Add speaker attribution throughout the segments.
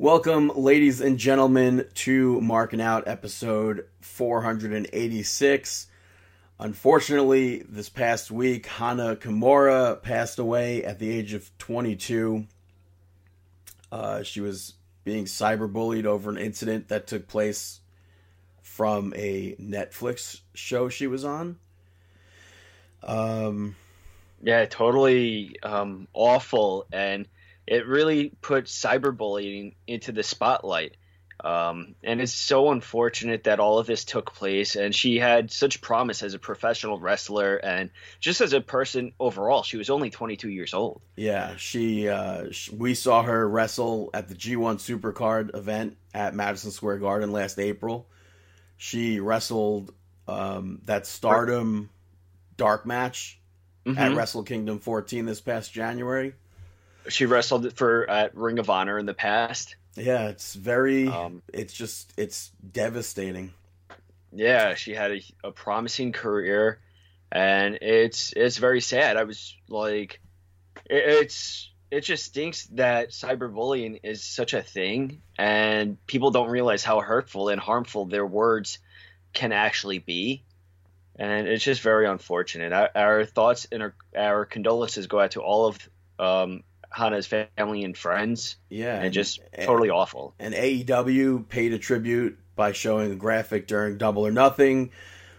Speaker 1: Welcome, ladies and gentlemen, to Marking Out episode 486. Unfortunately, this past week, Hana Kimura passed away at the age of 22. Uh, she was being cyberbullied over an incident that took place from a Netflix show she was on. Um,
Speaker 2: yeah, totally um, awful, and it really put cyberbullying into the spotlight. Um, and it's so unfortunate that all of this took place. And she had such promise as a professional wrestler and just as a person overall. She was only 22 years old.
Speaker 1: Yeah, she. Uh, we saw her wrestle at the G1 Supercard event at Madison Square Garden last April. She wrestled um, that Stardom dark match mm-hmm. at Wrestle Kingdom 14 this past January.
Speaker 2: She wrestled for at Ring of Honor in the past.
Speaker 1: Yeah, it's very. Um, it's just it's devastating.
Speaker 2: Yeah, she had a, a promising career, and it's it's very sad. I was like, it, it's it just stinks that cyberbullying is such a thing, and people don't realize how hurtful and harmful their words can actually be. And it's just very unfortunate. Our, our thoughts and our, our condolences go out to all of um, Hana's family and friends.
Speaker 1: Yeah,
Speaker 2: and, and just and, totally awful.
Speaker 1: And AEW paid a tribute by showing a graphic during Double or Nothing.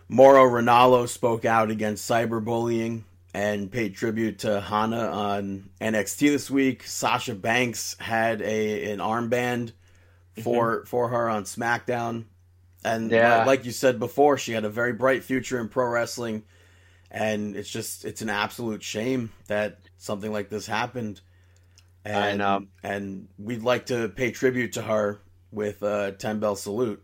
Speaker 1: Mauro Ranallo spoke out against cyberbullying and paid tribute to Hana on NXT this week. Sasha Banks had a an armband for mm-hmm. for her on SmackDown, and yeah. like you said before, she had a very bright future in pro wrestling. And it's just it's an absolute shame that something like this happened and um, and we'd like to pay tribute to her with a ten bell salute.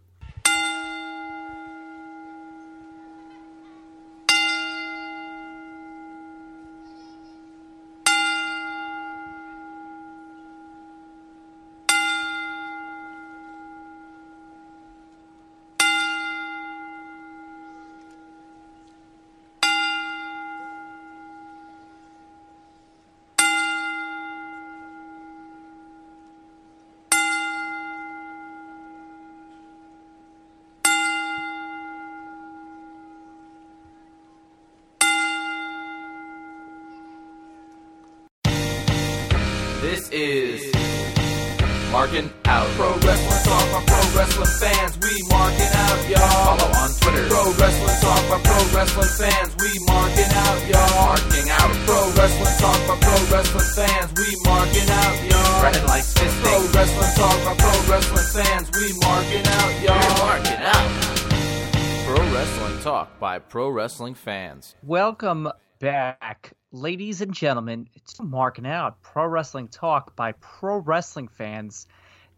Speaker 3: Back ladies and gentlemen, it's marking out Pro Wrestling Talk by Pro Wrestling fans.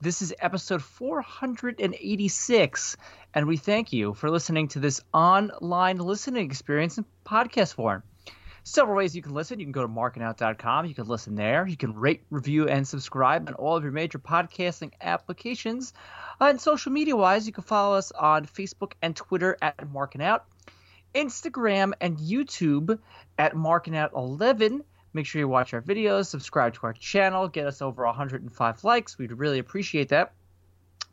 Speaker 3: This is episode 486, and we thank you for listening to this online listening experience in podcast form. Several ways you can listen. You can go to markingout.com. You can listen there. You can rate, review, and subscribe on all of your major podcasting applications. And social media wise, you can follow us on Facebook and Twitter at Marking Out. Instagram and YouTube at Marking Out 11. Make sure you watch our videos, subscribe to our channel, get us over 105 likes. We'd really appreciate that.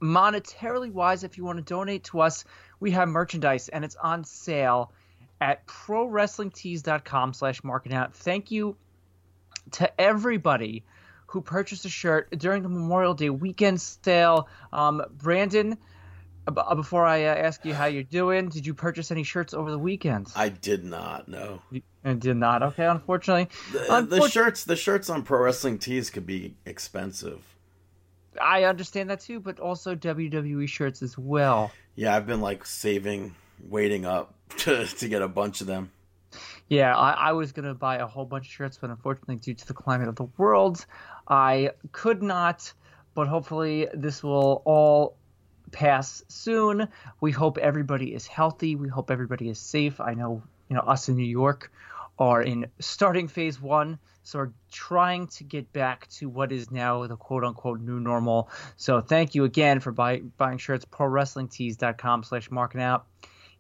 Speaker 3: Monetarily wise, if you want to donate to us, we have merchandise and it's on sale at prowrestlingtees.com slash marking. Thank you to everybody who purchased a shirt during the Memorial Day weekend sale. Um, Brandon, before I uh, ask you how you're doing, did you purchase any shirts over the weekend?
Speaker 1: I did not. No,
Speaker 3: I did not. Okay, unfortunately,
Speaker 1: the, the shirts the shirts on Pro Wrestling Tees could be expensive.
Speaker 3: I understand that too, but also WWE shirts as well.
Speaker 1: Yeah, I've been like saving, waiting up to to get a bunch of them.
Speaker 3: Yeah, I, I was gonna buy a whole bunch of shirts, but unfortunately, due to the climate of the world, I could not. But hopefully, this will all pass soon. We hope everybody is healthy. We hope everybody is safe. I know, you know, us in New York are in starting phase one, so we're trying to get back to what is now the quote unquote new normal. So thank you again for buy, buying shirts, prowrestlingtees.com slash marking out.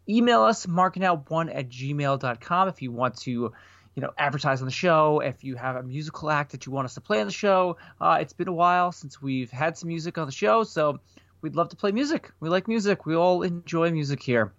Speaker 3: Email us markingout1 at gmail.com if you want to you know, advertise on the show, if you have a musical act that you want us to play on the show, uh, it's been a while since we've had some music on the show, so we'd love to play music. We like music. We all enjoy music here.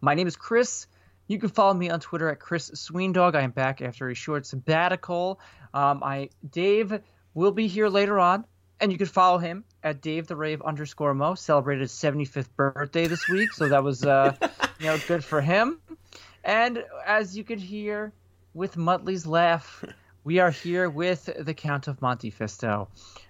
Speaker 3: My name is Chris. You can follow me on Twitter at Chris Sweendog. I am back after a short sabbatical. Um, I Dave will be here later on, and you can follow him at Dave the Rave underscore Mo. Celebrated his 75th birthday this week, so that was uh, you know good for him. And as you can hear with Muttley's laugh, we are here with the Count of Monte Fisto,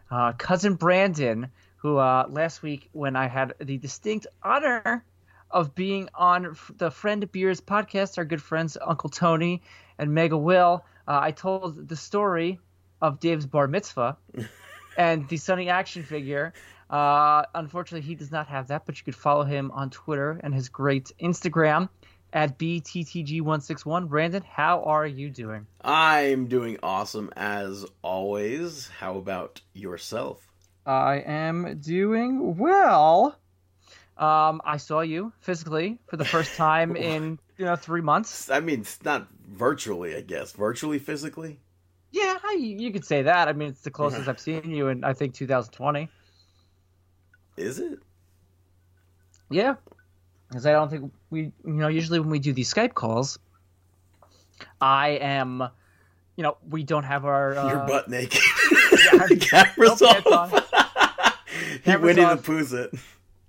Speaker 3: uh, cousin Brandon, who uh, last week when I had the distinct honor of being on the Friend Beers podcast, our good friends Uncle Tony and Mega Will, uh, I told the story of Dave's bar mitzvah and the Sunny action figure. Uh, unfortunately, he does not have that, but you could follow him on Twitter and his great Instagram at BTTG161. Brandon, how are you doing?
Speaker 1: I'm doing awesome as always. How about yourself?
Speaker 3: I am doing well. Um, I saw you physically for the first time in you know three months.
Speaker 1: I mean, it's not virtually, I guess. Virtually, physically.
Speaker 3: Yeah, I, you could say that. I mean, it's the closest I've seen you in I think 2020.
Speaker 1: Is it?
Speaker 3: Yeah, because I don't think we, you know, usually when we do these Skype calls, I am, you know, we don't have our uh,
Speaker 1: Your butt naked.
Speaker 3: yeah,
Speaker 1: the camera's
Speaker 3: nope,
Speaker 1: off. He Winnie the Pooh's it.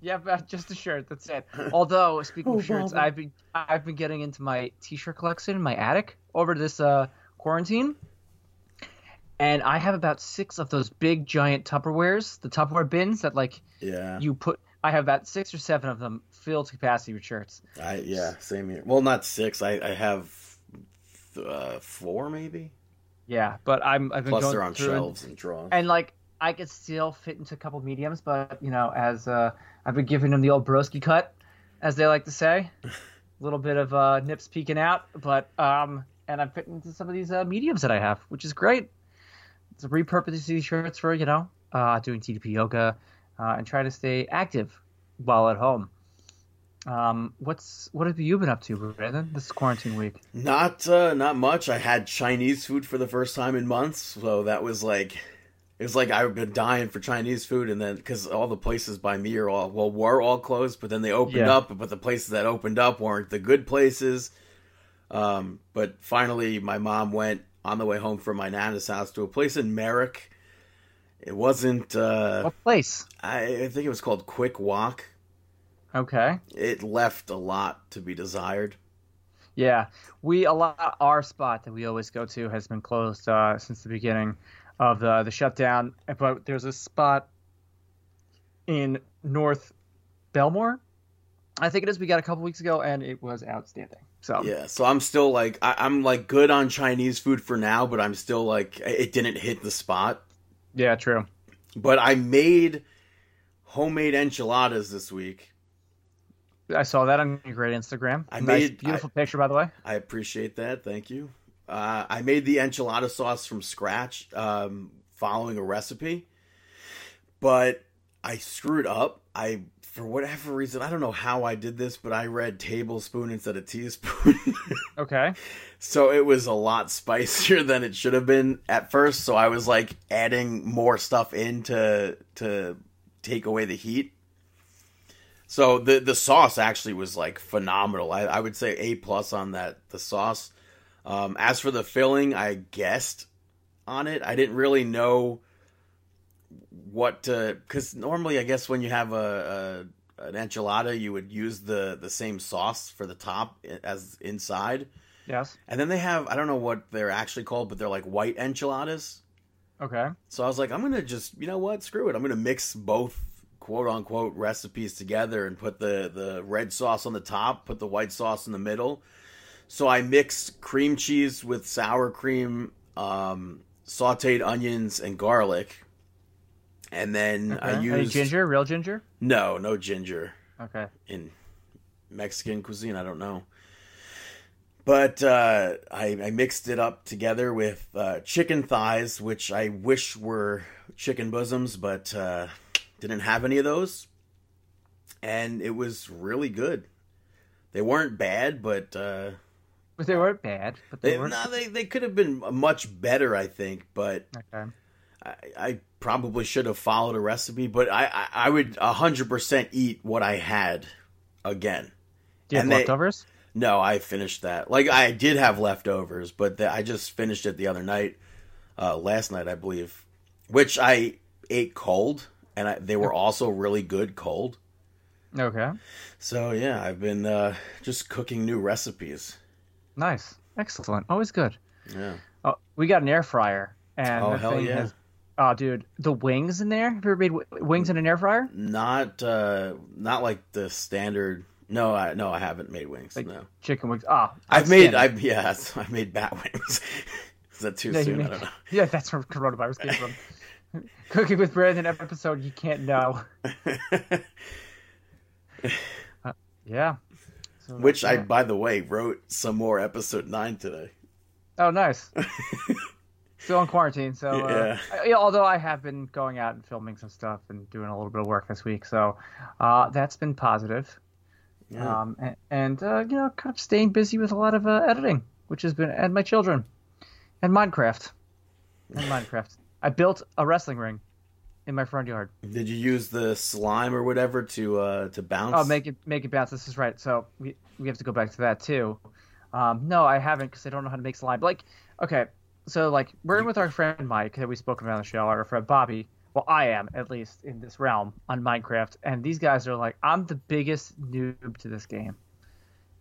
Speaker 3: Yeah, but just a shirt. That's it. Although speaking
Speaker 1: Oh,
Speaker 3: of shirts. I've been I've been getting into my t-shirt collection in my attic over this uh, quarantine, and I have about six of those big giant Tupperwares, the Tupperware bins that like
Speaker 1: Yeah.
Speaker 3: you put. I have about six or seven of them filled to capacity with shirts.
Speaker 1: I yeah, same here. Well, not six. I I have uh, four maybe.
Speaker 3: Yeah, but I'm I've been
Speaker 1: Plus
Speaker 3: going
Speaker 1: they're on
Speaker 3: through and-
Speaker 1: shelves and drawers.
Speaker 3: and like I could still fit into a couple mediums, but you know, as uh, I've been giving them the old broski cut, as they like to say, a little bit of uh, nips peeking out, but um, and I'm fitting into some of these uh, mediums that I have, which is great. To repurpose these shirts for you know, uh, doing DDP yoga, uh, and try to stay active while at home. Um, what's what have you been up to, Brandon? This quarantine week.
Speaker 1: Not uh, not much. I had Chinese food for the first time in months, so that was like it was like I've been dying for Chinese food, and then because all the places by me are all well were all closed, but then they opened
Speaker 3: Yeah.
Speaker 1: up, but the places that opened up weren't the good places. Um, but finally, my mom went on the way home from my nana's house to a place in Merrick. It wasn't. Uh,
Speaker 3: What place?
Speaker 1: I, I think it was called Quick Walk.
Speaker 3: Okay.
Speaker 1: It left a lot to be desired.
Speaker 3: Yeah, we a lot. Our spot that we always go to has been closed uh, since the beginning of the the shutdown. But there's a spot in North Bellmore, I think it is. We got a couple weeks ago, and it was outstanding. So
Speaker 1: Yeah, so I'm still like I, I'm like good on Chinese food for now, but I'm still like it didn't hit the spot.
Speaker 3: yeah, true.
Speaker 1: But I made homemade enchiladas this week.
Speaker 3: I saw that on your great Instagram.
Speaker 1: I
Speaker 3: nice,
Speaker 1: made-
Speaker 3: beautiful picture, by the way.
Speaker 1: I appreciate that. Thank you. Uh, I made the enchilada sauce from scratch, um, following a recipe, but I screwed up. I, for whatever reason, I don't know how I did this, but I read tablespoon instead of teaspoon.
Speaker 3: Okay.
Speaker 1: so it was a lot spicier than it should have been at first. So I was like adding more stuff in to to take away the heat. So the the sauce actually was like phenomenal. I, I would say A plus on that the sauce. Um, as for the filling, I guessed on it. I didn't really know what to because normally I guess when you have a, a an enchilada, you would use the the same sauce for the top as inside.
Speaker 3: Yes.
Speaker 1: And then they have I don't know what they're actually called, but they're like white enchiladas.
Speaker 3: Okay.
Speaker 1: So I was like, I'm gonna just you know what, screw it. I'm gonna mix both quote unquote recipes together and put the the red sauce on the top, put the white sauce in the middle. So I mixed cream cheese with sour cream, um, sautéed onions and garlic, and then I
Speaker 3: Okay.
Speaker 1: used
Speaker 3: Any ginger? Real ginger?
Speaker 1: No, no ginger
Speaker 3: Okay.
Speaker 1: in Mexican cuisine. I don't know. But uh, I, I mixed it up together with uh, chicken thighs, which I wish were chicken bosoms, but uh, didn't have any of those. And it was really good. They weren't bad, but uh,
Speaker 3: But they weren't bad. But they,
Speaker 1: They,
Speaker 3: weren't.
Speaker 1: no, they they could have been much better, I think. But
Speaker 3: Okay.
Speaker 1: I, I probably should have followed a recipe. But I I, I would hundred percent eat what I had again.
Speaker 3: Do you have
Speaker 1: And they-
Speaker 3: leftovers?
Speaker 1: No, I finished that. Like I did have leftovers, but the, I just finished it the other night, uh, last night I believe, which I ate cold, and I, they were also really good cold.
Speaker 3: Okay.
Speaker 1: So yeah, I've been uh, just cooking new recipes.
Speaker 3: Nice. Excellent. Always good.
Speaker 1: Yeah.
Speaker 3: Oh, we got an air fryer, and
Speaker 1: Oh,
Speaker 3: the
Speaker 1: hell
Speaker 3: thing
Speaker 1: yeah.
Speaker 3: has. Oh, dude, the wings in there. Have you ever made w- wings in an air fryer?
Speaker 1: Not uh, not like the standard. No, I no, I haven't made wings.
Speaker 3: Like,
Speaker 1: no,
Speaker 3: Chicken wings. Ah,
Speaker 1: I've made. I've yeah, I've made bat wings. Is that too soon?
Speaker 3: made-
Speaker 1: I don't know.
Speaker 3: Yeah, that's where coronavirus came from. Cooking with Brandon episode you can't know. Yeah. So,
Speaker 1: Which I, by the way, wrote some more episode nine today.
Speaker 3: Oh, nice. Still in quarantine, so uh,
Speaker 1: Yeah.
Speaker 3: I- although I have been going out and filming some stuff and doing a little bit of work this week, so uh, that's been positive.
Speaker 1: Yeah.
Speaker 3: Um, and, and uh, you know, kind of staying busy with a lot of uh, editing, which has been and my children, and Minecraft, and Minecraft. I built a wrestling ring in my front yard.
Speaker 1: Did you use the slime or whatever to uh to bounce?
Speaker 3: Oh, make it make it bounce. This is right. So we we have to go back to that too. Um, no, I haven't because I don't know how to make slime. Like, okay, so like we're in with our friend Mike that we spoke about on the show, our friend Bobby. Well, I am at least in this realm on Minecraft, and these guys are like, I'm the biggest noob to this game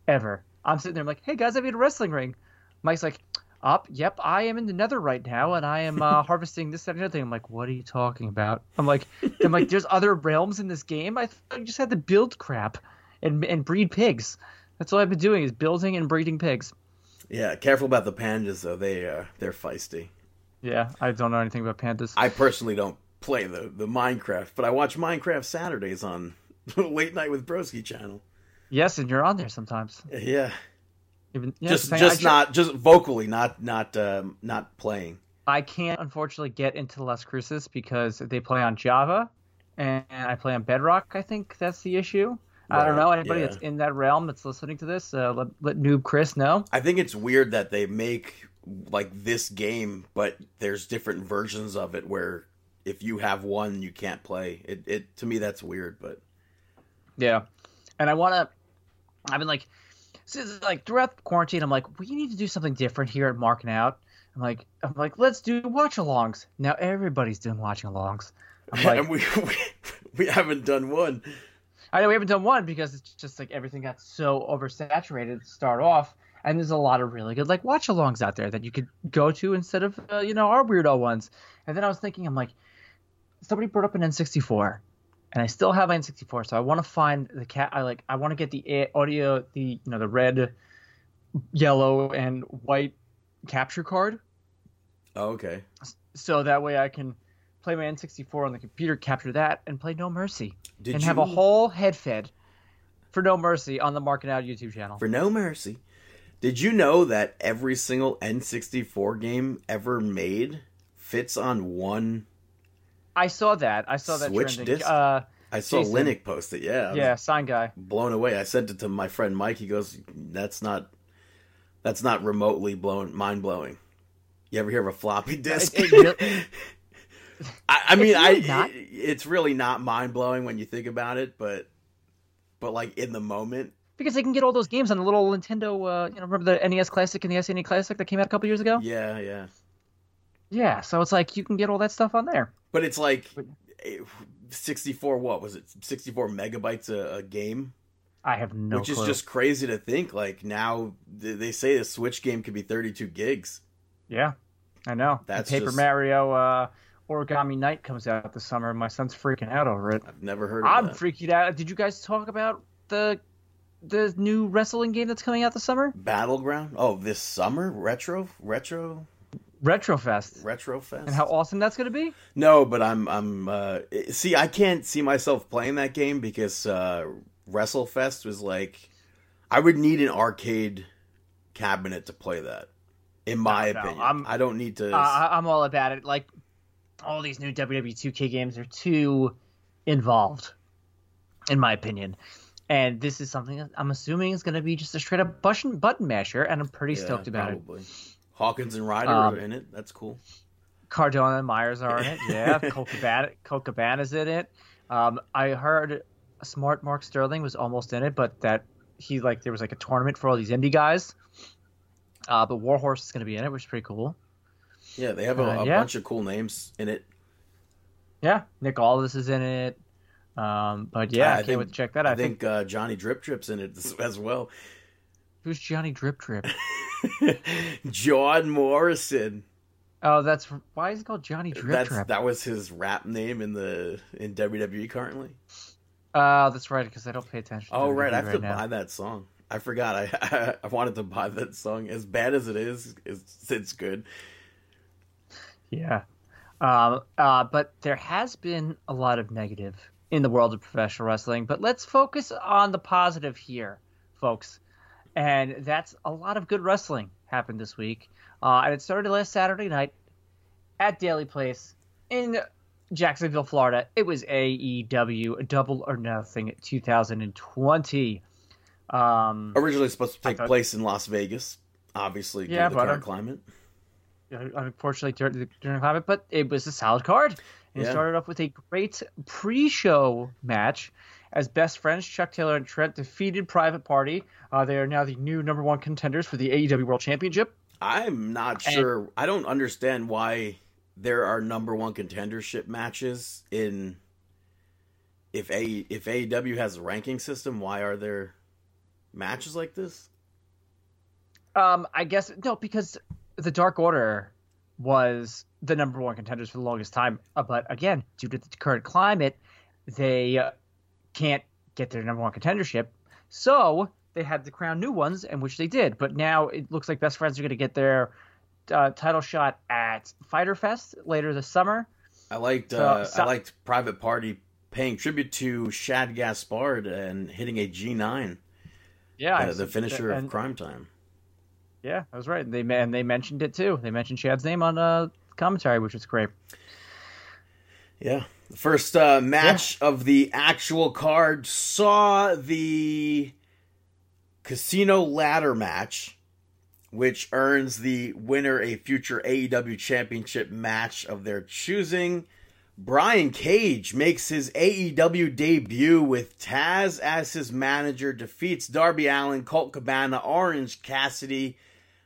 Speaker 3: ever. I'm sitting there, I'm like, hey guys, I made a wrestling ring. Mike's like, up, yep, I am in the Nether right now, and I am uh, harvesting this that, and the other thing. I'm like, what are you talking about? I'm like, I'm like, there's other realms in this game. I thought you just had to build crap and and breed pigs. That's all I've been doing is building and breeding pigs.
Speaker 1: Yeah, careful about the pandas though. They uh they're feisty.
Speaker 3: Yeah, I don't know anything about pandas.
Speaker 1: I personally don't play the the Minecraft, but I watch Minecraft Saturdays on Late Night with Broski channel.
Speaker 3: yes, and you're on there sometimes.
Speaker 1: Yeah,
Speaker 3: Even yeah,
Speaker 1: just just not just vocally, not not um, not playing.
Speaker 3: I can't unfortunately get into Las Cruces because they play on Java, and I play on Bedrock. I think that's the issue. I don't know anybody
Speaker 1: yeah.
Speaker 3: that's in that realm that's listening to this. Uh, let, let noob Chris know.
Speaker 1: I think it's weird that they make like this game, but there's different versions of it where if you have one, you can't play. It it to me that's weird, but
Speaker 3: Yeah, and I want to. I've been like, since like throughout quarantine, I'm like, we need to do something different here at Marking Out. I'm like, I'm like, let's do watch-alongs. Now everybody's doing watch-alongs. I'm like,
Speaker 1: and we, we we haven't done one.
Speaker 3: I know we haven't done one because it's just like everything got so oversaturated to start off, and there's a lot of really good like watch-alongs out there that you could go to instead of uh, you know our weirdo ones. And then I was thinking, I'm like, somebody brought up an N64, and I still have my N64, so I want to find the cat. I like, I want to get the audio, the you know the red, yellow, and white capture card,
Speaker 1: Oh, okay.
Speaker 3: so that way I can play my N64 on the computer, capture that, and play No Mercy
Speaker 1: Did
Speaker 3: and
Speaker 1: you
Speaker 3: have a whole head fed for No Mercy on the Marking Out YouTube channel.
Speaker 1: for no mercy? Did you know that every single N64 game ever made fits on one?
Speaker 3: I saw that. I saw that
Speaker 1: Switch
Speaker 3: trending.
Speaker 1: disc?
Speaker 3: Uh,
Speaker 1: I saw
Speaker 3: Jason.
Speaker 1: Linux post it. Yeah,
Speaker 3: yeah, sign guy.
Speaker 1: blown away. I sent it to my friend Mike. He goes, "That's not, that's not remotely blown, mind blowing." You ever hear of a floppy disk?
Speaker 3: it really-
Speaker 1: I, I mean,
Speaker 3: It's really
Speaker 1: I
Speaker 3: not.
Speaker 1: it's really not mind blowing when you think about it, but but like in the moment,
Speaker 3: Because they can get all those games on the little Nintendo. Uh, you know, remember the NES Classic and the SNES Classic that came out a couple years ago?
Speaker 1: yeah, yeah.
Speaker 3: Yeah, so it's like you can get all that stuff on there.
Speaker 1: But it's like sixty four. What was it? Sixty four megabytes a, a game,
Speaker 3: I have no
Speaker 1: which
Speaker 3: clue.
Speaker 1: is just crazy to think. Like now, they say the Switch game could be thirty two gigs.
Speaker 3: yeah, I know.
Speaker 1: That's
Speaker 3: Paper
Speaker 1: just-
Speaker 3: Mario uh, Origami Night comes out this summer. My son's freaking out over it.
Speaker 1: I've never heard of
Speaker 3: I'm
Speaker 1: that.
Speaker 3: freaking out. Did you guys talk about the the new wrestling game that's coming out this summer?
Speaker 1: Battleground. Oh, this summer retro retro
Speaker 3: Retrofest.
Speaker 1: retro fest.
Speaker 3: And how awesome that's going to be?
Speaker 1: No, but I'm I'm uh see I can't see myself playing that game because uh WrestleFest was like I would need an arcade cabinet to play that. In my
Speaker 3: No, no,
Speaker 1: opinion.
Speaker 3: I'm-
Speaker 1: I don't need to
Speaker 3: I- I'm all about it. Like all these new WWE 2K games are too involved, in my opinion. And this is something that I'm assuming is going to be just a straight up button button masher, and I'm pretty
Speaker 1: Yeah,
Speaker 3: stoked about it.
Speaker 1: probably. Hawkins and Ryder
Speaker 3: Um,
Speaker 1: are in it. That's cool.
Speaker 3: Cardona and Myers are in it. Yeah, Colt Cabana, Colt Cabana's in it. Um, I heard Smart Mark Sterling was almost in it, but that he like there was like a tournament for all these indie guys. Uh, but Warhorse is going to be in it, which is pretty cool.
Speaker 1: Yeah, they have a,
Speaker 3: uh,
Speaker 1: a
Speaker 3: yeah.
Speaker 1: bunch of cool names in it.
Speaker 3: Yeah, Nick Aldis is in it. Um, but yeah,
Speaker 1: I
Speaker 3: I, can't
Speaker 1: think-
Speaker 3: wait to check that.
Speaker 1: I.
Speaker 3: I think,
Speaker 1: think uh, Johnny Drip Drip's in it as- as well.
Speaker 3: who's Johnny Drip Drip?
Speaker 1: John Morrison.
Speaker 3: Oh, that's why is it called Johnny Drip
Speaker 1: That's
Speaker 3: Drip?
Speaker 1: that was his rap name in the in WWE currently.
Speaker 3: Oh, that's right, because I don't pay attention.
Speaker 1: Oh right, I have to
Speaker 3: now.
Speaker 1: buy that song. I forgot. I I wanted to buy that song. As bad as it is, it's, it's good.
Speaker 3: Yeah. Um, uh, but there has been a lot of negative in the world of professional wrestling. But let's focus on the positive here, folks. And that's a lot of good wrestling happened this week. Uh, and it started last Saturday night at Daily Place in Jacksonville, Florida. It was AEW Double or Nothing 2020. Um,
Speaker 1: Originally supposed to take
Speaker 3: thought-
Speaker 1: place in Las Vegas, obviously due
Speaker 3: Yeah,
Speaker 1: to the current climate.
Speaker 3: unfortunately during the, during climate, but it was a solid card. And
Speaker 1: Yeah.
Speaker 3: it started off with a great pre-show match as best friends Chuck Taylor and Trent defeated Private Party. Uh, they are now the new number one contenders for the AEW World Championship.
Speaker 1: I'm not
Speaker 3: And-
Speaker 1: sure. I don't understand why there are number one contendership matches in. If a if AEW has a ranking system, why are there matches like this?
Speaker 3: Um, I guess no, because the Dark Order was the number one contenders for the longest time. Uh, but again, due to the current climate, they uh, can't get their number one contendership. So they had to crown new ones, and which they did. But now it looks like Best Friends are going to get their uh, title shot at Fyter Fest later this summer.
Speaker 1: I liked
Speaker 3: So-
Speaker 1: uh,
Speaker 3: so-
Speaker 1: I liked Private Party paying tribute to Shad Gaspard and hitting a G nine,
Speaker 3: Yeah,
Speaker 1: uh, the finisher
Speaker 3: and-
Speaker 1: of Crime Time.
Speaker 3: Yeah, that was right. They and they mentioned it too. They mentioned Shad's name on uh, commentary, which was great.
Speaker 1: Yeah. The first uh, match of the actual card saw the Casino Ladder match, which earns the winner a future AEW Championship match of their choosing. Brian Cage makes his AEW debut with Taz as his manager, defeats Darby Allin, Colt Cabana, Orange Cassidy,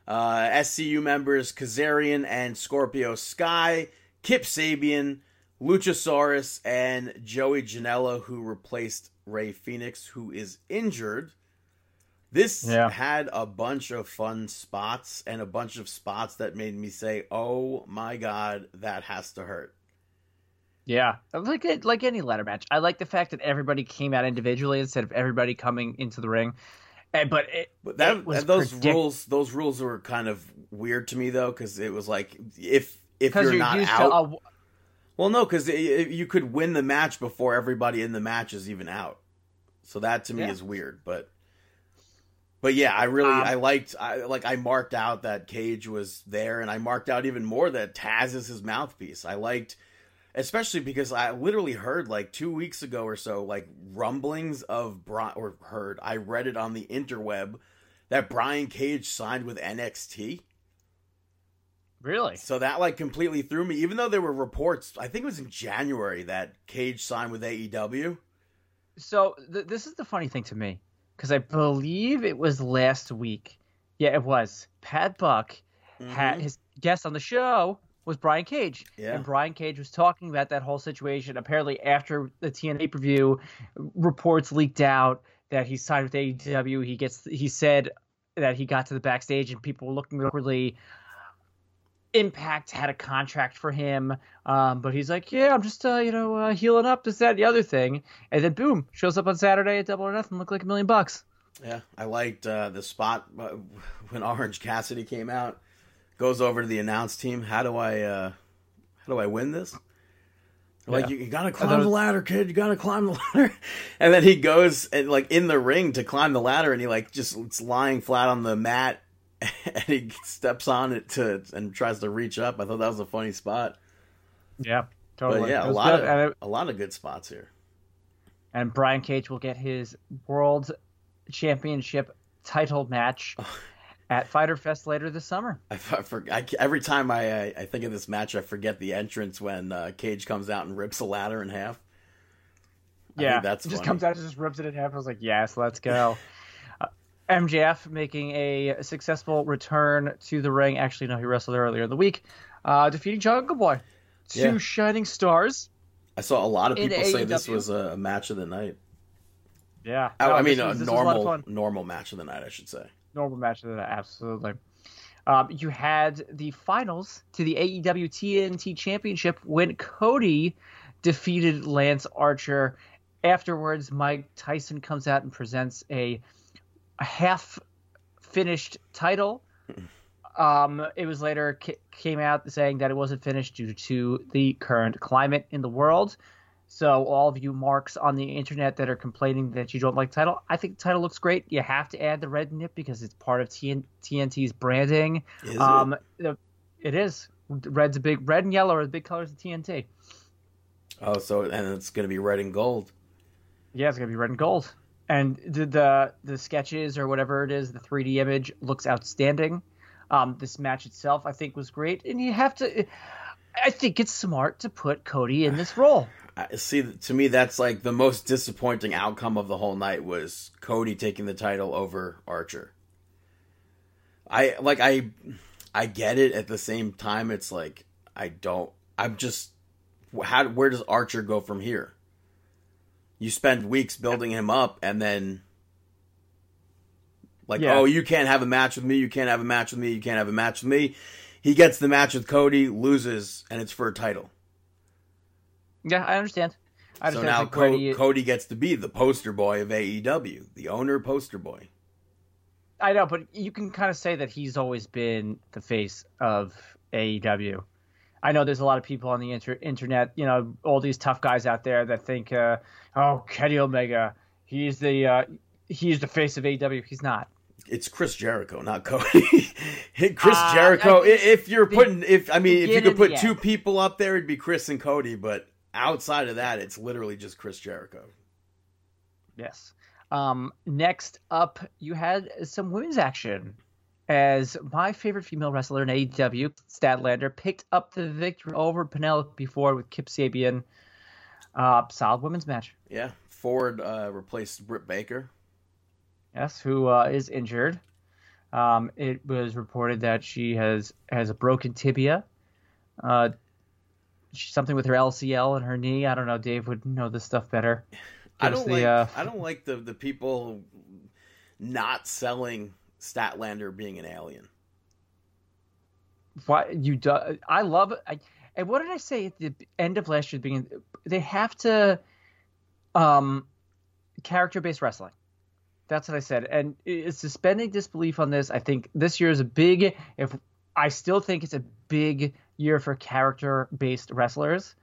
Speaker 1: uh, SCU members Kazarian and Scorpio Sky, Kip Sabian, Luchasaurus, and Joey Janela, who replaced Rey Fenix, who is injured. This
Speaker 3: Yeah.
Speaker 1: had a bunch of fun spots and a bunch of spots that made me say, "Oh my god, that has to hurt."
Speaker 3: Yeah, like it- like any ladder match. I like the fact that everybody came out individually instead of everybody coming into the ring. And, but it,
Speaker 1: But that
Speaker 3: it
Speaker 1: those
Speaker 3: predict-
Speaker 1: rules, those rules were kind of weird to me though, because it was like if if you're,
Speaker 3: you're,
Speaker 1: not
Speaker 3: used
Speaker 1: out, well, no, because you could win the match before everybody in the match is even out. So that to me
Speaker 3: Yeah.
Speaker 1: is weird, but but yeah, I really
Speaker 3: Um,
Speaker 1: I liked I like I marked out that Cage was there, and I marked out even more that Taz is his mouthpiece. I liked. Especially because I literally heard like two weeks ago or so, like rumblings of Brian, or heard, I read it on the interweb that Brian Cage signed with NXT.
Speaker 3: Really.
Speaker 1: So that like completely threw me. Even though there were reports, I think it was in January that Cage signed with AEW.
Speaker 3: So th- this is the funny thing to me because I believe it was last week. Yeah, it was. Pat Buck had mm-hmm. his guest on the show was Brian Cage,
Speaker 1: Yeah.
Speaker 3: and Brian Cage was talking about that whole situation. Apparently, after the TNA preview, reports leaked out that he signed with AEW. He gets he said that he got to the backstage and people were looking awkwardly. Impact had a contract for him, um, but he's like, "Yeah, I'm just uh, you know uh, healing up this, that, and the other thing," and then boom, shows up on Saturday at Double or Nothing, look like a million bucks.
Speaker 1: Yeah, I liked uh, the spot uh, when Orange Cassidy came out. Goes over to the announce team. How do I, uh, how do I win this? Like
Speaker 3: Yeah.
Speaker 1: you, you gotta climb
Speaker 3: thought
Speaker 1: the ladder, kid. You gotta climb the ladder. And then he goes and like in the ring to climb the ladder, and he like just it's lying flat on the mat, and he steps on it to and tries to reach up. I thought that was a funny spot.
Speaker 3: Yeah, totally.
Speaker 1: But yeah, a lot
Speaker 3: good,
Speaker 1: of
Speaker 3: it-
Speaker 1: a lot of good spots here.
Speaker 3: and Brian Cage will get his World Championship title match at Fyter Fest later this summer.
Speaker 1: I, for, I, every time I, I think of this match, I forget the entrance when uh, Cage comes out and rips a ladder in half.
Speaker 3: Yeah,
Speaker 1: that's
Speaker 3: he just
Speaker 1: funny.
Speaker 3: comes out and just rips it in half. I was like, yes, let's go. MJF making a successful return to the ring. Actually, no, he wrestled earlier in the week, uh, defeating Jungle Boy. Two
Speaker 1: Yeah.
Speaker 3: shining stars.
Speaker 1: I saw a lot of people say this was a, a match of the night.
Speaker 3: Yeah,
Speaker 1: I,
Speaker 3: No,
Speaker 1: I mean, a
Speaker 3: was- a
Speaker 1: normal
Speaker 3: fun.
Speaker 1: normal match of the night, I should say.
Speaker 3: normal match of the night, absolutely. Um, you had the finals to the AEW TNT Championship when Cody defeated Lance Archer. Afterwards, Mike Tyson comes out and presents a, a half finished title. Um, it was later ca- came out saying that it wasn't finished due to the current climate in the world. So all of you marks on the internet that are complaining that you don't like title, I think the title looks great. You have to add the red nip because it's part of TN- TNT's branding.
Speaker 1: Is
Speaker 3: um, the- it is. Red's a big red and yellow are the big colors of TNT.
Speaker 1: Oh, so and it's going to be red and gold.
Speaker 3: Yeah, it's gonna be red and gold. And the the, the sketches or whatever it is, the 3D image looks outstanding. Um, this match itself, I think, was great, and you have to. I think it's smart to put Cody in this role.
Speaker 1: See. To me, that's like the most disappointing outcome of the whole night was Cody taking the title over Archer. I like I, I get it. At the same time, it's like I don't. I'm just how. Where does Archer go from here? You spend weeks building him up, and then like,
Speaker 3: Yeah.
Speaker 1: oh, you can't have a match with me. You can't have a match with me. You can't have a match with me. He gets the match with Cody, loses, and it's for a title.
Speaker 3: Yeah, I understand. I
Speaker 1: So
Speaker 3: understand.
Speaker 1: now Co-
Speaker 3: Cody-
Speaker 1: Cody gets to be the poster boy of AEW, the owner poster boy.
Speaker 3: I know, but you can kind of say that he's always been the face of AEW. I know there's a lot of people on the inter- internet, you know, all these tough guys out there that think, uh, oh, Kenny Omega, he's the uh, he's the face of AEW. He's not.
Speaker 1: It's Chris Jericho, not Cody. Chris
Speaker 3: Uh,
Speaker 1: Jericho. If you're putting, if I mean, if you could put two
Speaker 3: end.
Speaker 1: people up there, it'd be Chris and Cody. But outside of that, it's literally just Chris Jericho.
Speaker 3: Yes. Um, next up, you had some women's action as my favorite female wrestler in AEW, Statlander, picked up the victory over Penelope Ford with Kip Sabian. Uh, solid women's match.
Speaker 1: Yeah, Ford uh, replaced Britt Baker.
Speaker 3: Yes, who uh, is injured. Um, it was reported that she has has a broken tibia. Uh, something with her LCL and her knee. I don't know. Dave would know this stuff better.
Speaker 1: I
Speaker 3: Give
Speaker 1: don't
Speaker 3: the,
Speaker 1: like.
Speaker 3: uh,
Speaker 1: I don't like the the people not selling Statlander being an alien.
Speaker 3: Why you do? I love. I, and what did I say at the end of last year? Being they have to, um, character based wrestling. That's what I said, and it's suspending disbelief on this. I think this year is a big. If I still think it's a big year for character based wrestlers,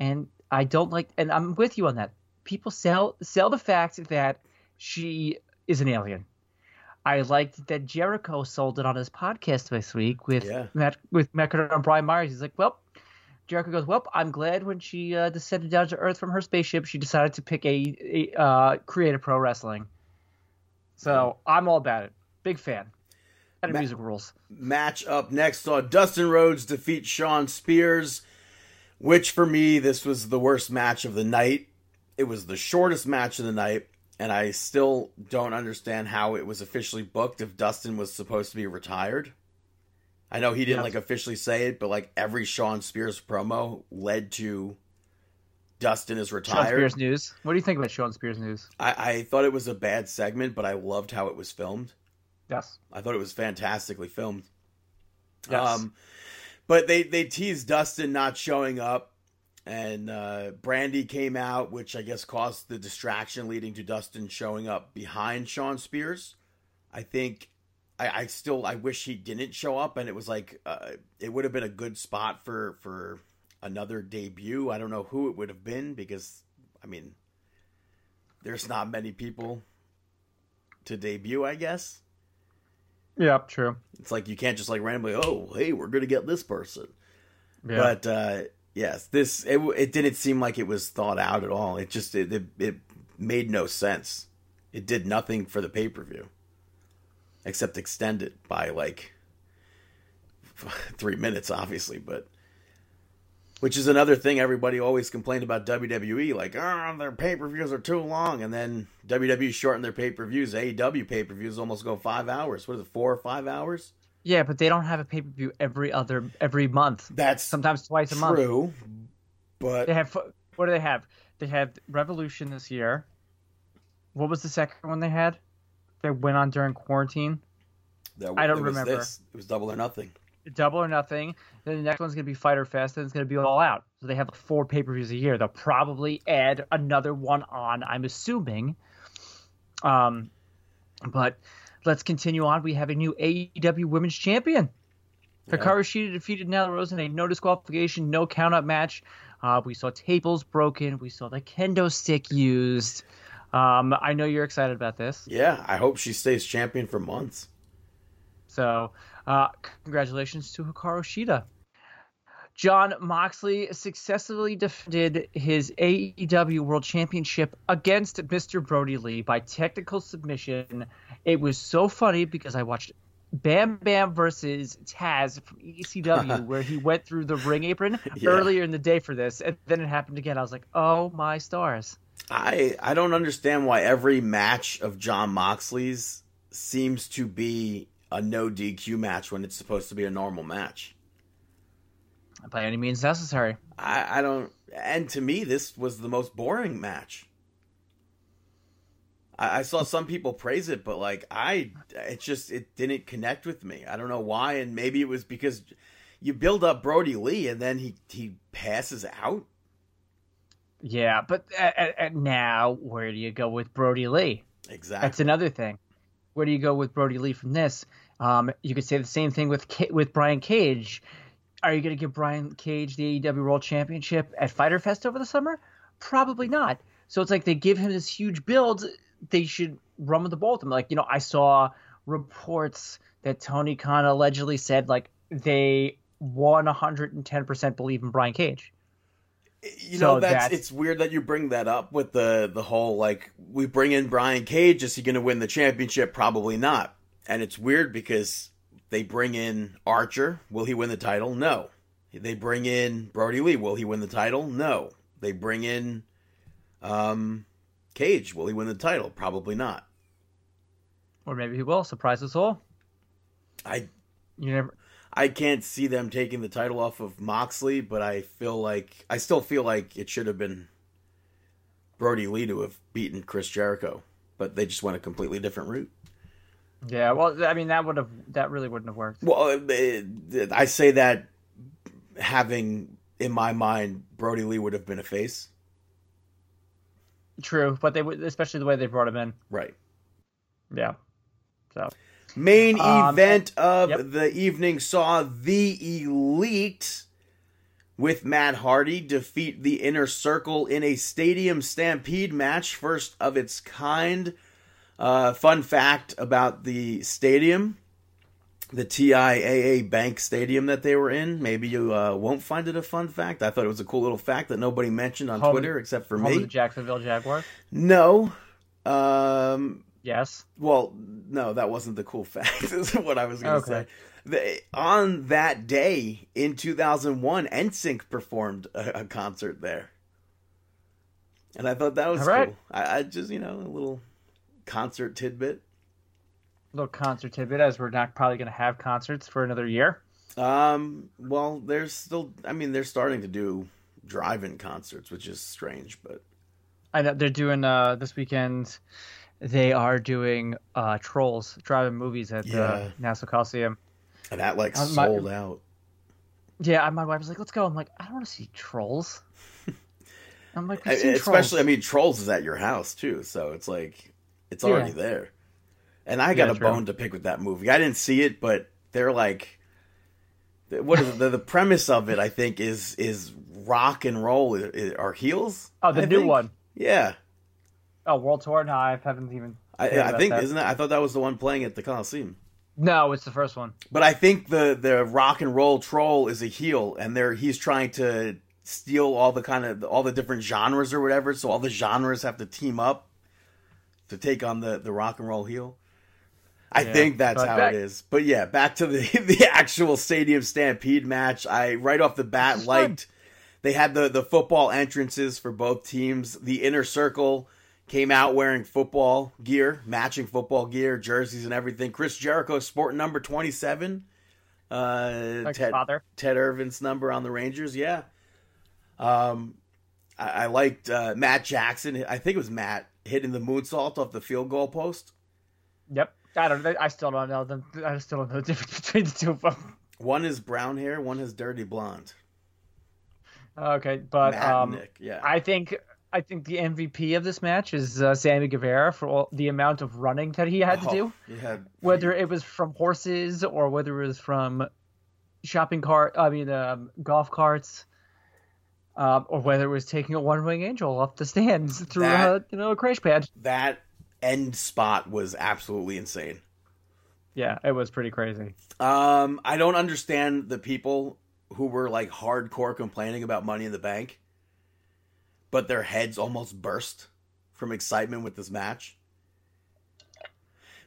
Speaker 3: and I don't like. And I'm with you on that. People sell sell the fact that she is an alien. I liked that Jericho sold it on his podcast this week with
Speaker 1: Yeah.
Speaker 3: Matt with Matt Cardona and Brian Myers. He's like, well, Jericho goes, well, I'm glad when she uh, descended down to Earth from her spaceship, she decided to pick a, a uh, creative pro wrestling. So I'm all about it. Big fan. And
Speaker 1: Ma-
Speaker 3: music rules.
Speaker 1: match up next saw Dustin Rhodes defeat Shawn Spears, which for me, this was the worst match of the night. It was the shortest match of the night, and I still don't understand how it was officially booked if Dustin was supposed to be retired. I know he didn't
Speaker 3: Yeah.
Speaker 1: like officially say it, but like every Shawn Spears promo led to Dustin is
Speaker 3: Shawn
Speaker 1: retired.
Speaker 3: Spears news. What do you think about Shawn Spears news?
Speaker 1: I, I thought it was a bad segment, but I loved how it was filmed.
Speaker 3: Yes.
Speaker 1: I thought it was fantastically filmed.
Speaker 3: Yes.
Speaker 1: Um, but they they teased Dustin not showing up, and uh, Brandi came out, which I guess caused the distraction, leading to Dustin showing up behind Shawn Spears. I think I, I still I wish he didn't show up, and it was like uh, it would have been a good spot for for another debut. I don't know who it would have been because I mean, there's not many people to debut. I guess.
Speaker 3: yeah, true.
Speaker 1: It's like you can't just like randomly, oh, hey, we're gonna get this person.
Speaker 3: Yeah.
Speaker 1: But uh, yes, this it, it didn't seem like it was thought out at all. It just it, it, it made no sense. It did nothing for the pay per view, except extend it by like three minutes, obviously. But which is another thing everybody always complained about WWE, like, oh, their pay per views are too long, and then WWE shortened their pay per views. AEW pay per views almost go five hours. What is it, four or five hours?
Speaker 3: Yeah, but they don't have a pay per view every other every month.
Speaker 1: That's
Speaker 3: Sometimes twice a month.
Speaker 1: true, but
Speaker 3: They have what do they have? They have Revolution this year. What was the second one they had? They went on during quarantine.
Speaker 1: that-
Speaker 3: I don't remember.
Speaker 1: this. It was double or nothing.
Speaker 3: Double or Nothing. Then the next one's gonna be Fyter Fest. Then it's gonna be All Out. So they have four pay per views a year. They'll probably add another one on. I'm assuming. Um, but let's continue on. We have a new AEW Women's Champion.
Speaker 1: Yeah.
Speaker 3: Hikaru Shida defeated Nyla Rose in a no disqualification, no count up match. Uh, we saw tables broken. We saw the kendo stick used. Um, I know you're excited about this.
Speaker 1: Yeah, I hope she stays champion for months.
Speaker 3: So, uh, congratulations to Hikaru Shida. Jon Moxley successfully defended his AEW World Championship against Mr. Brodie Lee by technical submission. It was so funny because I watched Bam Bam versus Taz from ECW, where he went through the ring apron
Speaker 1: Yeah.
Speaker 3: earlier in the day for this, and then it happened again. I was like, oh my stars.
Speaker 1: I I don't understand why every match of Jon Moxley's seems to be a no DQ match when it's supposed to be a normal match.
Speaker 3: By any means necessary.
Speaker 1: I, I don't and to me this was the most boring match. I, I saw some people praise it, but like I it just it didn't connect with me. I don't know why, and maybe it was because you build up Brodie Lee and then he he passes out.
Speaker 3: Yeah, but now where do you go with Brodie Lee?
Speaker 1: Exactly.
Speaker 3: That's another thing. Where do you go with Brodie Lee from this? Um, you could say the same thing with with Brian Cage. Are you going to give Brian Cage the AEW World Championship at Fyter Fest over the summer? Probably not. So it's like they give him this huge build. They should run with the ball with him. Like you know, I saw reports that Tony Khan allegedly said like they 110 percent believe in Brian Cage.
Speaker 1: You
Speaker 3: So
Speaker 1: know, that's,
Speaker 3: that's-
Speaker 1: it's weird that you bring that up with the the whole like we bring in Brian Cage. Is he going to win the championship? Probably not. And it's weird because they bring in Archer. Will he win the title? No. They bring in Brodie Lee. Will he win the title? No. They bring in um, Cage. Will he win the title? Probably not.
Speaker 3: Or maybe he will surprise us all.
Speaker 1: I
Speaker 3: You never.
Speaker 1: I can't see them taking the title off of Moxley, but I feel like I still feel like it should have been Brodie Lee to have beaten Chris Jericho, but they just went a completely different route.
Speaker 3: Yeah, well, I mean that would have that really wouldn't have worked.
Speaker 1: Well, I say that having in my mind Brodie Lee would have been a face,
Speaker 3: True, but they would, especially the way they brought him in.
Speaker 1: right?
Speaker 3: Yeah. So
Speaker 1: Main
Speaker 3: Um,
Speaker 1: event of
Speaker 3: yep.
Speaker 1: the evening saw the Elite with Matt Hardy defeat the Inner Circle in a Stadium Stampede match, first of its kind. Uh, fun fact about the stadium the TIAA Bank Stadium that they were in. Maybe you uh, won't find it a fun fact. I thought it was a cool little fact that nobody mentioned on
Speaker 3: Home-
Speaker 1: Twitter except for me.
Speaker 3: the Jacksonville Jaguars.
Speaker 1: No. Um,
Speaker 3: Yes.
Speaker 1: well, no, that wasn't the cool fact. is what I was going to
Speaker 3: Okay.
Speaker 1: say. The, on that day in 2001, NSYNC performed a, a concert there, and I thought that was
Speaker 3: right.
Speaker 1: cool. I, I just, you know, a little concert tidbit.
Speaker 3: little concert tidbit, as we're not probably going to have concerts for another year.
Speaker 1: Um, well, there's still, I mean, they're starting to do drive-in concerts, which is strange, but
Speaker 3: I know they're doing uh this weekend. They are doing uh Trolls driving movies at
Speaker 1: Yeah.
Speaker 3: the Nassau Coliseum.
Speaker 1: and that like
Speaker 3: Uh, my-
Speaker 1: sold out.
Speaker 3: Yeah, my wife was like, "Let's go." I'm like, "I don't want to see Trolls." I'm like, "We've
Speaker 1: especially
Speaker 3: Trolls."
Speaker 1: I mean Trolls is at your house too, so it's like it's
Speaker 3: Yeah.
Speaker 1: already there. And I got
Speaker 3: Yeah,
Speaker 1: a
Speaker 3: true.
Speaker 1: bone to pick with that movie. I didn't see it, but they're like what is the, the premise of it I think is is rock and roll are heels.
Speaker 3: Oh, the
Speaker 1: I
Speaker 3: new
Speaker 1: think?
Speaker 3: one.
Speaker 1: Yeah.
Speaker 3: Oh, World Tour. No, I haven't even.
Speaker 1: I, I think isn't that I thought that was the one playing at the Coliseum.
Speaker 3: No, it's the first one.
Speaker 1: But I think the the rock and roll troll is a heel, and they're he's trying to steal all the kind of all the different genres or whatever. So all the genres have to team up to take on the the Rock and Roll heel. I
Speaker 3: Yeah,
Speaker 1: think that's how
Speaker 3: back-
Speaker 1: it is. But yeah, back to the the actual Stadium Stampede match. I right off the bat
Speaker 3: fun.
Speaker 1: liked they had the the football entrances for both teams. The inner circle came out wearing football gear, matching football gear, jerseys and everything. Chris Jericho sporting number 27. Uh
Speaker 3: Like
Speaker 1: Ted,
Speaker 3: father.
Speaker 1: Ted Irvine's number on the Rangers, yeah. Um I, I liked uh, Matt Jackson. I think it was Matt hitting the moonsault off the field goal post.
Speaker 3: Yep. I don't. I still don't know them. I still don't know the difference between the two of them.
Speaker 1: One is brown hair, one is dirty blonde.
Speaker 3: Okay, but um,
Speaker 1: Nick, yeah.
Speaker 3: I think I think the MVP of this match is uh, Sammy Guevara for all, the amount of running that he had to
Speaker 1: Oh,
Speaker 3: do.
Speaker 1: he had-
Speaker 3: Whether it was from horses or whether it was from shopping cart, I mean um, golf carts, um, or whether it was taking a one wing angel off the stands through
Speaker 1: That-
Speaker 3: a you know a crash pad.
Speaker 1: that end spot was absolutely insane.
Speaker 3: Yeah, it was pretty crazy.
Speaker 1: Um, I don't understand the people who were like hardcore complaining about Money in the Bank, but their heads almost burst from excitement with this match.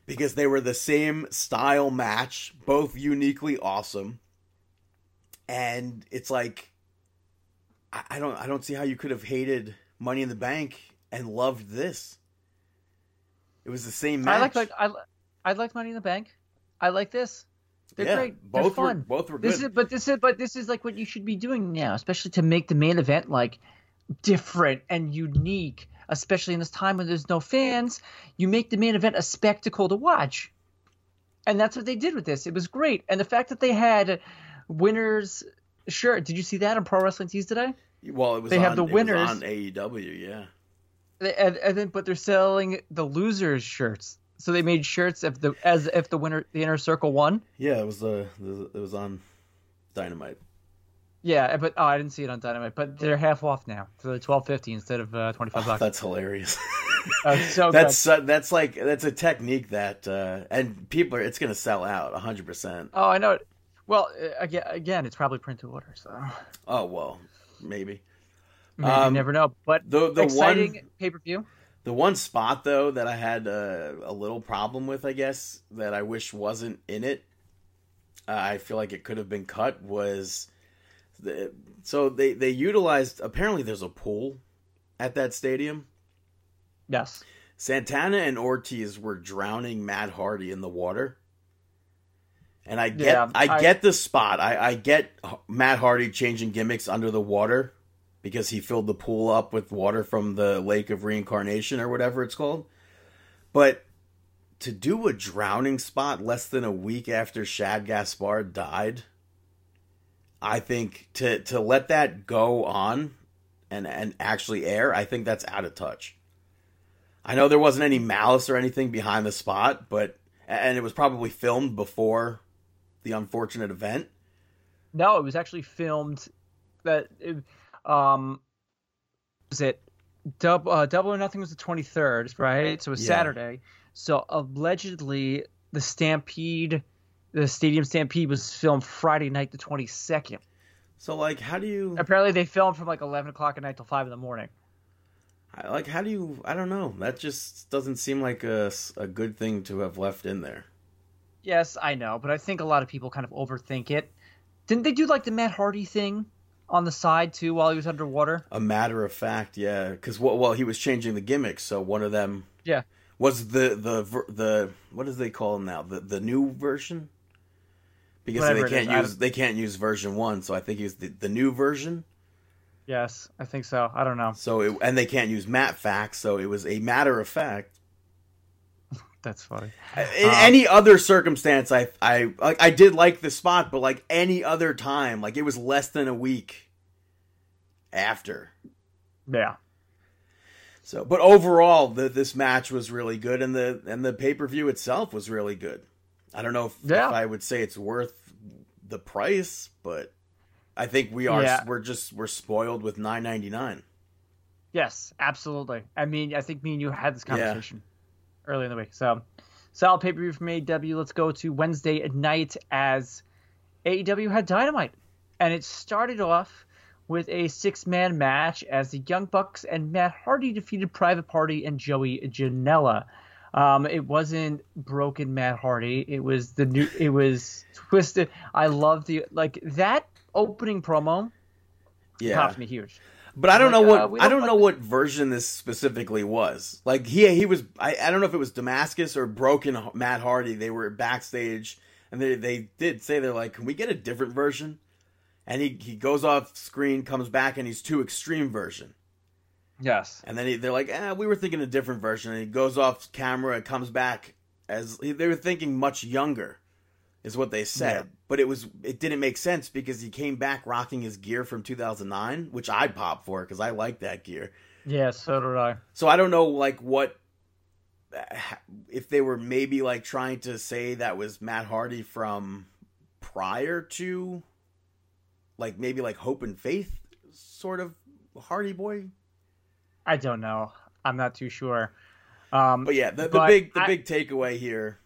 Speaker 1: Because they were the same style match, both uniquely awesome. And it's like I, I don't I don't see how you could have hated Money in the Bank and loved this. It was the same match.
Speaker 3: I like like I I like Money in the Bank. I like this. They're
Speaker 1: Yeah,
Speaker 3: great.
Speaker 1: Both
Speaker 3: They're
Speaker 1: were
Speaker 3: fun.
Speaker 1: both were
Speaker 3: This is, but this is, but this is like what you should be doing now, especially to make the main event like different and unique. Especially in this time when there's no fans, you make the main event a spectacle to watch, and that's what they did with this. It was great, and the fact that they had winners. Sure, did you see that on Pro Wrestling Tees today?
Speaker 1: Well, it was
Speaker 3: They
Speaker 1: on,
Speaker 3: have the winners.
Speaker 1: on AEW, yeah.
Speaker 3: They- And, and then, but they're selling the losers shirts. So they made shirts if the as if the winner, the inner circle won.
Speaker 1: Yeah, it was the, the it was on Dynamite.
Speaker 3: Yeah, but oh, I didn't see it on Dynamite. But they're half off now, so they're twelve fifty instead of uh, twenty five
Speaker 1: Oh,
Speaker 3: bucks.
Speaker 1: that's hilarious.
Speaker 3: Oh, so
Speaker 1: that's
Speaker 3: good.
Speaker 1: uh, that's like that's a technique that uh and people are it's going to sell out 100%.
Speaker 3: Oh, I know. Well, uh, again, again, it's probably print to order, so
Speaker 1: Oh, well, maybe.
Speaker 3: maybe
Speaker 1: Um,
Speaker 3: you never know. But
Speaker 1: The the
Speaker 3: exciting pay per view.
Speaker 1: the one spot though that I had uh, a little problem with, I guess, that I wish wasn't in it. Uh, I feel like it could have been cut was the so they they utilized apparently there's a pool at that stadium.
Speaker 3: Yes.
Speaker 1: Santana and Ortiz were drowning Matt Hardy in the water. And I get
Speaker 3: Yeah,
Speaker 1: I,
Speaker 3: I-
Speaker 1: get the spot. I, I get Matt Hardy changing gimmicks under the water because he filled the pool up with water from the Lake of Reincarnation or whatever it's called. But to do a drowning spot less than a week after Shad Gaspard died, I think to to let that go on and and actually air, I think that's out of touch. I know there wasn't any malice or anything behind the spot, but and it was probably filmed before the unfortunate event.
Speaker 3: No, it was actually filmed. That it, um, was it double uh, double or nothing was the twenty third, right? So it was
Speaker 1: Yeah.
Speaker 3: Saturday. So allegedly, the Stampede, the Stadium Stampede, was filmed Friday night, the twenty second.
Speaker 1: So like, how do you
Speaker 3: Apparently, they filmed from like eleven o'clock at night till five in the morning.
Speaker 1: I- like how do you I don't know. That just doesn't seem like a, a good thing to have left in there.
Speaker 3: Yes, I know, but I think a lot of people kind of overthink it. Didn't they do like the Matt Hardy thing on the side too while he was underwater?
Speaker 1: A matter of fact, yeah, because well, well, he was changing the gimmicks. So one of them,
Speaker 3: Yeah.
Speaker 1: was the the the what do they call them now? The the new version. Because
Speaker 3: Whatever
Speaker 1: they can't use they can't use version one, so I think he's the, the new version.
Speaker 3: Yes, I think so. I don't know.
Speaker 1: So it, and they can't use Matt facts, so it was a matter of fact.
Speaker 3: That's funny.
Speaker 1: In
Speaker 3: Um,
Speaker 1: any other circumstance, I I like I did like the spot, but like any other time, like it was less than a week after.
Speaker 3: Yeah.
Speaker 1: So, but overall, the, this match was really good, and the and the pay per view itself was really good. I don't know if,
Speaker 3: Yeah.
Speaker 1: if I would say it's worth the price, but I think we are
Speaker 3: Yeah.
Speaker 1: we're just we're spoiled with nine ninety nine.
Speaker 3: Yes, absolutely. I mean, I think me and you had this
Speaker 1: Yeah.
Speaker 3: Earlier in the week. So, solid pay per view from AEW. Let's go to Wednesday at night as AEW had Dynamite, and it started off with a six man match as the Young Bucks and Matt Hardy defeated Private Party and Joey Janela. Um, it wasn't broken Matt Hardy. It was the new. It was twisted. I love the like that opening promo.
Speaker 1: Yeah,
Speaker 3: popped me huge.
Speaker 1: But I don't
Speaker 3: Like,
Speaker 1: know what
Speaker 3: uh,
Speaker 1: I
Speaker 3: don't
Speaker 1: don't
Speaker 3: like
Speaker 1: know
Speaker 3: this-
Speaker 1: what version this specifically was. Like he he was I, I don't know if it was Damascus or Broken Matt Hardy. They were backstage and they they did say they're like, can we get a different version? And he he goes off screen, comes back, and he's too extreme version.
Speaker 3: Yes.
Speaker 1: And then he, they're like, eh, we were thinking a different version. And he goes off camera, and comes back as they were thinking much younger, is what they said.
Speaker 3: Yeah.
Speaker 1: But it was it didn't make sense because he came back rocking his gear from 2009, which I pop for because I like that gear.
Speaker 3: Yeah. So did I.
Speaker 1: So I don't know like what if they were maybe like trying to say that was Matt Hardy from prior to like maybe like Hope and Faith sort of Hardy boy.
Speaker 3: I don't know. I'm not too sure. Um,
Speaker 1: But yeah, the, the big the
Speaker 3: I-
Speaker 1: big takeaway here.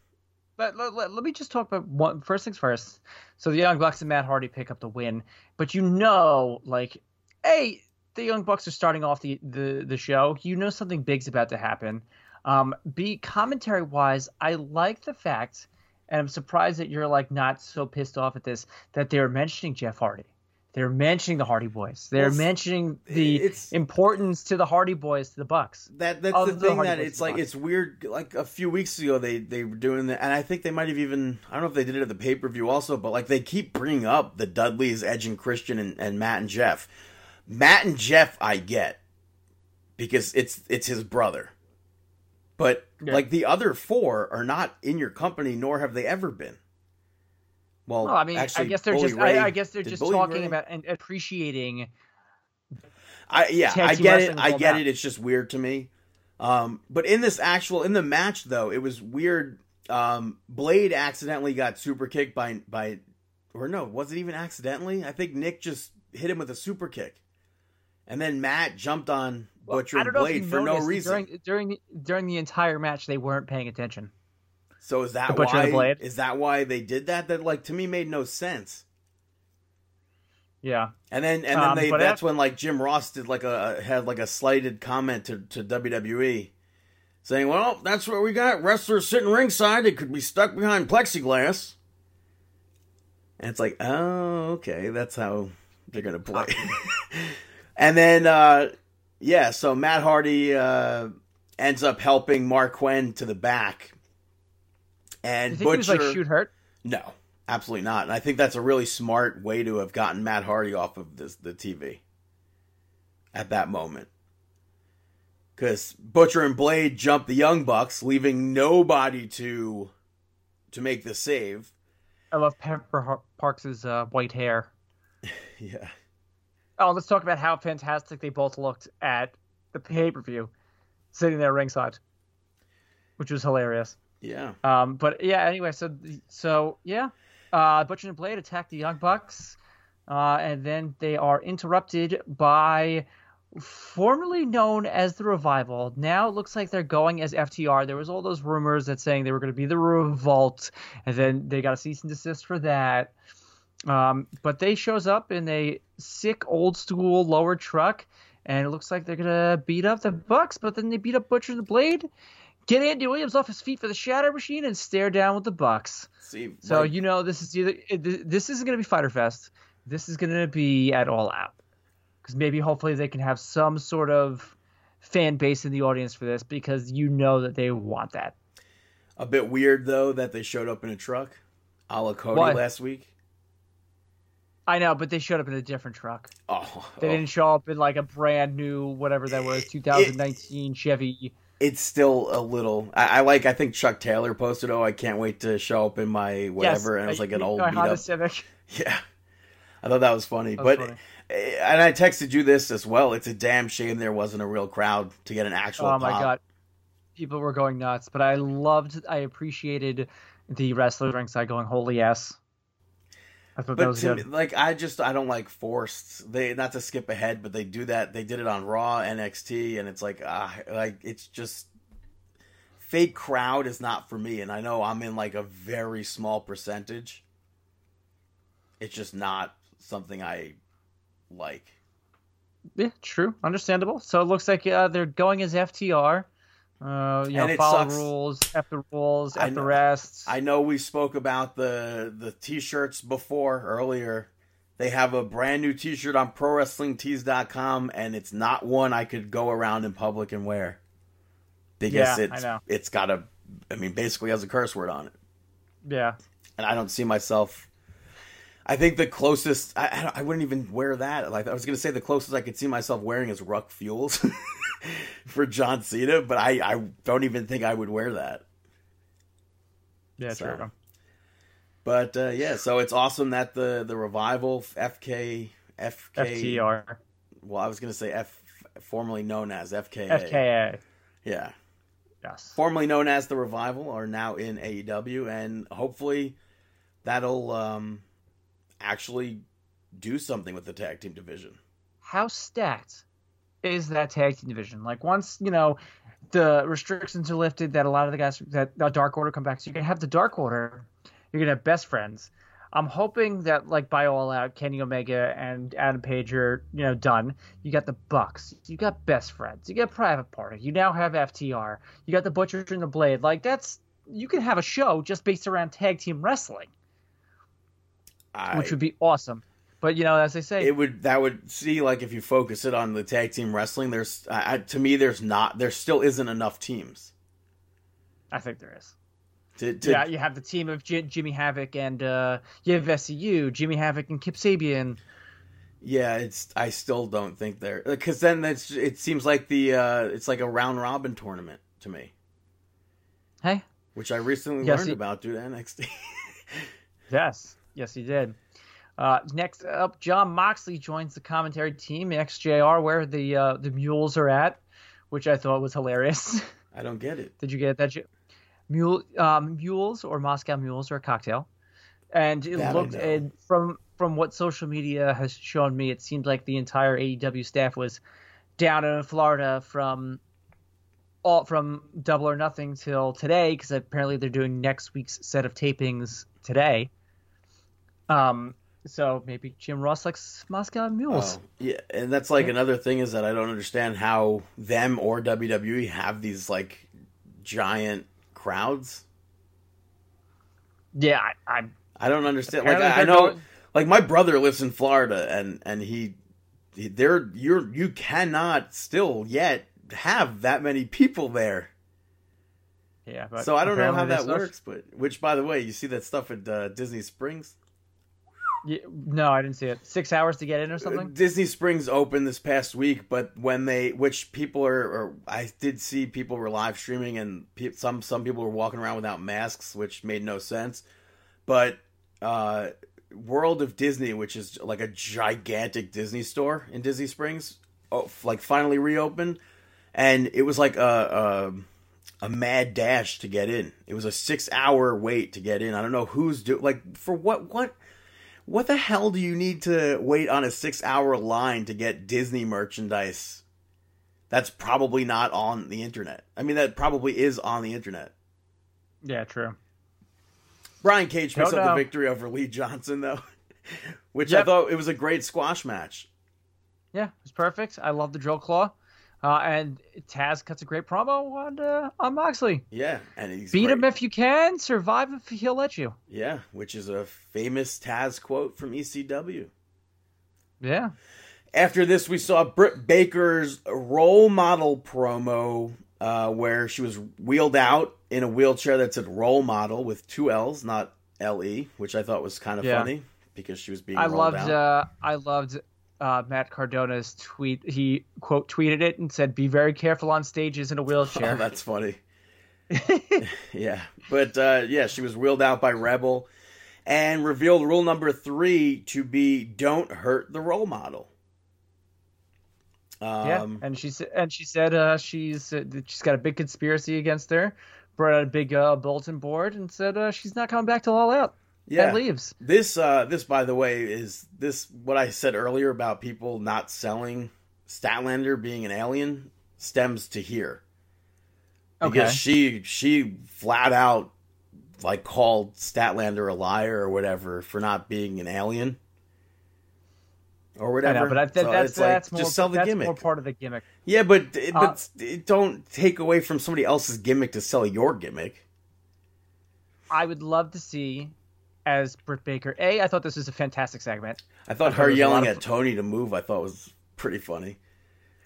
Speaker 3: Let, let, let, let me just talk about one first things first. So the Young Bucks and Matt Hardy pick up the win, but you know, like, hey, the Young Bucks are starting off the the, the show. You know something big's about to happen. Um, B commentary wise, I like the fact, and I'm surprised that you're like not so pissed off at this that they're mentioning Jeff Hardy. They're mentioning the Hardy Boys. They're
Speaker 1: Well,
Speaker 3: mentioning the importance to the Hardy Boys to the Bucks.
Speaker 1: That that's the
Speaker 3: the
Speaker 1: thing
Speaker 3: Hardy
Speaker 1: that
Speaker 3: Boys
Speaker 1: it's like
Speaker 3: box.
Speaker 1: it's weird. Like a few weeks ago, they they were doing that, and I think they might have even I don't know if they did it at the pay per view also, but like they keep bringing up the Dudleys, Edge and Christian, and, and Matt and Jeff. Matt and Jeff, I get because it's it's his brother, but
Speaker 3: Yeah.
Speaker 1: like the other four are not in your company, nor have they ever been. Well,
Speaker 3: Well, I mean,
Speaker 1: actually,
Speaker 3: I guess they're
Speaker 1: Bully
Speaker 3: just
Speaker 1: Ray-
Speaker 3: I, I guess they're just
Speaker 1: Bully
Speaker 3: talking
Speaker 1: Ray-
Speaker 3: about and appreciating
Speaker 1: I yeah, I get it. I get it. It's just weird to me. Um, but in this actual in the match though, it was weird. Um, Blade accidentally got super kicked by by, or no, was it even accidentally? I think Nick just hit him with a super kick, and then Matt jumped on Butcher
Speaker 3: I
Speaker 1: and
Speaker 3: don't know if
Speaker 1: Blade for no reason.
Speaker 3: During during during the entire match, they weren't paying attention.
Speaker 1: So is that
Speaker 3: The Butcher and the
Speaker 1: why?
Speaker 3: Blade?
Speaker 1: Is that why they did that? That like to me made no sense.
Speaker 3: Yeah,
Speaker 1: And then and then
Speaker 3: Um,
Speaker 1: they that's
Speaker 3: af-
Speaker 1: when like Jim Ross did like a had like a slighted comment to, to WWE saying, Well, that's what we got. Wrestlers sitting ringside, they could be stuck behind plexiglass. And it's like, oh, okay, that's how they're gonna play. and then uh yeah, so Matt Hardy uh ends up helping Marq Quen to the back. And
Speaker 3: you think he was
Speaker 1: Butcher
Speaker 3: like shoot hurt?
Speaker 1: no, absolutely not. And I think that's a really smart way to have gotten Matt Hardy off of this the TV at that moment. Because Butcher and Blade jump the Young Bucks, leaving nobody to to make the save.
Speaker 3: I love Pepper Har- Parks' uh, white hair.
Speaker 1: Yeah,
Speaker 3: Oh, let's talk about how fantastic they both looked at the pay per view, sitting there ringside, which was hilarious.
Speaker 1: Yeah.
Speaker 3: Um, but yeah, anyway, so so yeah, uh, Butcher and Blade attack the Young Bucks, uh, and then they are interrupted by formerly known as the Revival. Now it looks like they're going as FTR. There was all those rumors that saying they were going to be the Revolt, and then they got a cease and desist for that. Um, but they shows up in a sick old school lower truck, and it looks like they're gonna beat up the Bucks. But then they beat up Butcher and the Blade, get Andy Williams off his feet for the Shatter Machine, and stare down with the Bucks.
Speaker 1: See,
Speaker 3: So
Speaker 1: like,
Speaker 3: you know this is either this isn't gonna be Fyter Fest. This is gonna be at All Out because maybe hopefully they can have some sort of fan base in the audience for this because you know that they want that.
Speaker 1: a bit weird though that they showed up in a truck, a la Cody
Speaker 3: Why?
Speaker 1: last week.
Speaker 3: I know, but they showed up in a different truck.
Speaker 1: Oh,
Speaker 3: They
Speaker 1: oh.
Speaker 3: didn't show up in like a brand new whatever that was 2019 Chevy.
Speaker 1: It's still a little. I, I like. I think Chuck Taylor posted, "Oh, I can't wait to show up in my whatever,"
Speaker 3: yes,
Speaker 1: and it was like an old beat
Speaker 3: Honda
Speaker 1: up.
Speaker 3: Civic.
Speaker 1: Yeah, I thought that was funny.
Speaker 3: That was
Speaker 1: but
Speaker 3: funny.
Speaker 1: eh, and I texted you this as well. It's a damn shame there wasn't a real crowd to get an actual.
Speaker 3: Oh my
Speaker 1: pop.
Speaker 3: god, people were going nuts. But I loved, I appreciated the wrestler ringside going holy yes. I thought that
Speaker 1: But
Speaker 3: was
Speaker 1: to
Speaker 3: good.
Speaker 1: me, like I just I don't like forced. They not to skip ahead, but they do that. They did it on Raw, NXT, and it's like ah, like it's just fake crowd is not for me. And I know I'm in like a very small percentage. It's just not something I like.
Speaker 3: Yeah, true, understandable. So it looks like uh, they're going as FTR. Uh, you know,
Speaker 1: And it
Speaker 3: follow
Speaker 1: sucks.
Speaker 3: the rules, F the rules,
Speaker 1: I
Speaker 3: F the
Speaker 1: know-
Speaker 3: rest.
Speaker 1: I know we spoke about the the t-shirts before earlier. They have a brand new t-shirt on prowrestlingtees.com and it's not one I could go around in public and wear. Because
Speaker 3: Yeah, I
Speaker 1: it's
Speaker 3: know.
Speaker 1: it's got a I mean basically has a curse word on it.
Speaker 3: yeah,
Speaker 1: And I don't see myself I think the closest I, I, wouldn't even wear that. Like I was gonna say, the closest I could see myself wearing is Ruck Fules for John Cena, but I, I don't even think I would wear that.
Speaker 3: yeah,
Speaker 1: So,
Speaker 3: true.
Speaker 1: But uh, yeah, so it's awesome that the the revival FK FK
Speaker 3: FTR,
Speaker 1: Well, I was gonna say F, formerly known as FKA.
Speaker 3: FKA.
Speaker 1: Yeah,
Speaker 3: Yes.
Speaker 1: formerly known as the revival, are now in AEW, and hopefully that'll um, actually do something with the tag team division.
Speaker 3: How stacked is that tag team division? Like once you know the restrictions are lifted, that a lot of the guys that the Dark Order come back, so you're gonna have the Dark Order. You're gonna have best friends. I'm hoping that like by all out, Kenny Omega and Adam Page are you know done. You got the Bucks. You got best friends. You got Private Party. You now have FTR. You got the Butcher and the Blade. Like that's you can have a show just based around tag team wrestling,
Speaker 1: I,
Speaker 3: which would be awesome. But you know, as I say,
Speaker 1: it would that would see like if you focus it on the tag team wrestling. There's I, to me there's not there still isn't enough teams.
Speaker 3: I think there is.
Speaker 1: To, to,
Speaker 3: yeah, you have the team of J- Jimmy Havoc and uh, you have SCU, Jimmy Havoc and Kip Sabian.
Speaker 1: Yeah, it's. I still don't think they're because then that's. It seems like the. uh It's like a round robin tournament to me,
Speaker 3: Hey,
Speaker 1: which I recently
Speaker 3: Yes,
Speaker 1: learned
Speaker 3: it-
Speaker 1: about due to NXT.
Speaker 3: yes, yes, he did. Uh, next up, Jon Moxley joins the commentary team, XJR, where the uh, the mules are at, which I thought was hilarious.
Speaker 1: I don't get it.
Speaker 3: Did you get that? Mule, um, mules or Moscow mules are a cocktail, and it
Speaker 1: That
Speaker 3: looked and from from what social media has shown me, it seemed like the entire AEW staff was down in Florida from all from Double or Nothing till today, because apparently they're doing next week's set of tapings today. Um, so maybe Jim Ross likes Moscow mules.
Speaker 1: Oh, yeah, and that's like another thing is that I don't understand how them or WWE have these like giant crowds.
Speaker 3: Yeah, I, I
Speaker 1: I don't understand. Like I, I know,
Speaker 3: going-
Speaker 1: like my brother lives in Florida, and and he, he there you're you cannot still yet have that many people there.
Speaker 3: yeah. But
Speaker 1: so I don't know how that works, but which by the way, you see that stuff at uh, Disney Springs.
Speaker 3: Yeah, no, I didn't see it. Six hours to get in or something.
Speaker 1: Disney Springs opened this past week, but when they, which people are, or I did see people were live streaming, and pe- some some people were walking around without masks, which made no sense. But uh, World of Disney, which is like a gigantic Disney store in Disney Springs, oh, like finally reopened, and it was like a, a a mad dash to get in. It was a six hour wait to get in. I don't know who's do like for what what what the hell do you need to wait on a six hour line to get Disney merchandise? That's probably not on the internet. I mean, that probably is on the internet.
Speaker 3: Yeah, true.
Speaker 1: Brian Cage picks up the victory over Lee Johnson, though, which I thought it was a great squash match.
Speaker 3: Yeah, it was perfect. I love the drill claw. Uh, and Taz cuts a great promo on uh, on Moxley.
Speaker 1: Yeah, and he's
Speaker 3: Beat
Speaker 1: great.
Speaker 3: him if you can, survive if he'll let you.
Speaker 1: Yeah, which is a famous Taz quote from ECW.
Speaker 3: Yeah.
Speaker 1: After this, we saw Britt Baker's role model promo, uh, where she was wheeled out in a wheelchair that said "role model" with two L's, not L E, which I thought was kind of
Speaker 3: Yeah.
Speaker 1: funny because she was being.
Speaker 3: I
Speaker 1: rolled
Speaker 3: loved
Speaker 1: out.
Speaker 3: uh, I loved uh, Matt Cardona's tweet. He quote tweeted it and said, "Be very careful on stages in a wheelchair."
Speaker 1: Oh,
Speaker 3: wheelchair."
Speaker 1: that's funny. yeah, but uh, yeah, she was wheeled out by Rebel, and revealed rule number three to be "Don't hurt the role model."
Speaker 3: yeah,
Speaker 1: Um,
Speaker 3: and she said, and she said uh, she's uh, she's got a big conspiracy against her. Brought out a big uh, bulletin board and said uh, she's not coming back till all out.
Speaker 1: Yeah.
Speaker 3: Leaves.
Speaker 1: This, uh, this, by the way, is this what I said earlier about people not selling Statlander being an alien stems to here because
Speaker 3: Okay.
Speaker 1: she she flat out like called Statlander a liar or whatever for not being an alien, or
Speaker 3: I
Speaker 1: whatever.
Speaker 3: know, but I, that,
Speaker 1: So
Speaker 3: that's
Speaker 1: it's like,
Speaker 3: that's more
Speaker 1: just sell the
Speaker 3: that's
Speaker 1: gimmick.
Speaker 3: more part of the gimmick.
Speaker 1: Yeah, but it,
Speaker 3: Uh,
Speaker 1: but it don't take away from somebody else's gimmick to sell your gimmick.
Speaker 3: I would love to see as Britt Baker. A, I thought this was a fantastic segment.
Speaker 1: I thought
Speaker 3: I thought
Speaker 1: her yelling at Tony to move. I thought was pretty funny.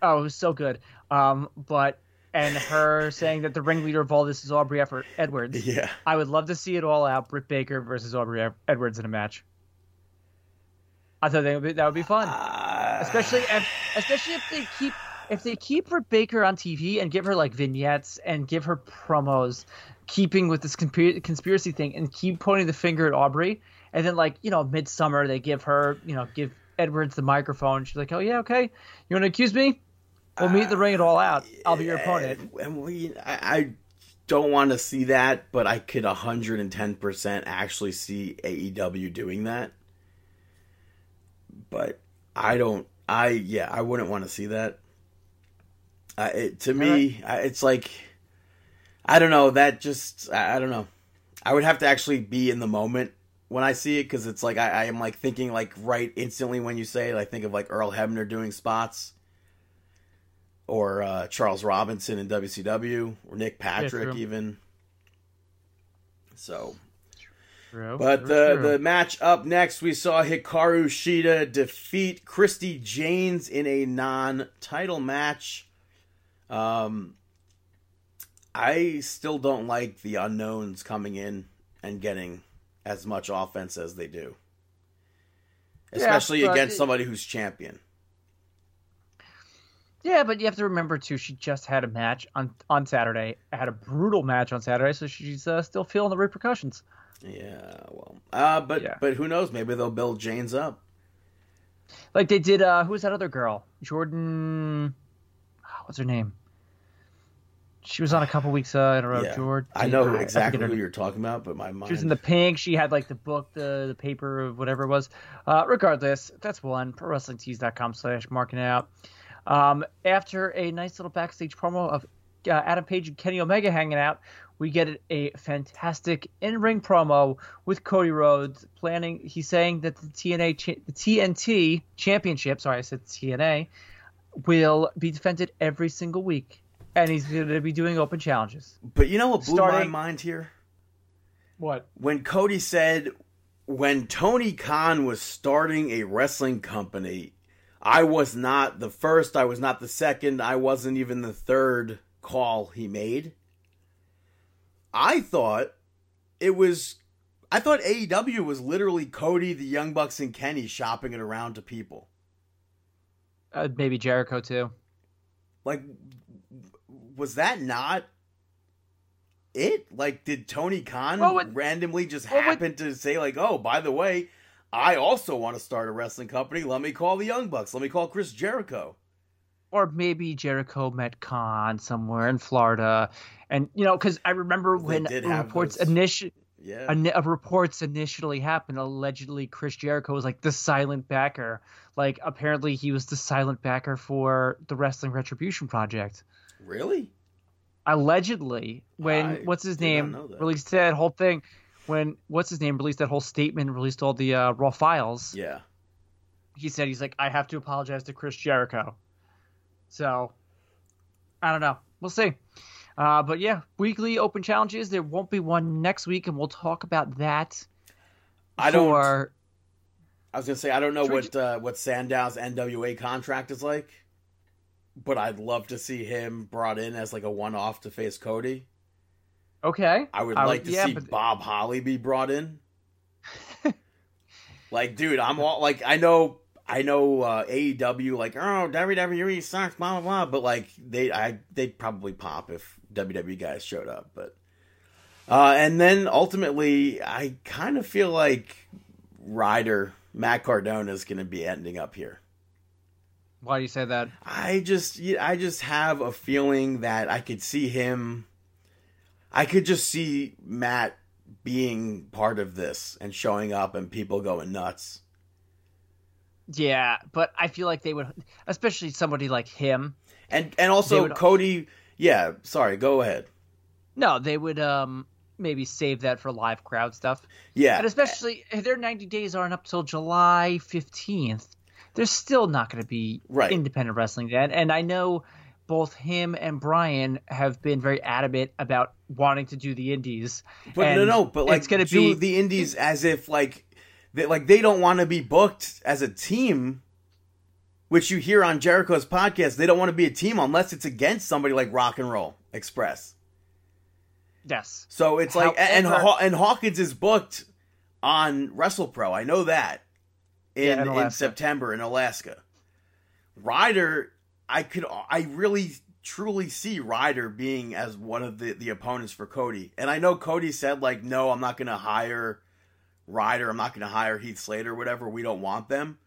Speaker 3: Oh, it was so good. Um, but and her saying that the ringleader of all this is Aubrey Effort- Edwards.
Speaker 1: Yeah,
Speaker 3: I would love to see it all out. Britt Baker versus Aubrey Edwards in a match. I thought that would be, that would be fun,
Speaker 1: Uh,
Speaker 3: especially if, especially if they keep if they keep Britt Baker on TV and give her like vignettes and give her promos, keeping with this conspiracy thing and keep pointing the finger at Aubrey, and then like you know midsummer they give her you know give Edwards the microphone. She's like, oh yeah, okay, you want to accuse me? We'll meet the ring it all out. I'll be your opponent.
Speaker 1: And we, I, I don't want to see that, but I could 110% actually see AEW doing that. But I don't, I, yeah, I wouldn't want to see that. Uh, it, to me, I, it's like, I don't know, that just, I, I don't know. I would have to actually be in the moment when I see it because it's like, I, I am like thinking like right instantly when you say it, I think of like Earl Hebner doing spots or uh, Charles Robinson in WCW, or Nick Patrick
Speaker 3: true.
Speaker 1: even. So,
Speaker 3: True,
Speaker 1: but the
Speaker 3: true.
Speaker 1: the match up next, we saw Hikaru Shida defeat Christy Janes in a non-title match. Um, I still don't like the unknowns coming in and getting as much offense as they do, especially
Speaker 3: but
Speaker 1: against
Speaker 3: it-
Speaker 1: somebody who's champion.
Speaker 3: Yeah, but you have to remember too. She just had a match on on Saturday. Had a brutal match on Saturday, so she's uh, still feeling the repercussions.
Speaker 1: Yeah, well, uh, but
Speaker 3: Yeah.
Speaker 1: but who knows? Maybe they'll build Janes up.
Speaker 3: Like they did. Uh, who was that other girl? Jordan. What's her name? She was on a couple weeks uh, in a row.
Speaker 1: Yeah.
Speaker 3: Jordan.
Speaker 1: I know
Speaker 3: forget
Speaker 1: exactly
Speaker 3: her
Speaker 1: who you're talking about, but my mind.
Speaker 3: She was in the pink. She had like the book, the the paper, or whatever it was. Uh, regardless, that's one. ProWrestlingTees.com slash marking out. Um, after a nice little backstage promo of uh, Adam Page and Kenny Omega hanging out, we get a fantastic in-ring promo with Cody Rhodes planning. He's saying that the TNA, cha- the TNT Championship, sorry, I said TNA, will be defended every single week, and he's going to be doing open challenges.
Speaker 1: But you know what blew my mind here?
Speaker 3: What?
Speaker 1: When Cody said, when Tony Khan was starting a wrestling company, I was not the first, I was not the second, I wasn't even the third call he made. I thought it was. I thought AEW was literally Cody, the Young Bucks, and Kenny shopping it around to people.
Speaker 3: Uh, maybe Jericho too.
Speaker 1: like was that not it like did tony khan
Speaker 3: Well, what-
Speaker 1: randomly just
Speaker 3: well, what-
Speaker 1: happen to say like oh by the way i also want to start a wrestling company let me call the young bucks let me call chris jericho
Speaker 3: or maybe Jericho met Khan somewhere in Florida, and you know, because I remember
Speaker 1: They
Speaker 3: when reports initially
Speaker 1: yeah
Speaker 3: reports initially happened. Allegedly, Chris Jericho was like the silent backer. Like apparently, he was the silent backer for the Wrestling Retribution Project.
Speaker 1: Really
Speaker 3: Allegedly, when
Speaker 1: I
Speaker 3: what's his name released that whole thing, when what's his name released that whole statement, released all the uh, raw files.
Speaker 1: yeah
Speaker 3: he said he's like I have to apologize to Chris Jericho. So I don't know. We'll see. Uh, but yeah, weekly open challenges. There won't be one next week, and we'll talk about that.
Speaker 1: i don't
Speaker 3: for-
Speaker 1: i was gonna say i don't know what uh, what sandow's nwa contract is like but i'd love to see him brought in as like a one-off to face cody
Speaker 3: Okay.
Speaker 1: I would
Speaker 3: I would-
Speaker 1: like to
Speaker 3: yeah,
Speaker 1: see
Speaker 3: but-
Speaker 1: Bob Holly be brought in. like, dude, I'm all like, I know, I know uh, AEW, like, oh, WWE sucks, blah blah blah, but like, they, I, they'd probably pop if WWE guys showed up, but. Uh, and then ultimately, I kind of feel like Ryder Matt Cardona is going to be ending up here.
Speaker 3: Why do you say that?
Speaker 1: I just I just have a feeling that I could see him I could just see Matt being part of this and showing up and people going nuts.
Speaker 3: Yeah, but I feel like they would, especially somebody like him.
Speaker 1: And and also
Speaker 3: would-
Speaker 1: Cody yeah, sorry, go ahead.
Speaker 3: No, they would um maybe save that for live crowd stuff.
Speaker 1: Yeah.
Speaker 3: And especially their 90 days aren't up till July 15th. There's still not going to be
Speaker 1: Right.
Speaker 3: independent wrestling then. And I know both him and Brian have been very adamant about wanting to do the indies.
Speaker 1: But no, no, but like
Speaker 3: it's gonna
Speaker 1: do
Speaker 3: be
Speaker 1: the indies as if like they like they don't want to be booked as a team. Which you hear on Jericho's podcast, they don't want to be a team unless it's against somebody like Rock and Roll Express.
Speaker 3: yes.
Speaker 1: So it's like and
Speaker 3: However-
Speaker 1: Haw- and Hawkins is booked on WrestlePro. I know that in
Speaker 3: Yeah, in
Speaker 1: in, September in Alaska. Ryder, I could I really truly see Ryder being as one of the the opponents for Cody. And I know Cody said like no, I'm not going to hire Ryder. I'm not going to hire Heath Slater or whatever. We don't want them.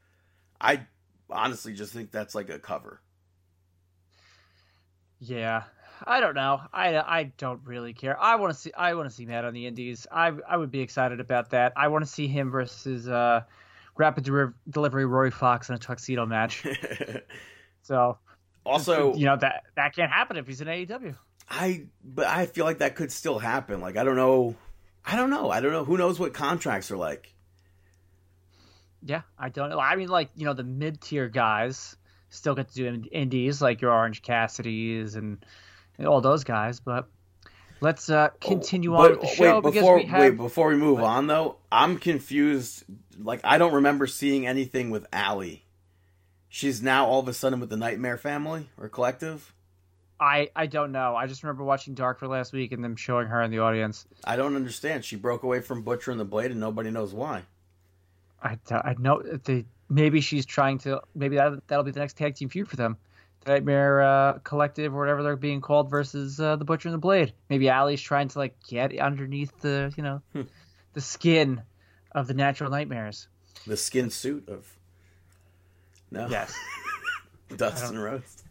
Speaker 1: I honestly just think that's like a cover.
Speaker 3: Yeah. I don't know. I, I don't really care. I want to see I want to see Matt on the Indies. I I would be excited about that. I want to see him versus uh, Rapid Delivery Rory Fox in a tuxedo match. So
Speaker 1: also,
Speaker 3: you know that that can't happen if he's in AEW.
Speaker 1: I but I feel like that could still happen. Like I don't know. I don't know. I don't know. Who knows what contracts are like?
Speaker 3: Yeah, I don't know. I mean, like you know, the mid tier guys still get to do indies, like your Orange Cassidy's and, and all those guys. But let's uh, continue on
Speaker 1: But
Speaker 3: with the show
Speaker 1: wait,
Speaker 3: because
Speaker 1: before
Speaker 3: we have.
Speaker 1: wait before we move on though, I'm confused. Like I don't remember seeing anything with Allie. She's now all of a sudden with the Nightmare Family or Collective.
Speaker 3: I I don't know. I just remember watching Dark for last week and them showing her in the audience.
Speaker 1: I don't understand. She broke away from Butcher and the Blade, and nobody knows why.
Speaker 3: I, I know they maybe she's trying to maybe that that'll be the next tag team feud for them. The Nightmare uh, Collective or whatever they're being called versus uh, the Butcher and the Blade. Maybe Allie's trying to like get underneath the you know
Speaker 1: Hmm.
Speaker 3: the skin of the natural nightmares.
Speaker 1: The skin suit of no,
Speaker 3: Yes.
Speaker 1: Dustin Rhodes.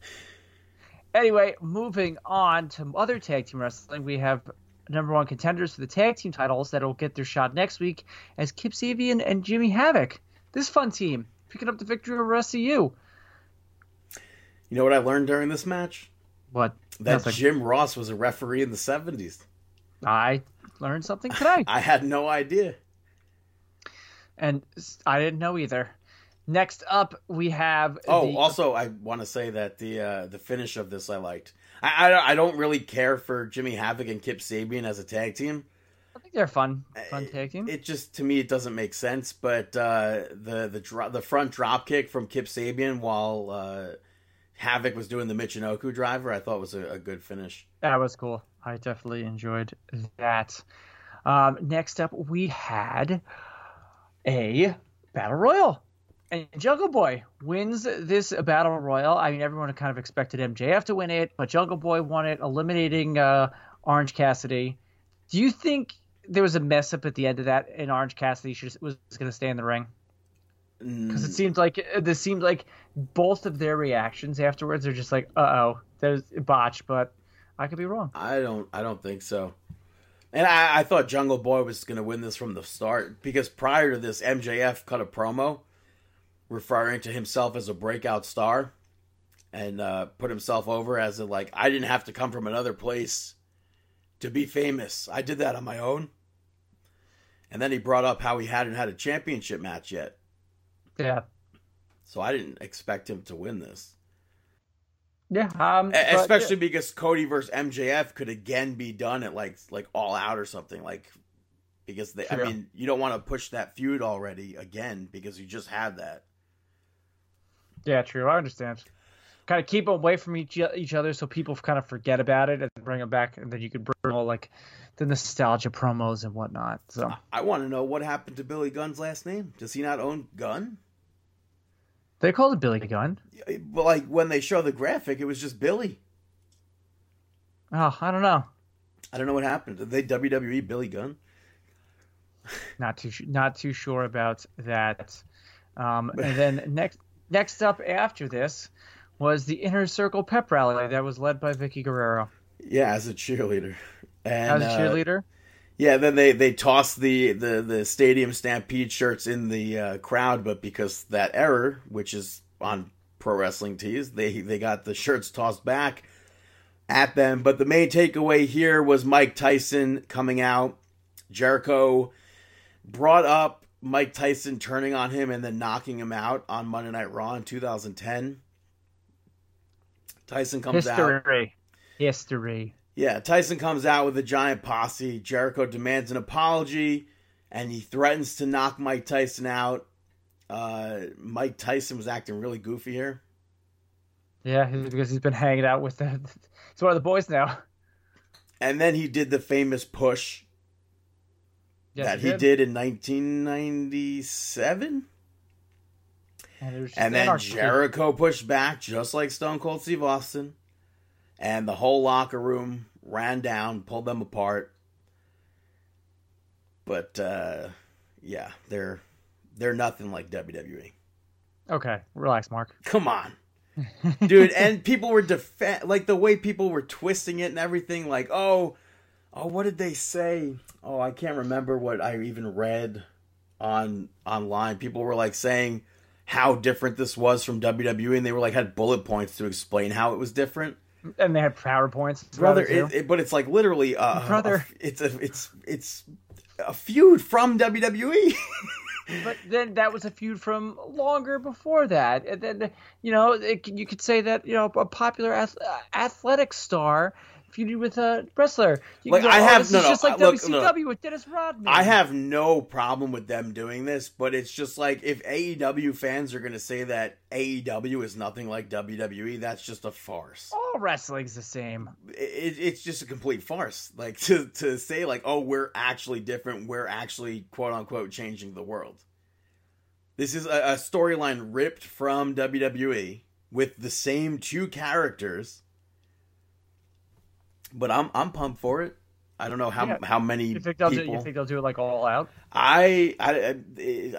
Speaker 3: Anyway, moving on to other tag team wrestling, we have number one contenders for the tag team titles that will get their shot next week as Kip Sabian and Jimmy Havoc. This fun team picking up the victory over SCU.
Speaker 1: You know what I learned during this match?
Speaker 3: What?
Speaker 1: That
Speaker 3: Nothing.
Speaker 1: Jim Ross was a referee in the 70s.
Speaker 3: I learned something today,
Speaker 1: I had no idea.
Speaker 3: and I didn't know either. Next up, we have.
Speaker 1: Oh,
Speaker 3: the,
Speaker 1: also, I want to say that the uh, the finish of this I liked. I, I I don't really care for Jimmy Havoc and Kip Sabian as a tag team.
Speaker 3: I think they're fun, fun tag team.
Speaker 1: It just to me it doesn't make sense. But uh, the the dro- the front drop kick from Kip Sabian while uh, Havoc was doing the Michinoku driver, I thought was a, a good finish.
Speaker 3: That was cool. I definitely enjoyed that. Um, next up, we had a battle royal, and Jungle Boy wins this battle royal. I mean, everyone kind of expected MJF to win it, but Jungle Boy won it, eliminating uh, Orange Cassidy. Do you think there was a mess up at the end of that, and Orange Cassidy should, was going to stay in the ring? Because it
Speaker 1: Mm,
Speaker 3: seemed like this seemed like both of their reactions afterwards are just like, "Uh oh, there's a botch," but I could be wrong.
Speaker 1: I don't I don't think so. And I, I thought Jungle Boy was going to win this from the start because prior to this, MJF cut a promo referring to himself as a breakout star and uh, put himself over as a like I didn't have to come from another place to be famous. I did that on my own. And then he brought up how he hadn't had a championship match yet,
Speaker 3: Yeah.
Speaker 1: so I didn't expect him to win this.
Speaker 3: Yeah. Um,
Speaker 1: E-
Speaker 3: but,
Speaker 1: especially because Cody versus MJF could again be done at like like all out or something like because they, I mean you don't want to push that feud already again because you just had that.
Speaker 3: yeah, true. I understand. Kind of keep them away from each each other so people kind of forget about it and bring them back, and then you could bring all like the nostalgia promos and whatnot. So
Speaker 1: I want to know what happened to Billy Gunn's last name. Does he not own Gunn?
Speaker 3: they called it Billy Gunn.
Speaker 1: But like when they show the graphic, it was just Billy.
Speaker 3: Oh, I don't know.
Speaker 1: I don't know what happened. Did they WWE Billy Gunn?
Speaker 3: Not too not too sure about that. Um, and then next next up after this was the Inner Circle Pep Rally that was led by Vickie Guerrero.
Speaker 1: Yeah, as a cheerleader. And
Speaker 3: As a
Speaker 1: uh,
Speaker 3: cheerleader,
Speaker 1: Yeah, then they they tossed the the the stadium stampede shirts in the uh, crowd, but because that error, which is on pro wrestling tees, they they got the shirts tossed back at them. But the main takeaway here was Mike Tyson coming out. Jericho brought up Mike Tyson turning on him and then knocking him out on Monday Night Raw in 2010. Tyson comes out.
Speaker 3: History. History.
Speaker 1: Yeah, Tyson comes out with a giant posse. Jericho demands an apology, and he threatens to knock Mike Tyson out. Uh, Mike Tyson was acting really goofy here.
Speaker 3: Yeah, because he's been hanging out with the. He's one of the boys now.
Speaker 1: And then he did the famous push
Speaker 3: Yes,
Speaker 1: that he did in 1997.
Speaker 3: And, it was just
Speaker 1: And then. Jericho pushed back, just like Stone Cold Steve Austin. And the whole locker room ran down, pulled them apart. But uh, yeah, they're they're nothing like WWE.
Speaker 3: Okay, relax, Mark.
Speaker 1: Come on, dude. And people were defend like the way people were twisting it and everything. Like, oh, oh, what did they say? Oh, I can't remember what I even read on online. People were like saying how different this was from WWE, and they were like had bullet points to explain how it was different.
Speaker 3: And they had PowerPoints.
Speaker 1: Brother,
Speaker 3: it,
Speaker 1: it, but it's like literally, uh,
Speaker 3: Brother.
Speaker 1: a- it's a it's it's a feud from. WWE.
Speaker 3: But then that was a feud from longer before that. And then, you know, it, you could say that, you know, a popular ath- uh, athletic star feuded with a wrestler. You
Speaker 1: Like,
Speaker 3: go,
Speaker 1: I
Speaker 3: oh,
Speaker 1: have-
Speaker 3: this
Speaker 1: no, no,
Speaker 3: just like
Speaker 1: uh, look,
Speaker 3: WCW
Speaker 1: look.
Speaker 3: with Dennis Rodman.
Speaker 1: I have no problem with them doing this, but it's just like if AEW fans are going to say that AEW is nothing like WWE, that's just a farce.
Speaker 3: all wrestling's the same.
Speaker 1: It, it's just a complete farce. Like to to say like, oh, we're actually different. We're actually quote unquote changing the world. This is a, a storyline ripped from WWE with the same two characters. But I'm I'm pumped for it. I don't know how
Speaker 3: Yeah.
Speaker 1: how many
Speaker 3: You think they'll do?
Speaker 1: people.
Speaker 3: You think they'll do it like all out?
Speaker 1: I, I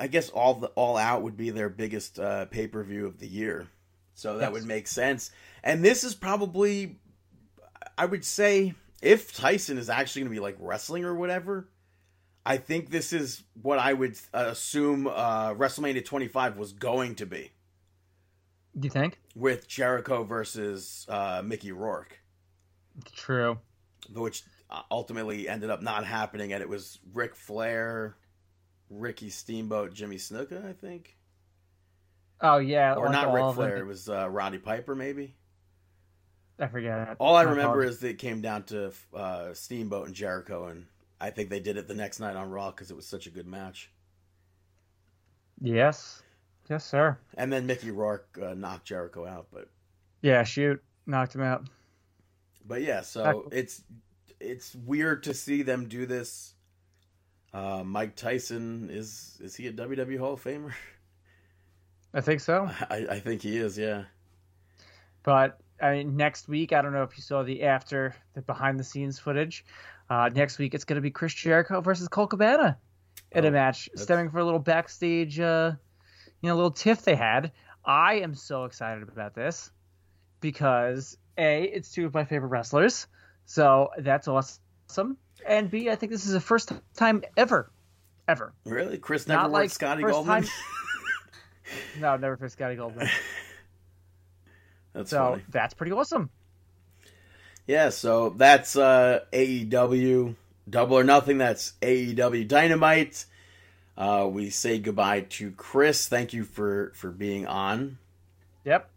Speaker 1: I guess all the all out would be their biggest uh, pay per view of the year, so that
Speaker 3: Yes.
Speaker 1: would make sense. And this is probably, I would say, if Tyson is actually going to be like wrestling or whatever, I think this is what I would assume uh, WrestleMania 25 was going to be
Speaker 3: Do you think?
Speaker 1: with Jericho versus uh, Mickey Rourke,
Speaker 3: True.
Speaker 1: which uh, ultimately ended up not happening, and it was Ric Flair, Ricky Steamboat, Jimmy Snuka, I think.
Speaker 3: Oh yeah,
Speaker 1: or
Speaker 3: like
Speaker 1: not Ric. Flair. It was uh, Roddy Piper, maybe.
Speaker 3: I forget.
Speaker 1: All I remember is that it came down to uh, Steamboat and Jericho, and I think they did it the next night on Raw because it was such a good match.
Speaker 3: yes, yes, sir.
Speaker 1: And then Mickey Rourke uh, knocked Jericho out, but
Speaker 3: Yeah, shoot, knocked him out.
Speaker 1: But yeah, so it's it's weird to see them do this. Uh, Mike Tyson is is he a WWE Hall of Famer?
Speaker 3: I think so.
Speaker 1: I, I think he is. Yeah.
Speaker 3: But I mean, next week, I don't know if you saw the after the behind the scenes footage. Uh, next week, it's going to be Chris Jericho versus Colt Cabana in
Speaker 1: Oh,
Speaker 3: a match
Speaker 1: that's-
Speaker 3: stemming for a little backstage, uh, you know, little tiff they had. I am so excited about this because a, it's two of my favorite wrestlers, so that's awesome. And b, I think this is the first time ever, ever.
Speaker 1: Really, Chris never
Speaker 3: Not like
Speaker 1: Scotty
Speaker 3: first
Speaker 1: Goldman.
Speaker 3: time- No, never for Scotty Goldman.
Speaker 1: That's
Speaker 3: So
Speaker 1: funny.
Speaker 3: that's pretty awesome.
Speaker 1: Yeah, so that's uh, AEW Double or Nothing. That's AEW Dynamite. Uh, we say goodbye to Chris. Thank you for for being on,
Speaker 3: Yep.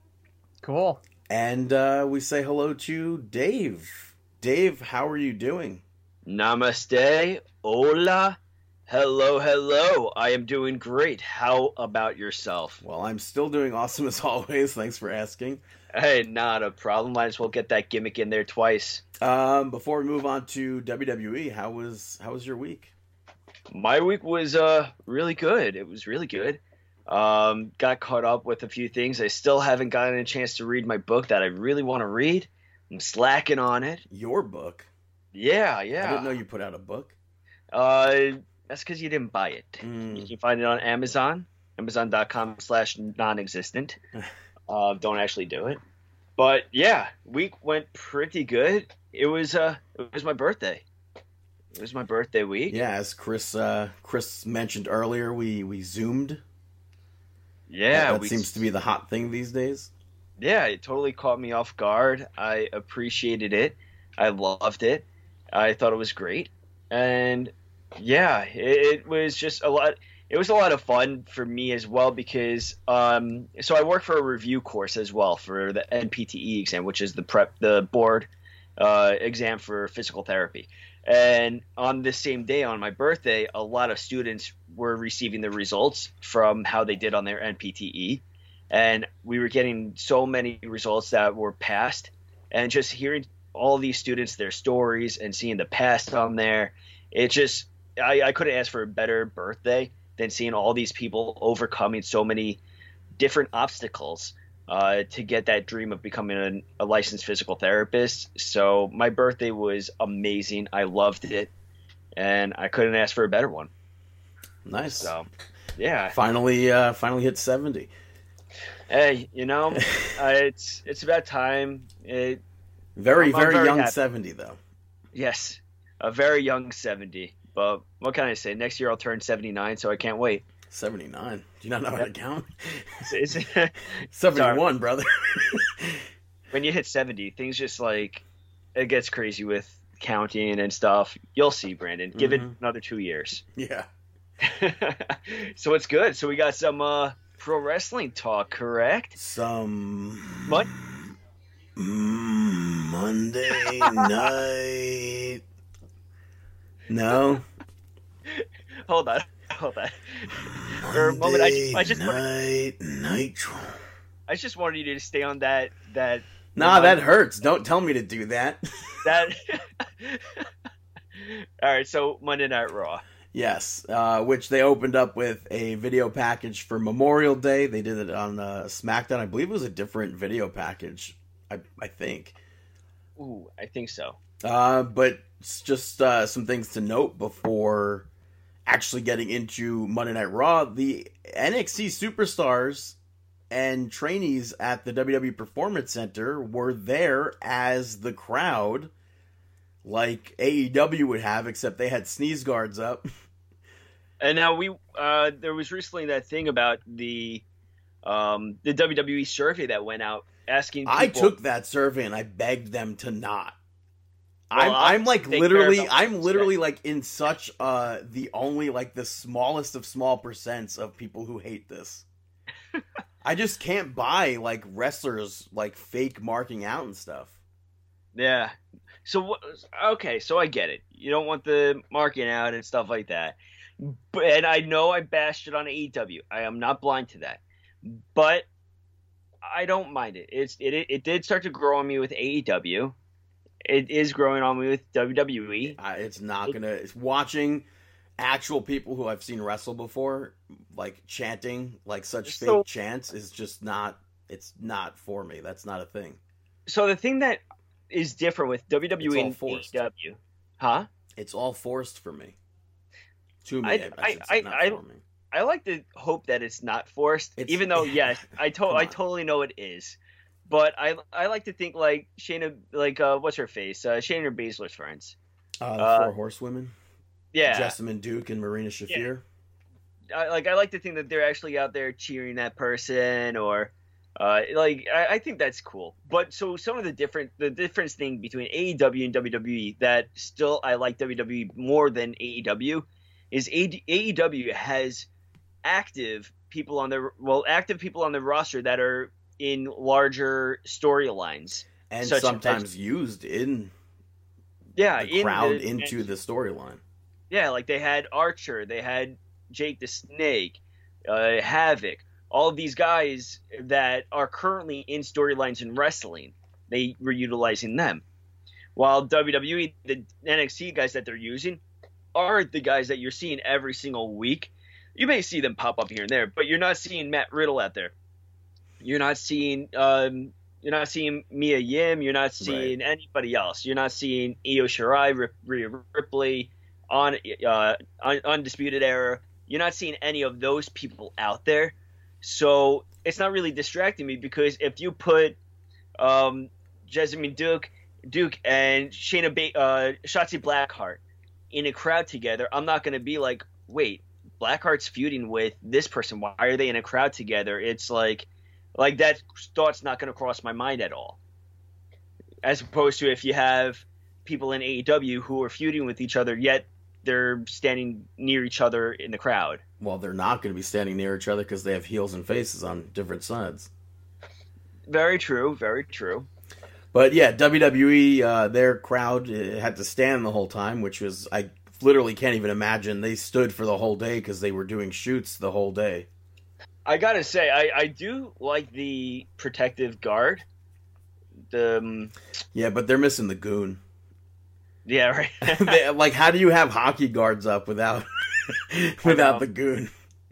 Speaker 3: Cool.
Speaker 1: And uh, we say hello to Dave. Dave, how are you doing?
Speaker 2: Namaste. Hola. Hello, hello. I am doing great. How about yourself?
Speaker 1: Well, I'm still doing awesome as always. Thanks for asking.
Speaker 2: Hey, not a problem. Might as well get that gimmick in there twice.
Speaker 1: Um, before we move on to WWE, how was how was your week?
Speaker 2: My week was uh really good. It was really good. Um, got caught up with a few things. I still haven't gotten a chance to read my book that I really want to read. I'm slacking on it.
Speaker 1: Your book.
Speaker 2: Yeah, yeah.
Speaker 1: I didn't know you put out a book.
Speaker 2: Uh, that's because you didn't buy it.
Speaker 1: Mm.
Speaker 2: You can find it on Amazon, Amazon.com slash non-existent. uh, don't actually do it. But yeah, week went pretty good. It was uh, it was my birthday. It was my birthday week.
Speaker 1: Yeah, as Chris uh, Chris mentioned earlier, we we zoomed.
Speaker 2: Yeah,
Speaker 1: that
Speaker 2: we,
Speaker 1: seems to be the hot thing these days.
Speaker 2: yeah, it totally caught me off guard. I appreciated it. I loved it. I thought it was great. And yeah, it, it was just a lot. it was a lot of fun for me as well because um, so I work for a review course as well for the NPTE exam, which is the prep the board uh, exam for physical therapy. And on this same day, on my birthday, a lot of students were receiving the results from how they did on their NPTE, and we were getting so many results that were passed, and just hearing all these students their stories and seeing the past on there, it just I, I couldn't ask for a better birthday than seeing all these people overcoming so many different obstacles uh, to get that dream of becoming a, a, licensed physical therapist. So my birthday was amazing. I loved it, and I couldn't ask for a better one.
Speaker 1: Nice.
Speaker 2: So, yeah.
Speaker 1: Finally, uh, finally hit seventy.
Speaker 2: Hey, you know, uh, it's it's about time. It,
Speaker 1: very, very, very young happy. seventy though.
Speaker 2: Yes, a very young seventy. But what can I say? Next year I'll turn 79, so I can't wait.
Speaker 1: 79? Do you not know how to count?
Speaker 2: 71,
Speaker 1: brother.
Speaker 2: when you hit 70, things just like it gets crazy with counting and stuff. You'll see, Brandon. Give mm-hmm. it another two years.
Speaker 1: Yeah.
Speaker 2: so it's good. So we got some uh, pro wrestling talk, correct?
Speaker 1: Some
Speaker 2: Mon-
Speaker 1: mm, Monday night no.
Speaker 2: hold on. Hold on. For a moment, I just, I just
Speaker 1: night wanted, nitro.
Speaker 2: I just wanted you to stay on that that.
Speaker 1: Nah, that hurts. Don't tell me to do that.
Speaker 2: that. All right, so Monday Night Raw.
Speaker 1: Yes, uh, which they opened up with a video package for Memorial Day. They did it on uh, SmackDown. I believe it was a different video package. I I think.
Speaker 2: Ooh, I think so.
Speaker 1: Uh, but just uh, some things to note before actually getting into Monday Night Raw. The NXT superstars and trainees at the WWE Performance Center were there as the crowd, like AEW would have, except they had sneeze guards up.
Speaker 2: And now we, uh, there was recently that thing about the um, the WWE survey that went out asking. People,
Speaker 1: I took that survey and I begged them to not. I'm, I'm like literally I'm literally like in such uh the only like the smallest of small percents of people who hate this. I just can't buy like wrestlers like fake marking out and stuff.
Speaker 2: Yeah. So okay, so I get it. You don't want the marking out and stuff like that. And I know I bashed it on AEW. I am not blind to that. But I don't mind it. It's it it did start to grow on me with AEW it is growing on me with WWE.
Speaker 1: It's not gonna. It's watching actual people who I've seen wrestle before, like chanting like such so, fake chants, is just not. It's not for me. That's not a thing.
Speaker 2: So the thing that is different with WWE and. AEW, huh?
Speaker 1: It's all forced for me. To me,
Speaker 2: I, I, I, I, I, I like to hope that it's not forced, it's, even though yes, I to- I totally know it is. But I I like to think like Shayna, like uh, what's her face? Uh, Shayna Baszler's friends.
Speaker 1: Uh, the uh, four horsewomen.
Speaker 2: Yeah,
Speaker 1: Jessamyn Duke and Marina Shafir.
Speaker 2: Yeah. I, like I like to think that they're actually out there cheering that person, or uh, like I, I, think that's cool. But so some of the different the difference thing between AEW and WWE that still I like WWE more than AEW is AEW has active people on their well active people on the roster that are in larger storylines
Speaker 1: and sometimes as, used in
Speaker 2: yeah
Speaker 1: the crowd in the, into the storyline.
Speaker 2: Yeah, like they had Archer, they had Jake the Snake, uh, Havoc, all of these guys that are currently in storylines in wrestling. They were utilizing them, while WWE, the NXT guys that they're using, are the guys that you're seeing every single week. You may see them pop up here and there, but you're not seeing Matt Riddle out there. You're not seeing um, you're not seeing Mia Yim. You're not seeing right. anybody else. You're not seeing Io Shirai, Rhea Ripley, on uh, Undisputed Era. You're not seeing any of those people out there. So it's not really distracting me because if you put um, Jessamyn Duke, Duke and Shayna ba- uh, Shotzi Blackheart in a crowd together, I'm not going to be like, wait, Blackheart's feuding with this person. Why are they in a crowd together? It's like like that thought's not going to cross my mind at all. As opposed to if you have people in AEW who are feuding with each other, yet they're standing near each other in the crowd.
Speaker 1: well, they're not going to be standing near each other because they have heels and faces on different sides.
Speaker 2: Very true. Very true.
Speaker 1: But yeah, WWE, uh, their crowd uh, had to stand the whole time, which was I literally can't even imagine. They stood for the whole day because they were doing shoots the whole day.
Speaker 2: I gotta say, I, I do like the protective guard. The um,
Speaker 1: Yeah, but they're missing the goon.
Speaker 2: yeah right.
Speaker 1: They- like, how do you have hockey guards up without without the goon?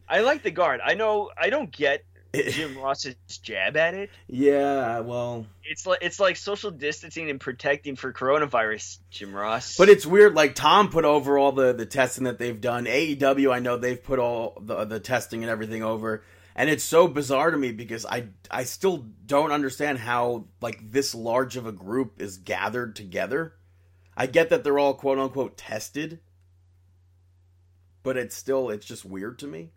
Speaker 2: I like the guard. I know I don't get Jim Ross's jab at it.
Speaker 1: yeah, well,
Speaker 2: It's like it's like social distancing and protecting for coronavirus, Jim Ross.
Speaker 1: but it's weird. Like Tom put over all the the testing that they've done. AEW, I know they've put all the the testing and everything over, and it's so bizarre to me because I I still don't understand how like this large of a group is gathered together. I get that they're all quote unquote tested, but it's still it's just weird to me.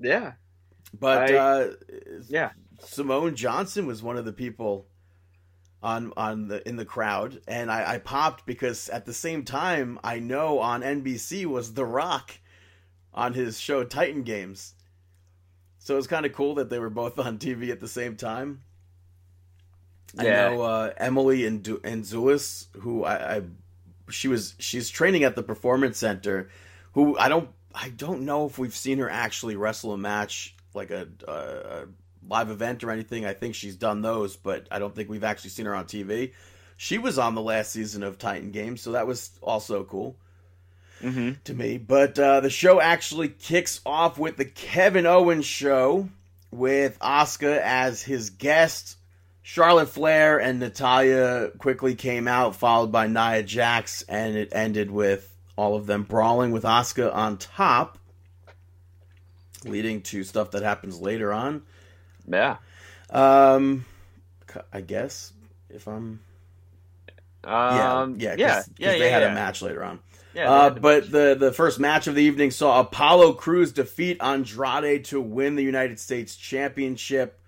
Speaker 2: yeah,
Speaker 1: But
Speaker 2: I-
Speaker 1: uh,
Speaker 2: yeah.
Speaker 1: Simone Johnson was one of the people on on the in the crowd, and I, I popped because at the same time I know on NBC was The Rock on his show Titan Games, so it was kind of cool that they were both on TV at the same time. I know uh, Emily and Du- and Zulis, who I, I she was she's training at the Performance Center, who I don't I don't know if we've seen her actually wrestle a match like a, a, a live event or anything. I think she's done those, but I don't think we've actually seen her on TV. She was on the last season of Titan Games, so that was also cool
Speaker 2: Mm-hmm.
Speaker 1: to me. But uh, the show actually kicks off with the Kevin Owens show with Asuka as his guest. Charlotte Flair and Natalya quickly came out, followed by Nia Jax, and it ended with all of them brawling with Asuka on top, leading to stuff that happens later on.
Speaker 2: Yeah.
Speaker 1: Um, I guess if I'm yeah
Speaker 2: Um,
Speaker 1: yeah
Speaker 2: yeah,
Speaker 1: yeah,
Speaker 2: yeah, yeah,
Speaker 1: they had
Speaker 2: yeah.
Speaker 1: a match later on.
Speaker 2: Yeah,
Speaker 1: Uh, but
Speaker 2: match.
Speaker 1: the the first match of the evening saw Apollo Crews defeat Andrade to win the United States Championship.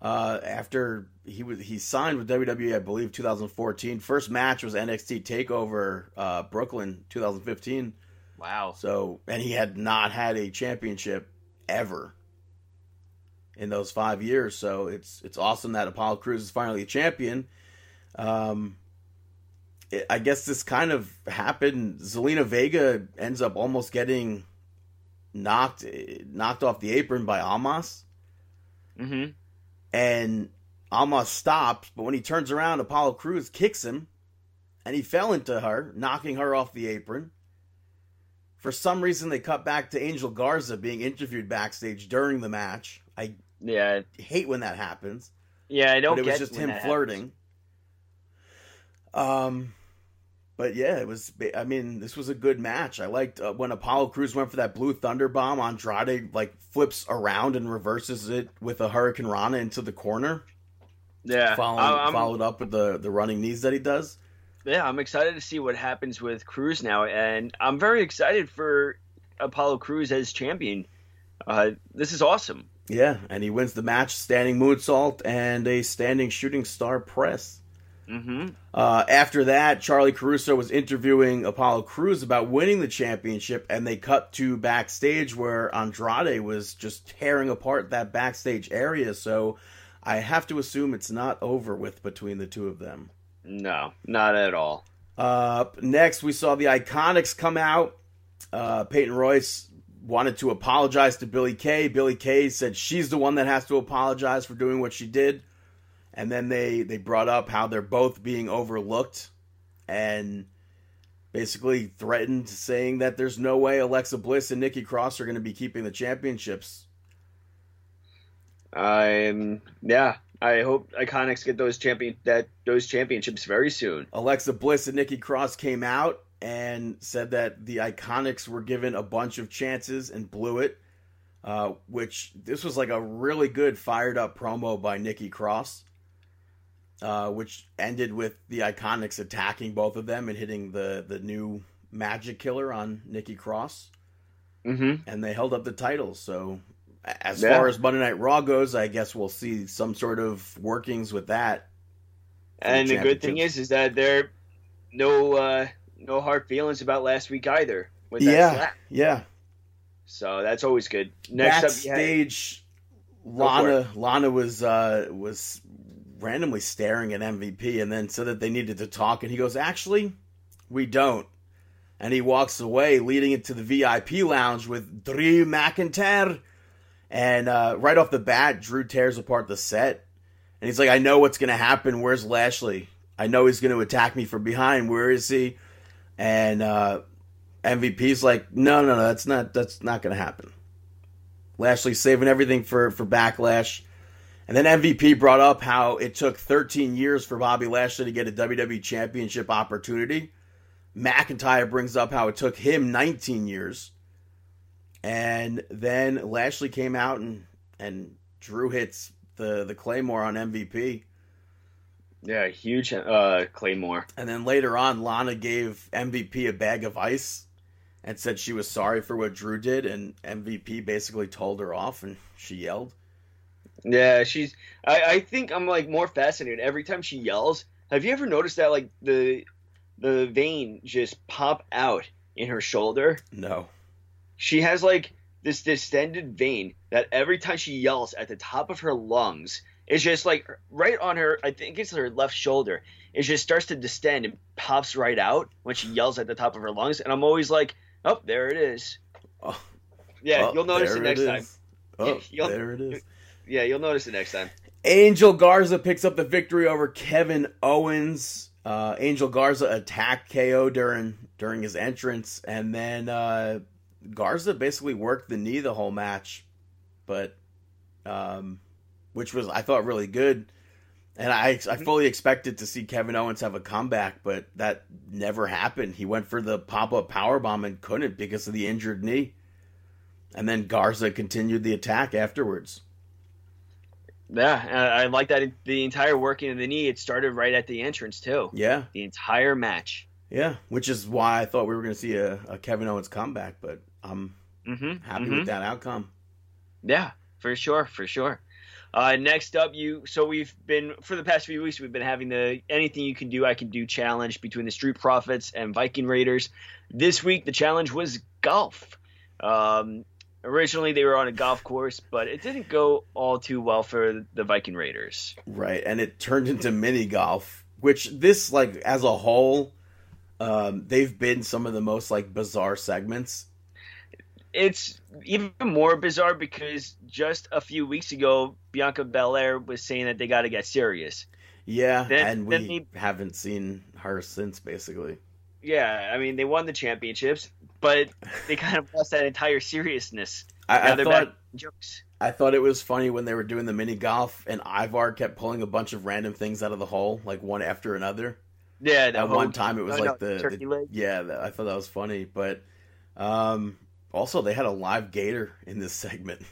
Speaker 1: Uh, after he was he signed with WWE, I believe 2014. First match was NXT Takeover uh, Brooklyn 2015.
Speaker 2: wow.
Speaker 1: So and he had not had a championship ever in those five years. So it's it's awesome that Apollo Crews is finally a champion. Um, it, I guess this kind of happened. Zelina Vega ends up almost getting knocked knocked off the apron by Amos.
Speaker 2: Mm-hmm.
Speaker 1: and Amos stops. But when he turns around, Apollo Crews kicks him, and he fell into her, knocking her off the apron. For some reason, they cut back to Angel Garza being interviewed backstage during the match. I
Speaker 2: Yeah,
Speaker 1: hate when that happens
Speaker 2: yeah. I don't
Speaker 1: but it was just him
Speaker 2: happens.
Speaker 1: flirting. Um, but yeah, it was. I mean, this was a good match. I liked uh, when Apollo Crews went for that Blue Thunder bomb. Andrade like flips around and reverses it with a hurricanrana into the corner,
Speaker 2: Yeah,
Speaker 1: following,
Speaker 2: I'm,
Speaker 1: followed up with the the running knees that he does.
Speaker 2: Yeah. I'm excited to see what happens with Crews now, and I'm very excited for Apollo Crews as champion. Uh, this is awesome.
Speaker 1: Yeah, and he wins the match, standing moonsault and a standing shooting star press.
Speaker 2: Mm-hmm.
Speaker 1: Uh, after that, Charlie Caruso was interviewing Apollo Crews about winning the championship, and they cut to backstage where Andrade was just tearing apart that backstage area. So I have to assume it's not over with between the two of them.
Speaker 2: No, not at all.
Speaker 1: Uh, next, we saw the Iconics come out. Uh, Peyton Royce wanted to apologize to Billy Kay. Billy Kay said she's the one that has to apologize for doing what she did. And then they, they brought up how they're both being overlooked and basically threatened saying that there's no way Alexa Bliss and Nikki Cross are going to be keeping the championships.
Speaker 2: I'm yeah. I hope Iconics get those champion that those championships very soon.
Speaker 1: Alexa Bliss and Nikki Cross came out and said that the Iconics were given a bunch of chances and blew it. Uh, which this was like a really good fired up promo by Nikki Cross, uh, which ended with the Iconics attacking both of them and hitting the the new Magic Killer on Nikki Cross,
Speaker 2: Mm-hmm.
Speaker 1: and they held up the titles. So, as
Speaker 2: Yeah.
Speaker 1: far as Monday Night Raw goes, I guess we'll see some sort of workings with that.
Speaker 2: And the good thing is, is that there no uh, no hard feelings about last week either. With that
Speaker 1: Yeah.
Speaker 2: slap.
Speaker 1: Yeah.
Speaker 2: So that's always good. Next up, had-
Speaker 1: Lana Lana was uh, was randomly staring at MVP, and then said that they needed to talk, and he goes, "Actually, we don't." And he walks away, leading into the VIP lounge with Drew McIntyre. And uh, right off the bat, Drew tears apart the set, and he's like, "I know what's going to happen. Where's Lashley? I know he's going to attack me from behind. Where is he?" And uh, MVP's like, "No, no, no, that's not that's not going to happen." Lashley saving everything for for backlash. And then MVP brought up how it took 13 years for Bobby Lashley to get a WWE Championship opportunity. McIntyre brings up how it took him 19 years. And then Lashley came out and and Drew hits the the Claymore on MVP.
Speaker 2: yeah, huge uh, Claymore.
Speaker 1: And then later on, Lana gave MVP a bag of ice and said she was sorry for what Drew did. And MVP basically told her off and she yelled.
Speaker 2: Yeah, she's. I, I think I'm like more fascinated every time she yells. Have you ever noticed that like the the vein just pop out in her shoulder?
Speaker 1: No.
Speaker 2: She has like this distended vein that every time she yells at the top of her lungs, it's just like right on her. I think it's her left shoulder. It just starts to distend and pops right out when she yells at the top of her lungs. And I'm always like, oh, there it is.
Speaker 1: Oh,
Speaker 2: Yeah,
Speaker 1: oh,
Speaker 2: you'll notice it next time.
Speaker 1: Oh,
Speaker 2: You'll-
Speaker 1: there it is.
Speaker 2: Yeah, you'll notice it next time.
Speaker 1: Angel Garza picks up the victory over Kevin Owens. Uh, Angel Garza attacked KO during during his entrance, and then uh, Garza basically worked the knee the whole match, but um, which was I thought really good. And I I fully expected to see Kevin Owens have a comeback, but that never happened. He went for the pop up power bomb and couldn't because of the injured knee. And then Garza continued the attack afterwards.
Speaker 2: Yeah, I like that the entire working of the knee. It started right at the entrance too.
Speaker 1: Yeah,
Speaker 2: The entire match.
Speaker 1: Yeah, which is why I thought we were going to see a, a Kevin Owens comeback, but I'm
Speaker 2: Mm-hmm.
Speaker 1: happy with that outcome.
Speaker 2: Yeah, for sure, for sure. Uh, next up, you. So we've been for the past few weeks. We've been having the anything you can do, I can do challenge between the Street Profits and Viking Raiders. This week, the challenge was golf. Um, originally, they were on a golf course, but it didn't go all too well for the Viking Raiders.
Speaker 1: Right, and it turned into mini golf, which this like as a whole, um, they've been some of the most like bizarre segments.
Speaker 2: It's even more bizarre because just a few weeks ago, Bianca Belair was saying that they got to get serious.
Speaker 1: Yeah,
Speaker 2: Then-
Speaker 1: and
Speaker 2: then
Speaker 1: we haven't seen her since basically.
Speaker 2: Yeah, I mean they won the championships, but they kind of lost that entire seriousness.
Speaker 1: I, I thought
Speaker 2: jokes.
Speaker 1: I thought it was funny when they were doing the mini golf, and Ivar kept pulling a bunch of random things out of the hole, like one after another.
Speaker 2: Yeah, the
Speaker 1: At one time, it was like
Speaker 2: no,
Speaker 1: the,
Speaker 2: turkey
Speaker 1: the
Speaker 2: leg.
Speaker 1: yeah. that- I thought that was funny, but um, also they had a live gator in this segment.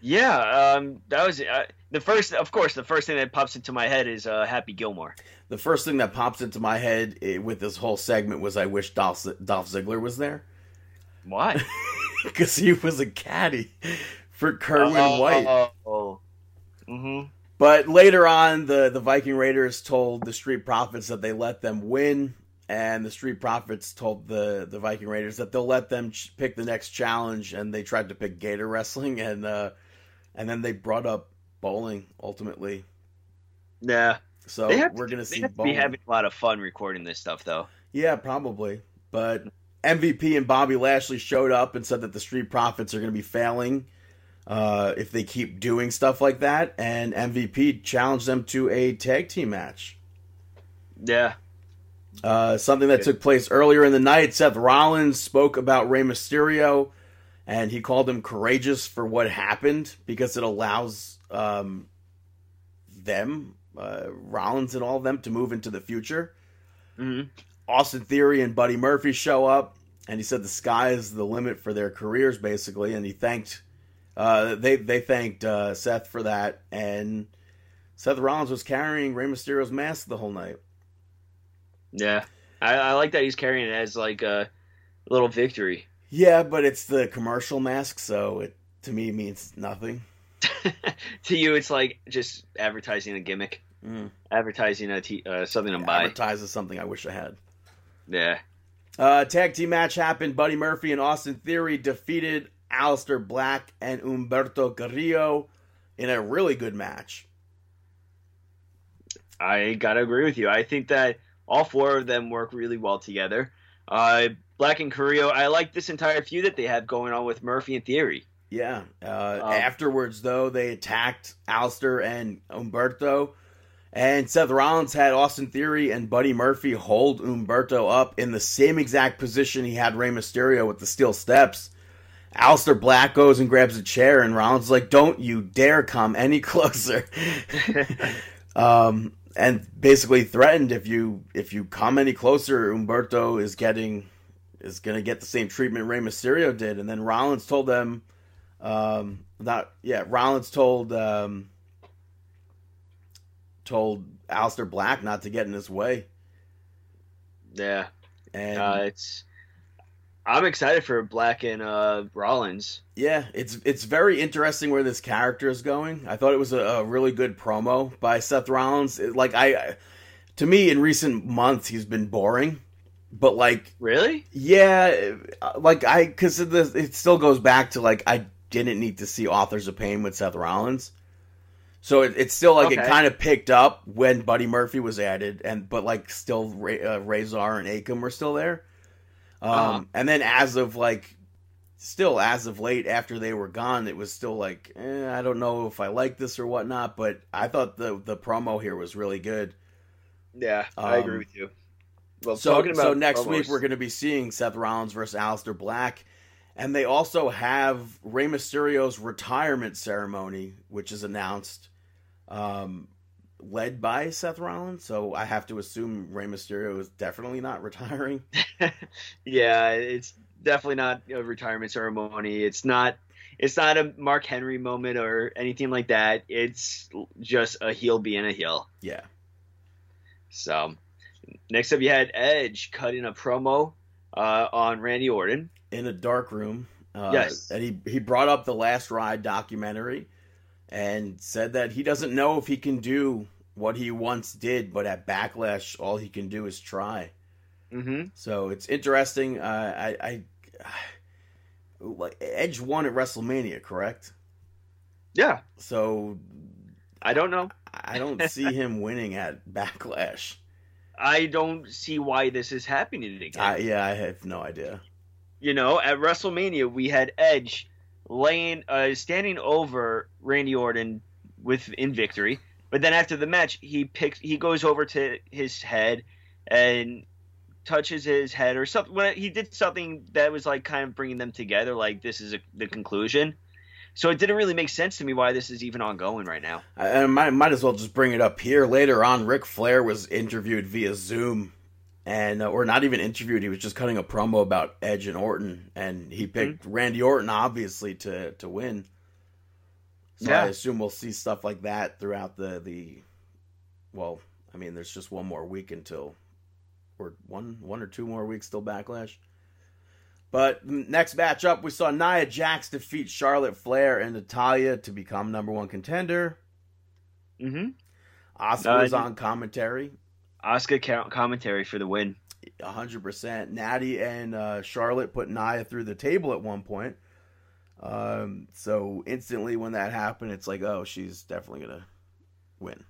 Speaker 2: Yeah, um, that was uh, the first. Of course, the first thing that pops into my head is uh, Happy Gilmore.
Speaker 1: The first thing that pops into my head eh, with this whole segment was I wish Dolph, Dolph Ziggler was there
Speaker 2: Why?
Speaker 1: because he was a caddy for Kerwin
Speaker 2: oh,
Speaker 1: White.
Speaker 2: Oh, oh. hmm
Speaker 1: But later on, the, the Viking Raiders told the Street Profits that they let them win, and the Street Profits told the, the Viking Raiders that they'll let them ch- pick the next challenge, and they tried to pick Gator Wrestling, and uh, and then they brought up bowling ultimately.
Speaker 2: Yeah,
Speaker 1: So we're
Speaker 2: to,
Speaker 1: gonna see
Speaker 2: be having a lot of fun recording this stuff, though.
Speaker 1: Yeah, probably. But MVP and Bobby Lashley showed up and said that the Street Profits are going to be failing uh, if they keep doing stuff like that. And MVP challenged them to a tag team match.
Speaker 2: Yeah,
Speaker 1: Uh, something that took place earlier in the night. Seth Rollins spoke about Rey Mysterio, and he called him courageous for what happened because it allows um, them, uh, Rollins and all of them, to move into the future.
Speaker 2: hmm
Speaker 1: Austin Theory and Buddy Murphy show up, and he said the sky is the limit for their careers, basically. And he thanked uh, they they thanked uh, Seth for that, and Seth Rollins was carrying Rey Mysterio's mask the whole night.
Speaker 2: Yeah. I, I like that he's carrying it as like a little victory.
Speaker 1: Yeah, but it's the commercial mask, so it to me means nothing.
Speaker 2: to you, it's like just advertising a gimmick,
Speaker 1: Mm.
Speaker 2: advertising a t- uh, something to buy.
Speaker 1: Advertises something I wish I had.
Speaker 2: Yeah.
Speaker 1: Uh, tag team match happened. Buddy Murphy and Austin Theory defeated Aleister Black and Humberto Carrillo in a really good match.
Speaker 2: I gotta agree with you. I think that all four of them work really well together. Uh, Black and Carrillo, I like this entire feud that they have going on with Murphy and Theory.
Speaker 1: Yeah. Uh,
Speaker 2: Um,
Speaker 1: afterwards, though, they attacked Aleister and Humberto. And Seth Rollins had Austin Theory and Buddy Murphy hold Humberto up in the same exact position he had Rey Mysterio with the steel steps. Aleister Black goes and grabs a chair, and Rollins is like, "Don't you dare come any closer!" um, and basically threatened if you if you come any closer, Humberto is getting is gonna get the same treatment Rey Mysterio did. And then Rollins told them, um, not yeah, Rollins told um, told Aleister Black not to get in his way,
Speaker 2: Yeah,
Speaker 1: and
Speaker 2: uh, it's. I'm excited for Black and uh, Rollins.
Speaker 1: Yeah, it's it's very interesting where this character is going. I thought it was a, a really good promo by Seth Rollins. It- like I, to me, in recent months, he's been boring. But like,
Speaker 2: Really?
Speaker 1: yeah, like I, because it still goes back to like I didn't need to see Authors of Pain with Seth Rollins. So it, it's still like it kind of picked up when Buddy Murphy was added, and but like still Ra- uh, Rezar and Akam were still there. Um,
Speaker 2: Uh-huh.
Speaker 1: And then as of like, still as of late after they were gone, it was still like eh, I don't know if I like this or whatnot. But I thought the the promo here was really good.
Speaker 2: Yeah, I
Speaker 1: Um,
Speaker 2: agree with you. Well,
Speaker 1: So,
Speaker 2: talking about
Speaker 1: so next week we're going to be seeing Seth Rollins versus Aleister Black, and they also have Rey Mysterio's retirement ceremony, which is announced, um, led by Seth Rollins. So I have to assume Rey Mysterio is definitely not retiring.
Speaker 2: yeah, it's definitely not a retirement ceremony. It's not. It's not a Mark Henry moment or anything like that. It's just a heel being a heel.
Speaker 1: Yeah,
Speaker 2: So, next up, you had Edge cutting a promo uh, on Randy Orton.
Speaker 1: in a dark room. Uh,
Speaker 2: Yes.
Speaker 1: and he he brought up the Last Ride documentary, and said that he doesn't know if he can do what he once did, but at Backlash, all he can do is try.
Speaker 2: Mm-hmm.
Speaker 1: So it's interesting. Uh, I, I, like Edge won at WrestleMania, correct?
Speaker 2: Yeah,
Speaker 1: So
Speaker 2: I don't know.
Speaker 1: I don't see him winning at Backlash.
Speaker 2: I don't see why this is happening again.
Speaker 1: I, yeah, I have no idea.
Speaker 2: you know, at WrestleMania we had Edge laying, uh, standing over Randy Orton with in victory, but then after the match he picks, he goes over to his head and touches his head or something. Well, he did something that was like kind of bringing them together. Like this is a, the conclusion. So it didn't really make sense to me why this is even ongoing right now.
Speaker 1: I, I might, might as well just bring it up here. Later on, Ric Flair was interviewed via Zoom, and uh, or not even interviewed. He was just cutting a promo about Edge and Orton, and he picked Randy Orton obviously to to win. So
Speaker 2: Yeah.
Speaker 1: I assume we'll see stuff like that throughout the the. Well, I mean, there's just one more week until, or one one or two more weeks till Backlash. But next match up, we saw Nia Jax defeat Charlotte Flair and Natalya to become number one contender.
Speaker 2: Mm-hmm.
Speaker 1: Asuka
Speaker 2: Uh,
Speaker 1: was on commentary,
Speaker 2: Asuka commentary for the win.
Speaker 1: hundred percent. Natty and uh, Charlotte put Nia through the table at one point. Um, so instantly when that happened, it's like, oh, she's definitely gonna win.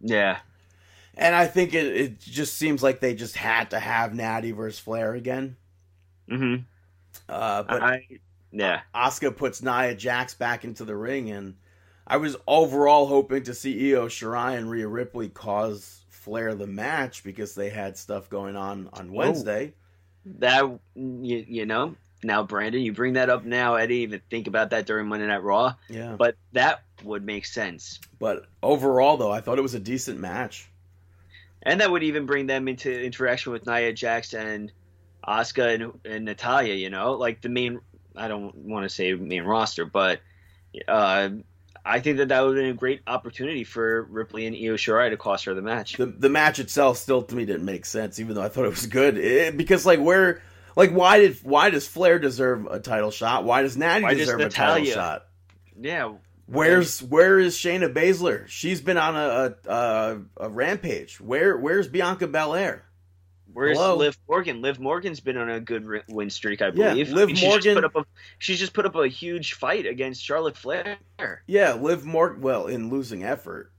Speaker 2: Yeah,
Speaker 1: And I think it, it just seems like they just had to have Natty versus Flair again.
Speaker 2: mm-hmm.
Speaker 1: Uh, but
Speaker 2: I yeah.
Speaker 1: Asuka puts Nia Jax back into the ring, and I was overall hoping to see Io Shirai and Rhea Ripley cause Flair the match because they had stuff going on on Wednesday.
Speaker 2: that you, you know now brandon you bring that up now. I didn't even think about that during monday night raw.
Speaker 1: Yeah,
Speaker 2: but that would make sense.
Speaker 1: But overall though, I thought it was a decent match.
Speaker 2: and that would even bring them into interaction with nia jax and Asuka and, and natalya you know? Like the main i don't want to say main roster but uh I think that that would have been a great opportunity for Ripley and Io Shirai to cost her the match.
Speaker 1: The the match itself still to me didn't make sense, even though I thought it was good. It, because like where, like why did why does Flair deserve a title shot? Why does Natty
Speaker 2: Why does
Speaker 1: deserve a title shot?
Speaker 2: Yeah,
Speaker 1: Where's where is Shayna Baszler? She's been on a a, a, a rampage. Where where's Bianca Belair?
Speaker 2: Where's
Speaker 1: Hello?
Speaker 2: Liv Morgan? Liv Morgan's been on a good win streak, I believe. Yeah.
Speaker 1: Liv
Speaker 2: she's just
Speaker 1: Morgan-
Speaker 2: put up a she's just put up a huge fight against Charlotte Flair
Speaker 1: Yeah, Liv Morgan. Well, in losing effort,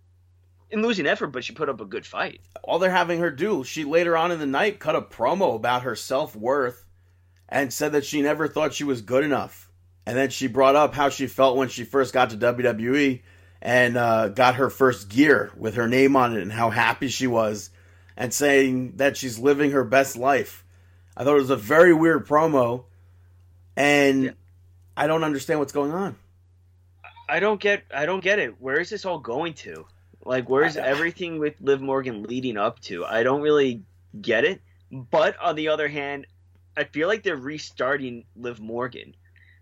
Speaker 2: in losing effort, but she put up a good fight.
Speaker 1: all they're having her do, she later on in the night cut a promo about her self worth and said that she never thought she was good enough. And then she brought up how she felt when she first got to WWE and uh, got her first gear with her name on it and how happy she was and saying that she's living her best life. I thought it was a very weird promo and
Speaker 2: Yeah.
Speaker 1: I don't understand what's going on.
Speaker 2: I don't get I don't get it. Where is this all going to? Like where's everything with Liv Morgan leading up to? I don't really get it. But on the other hand, I feel like they're restarting Liv Morgan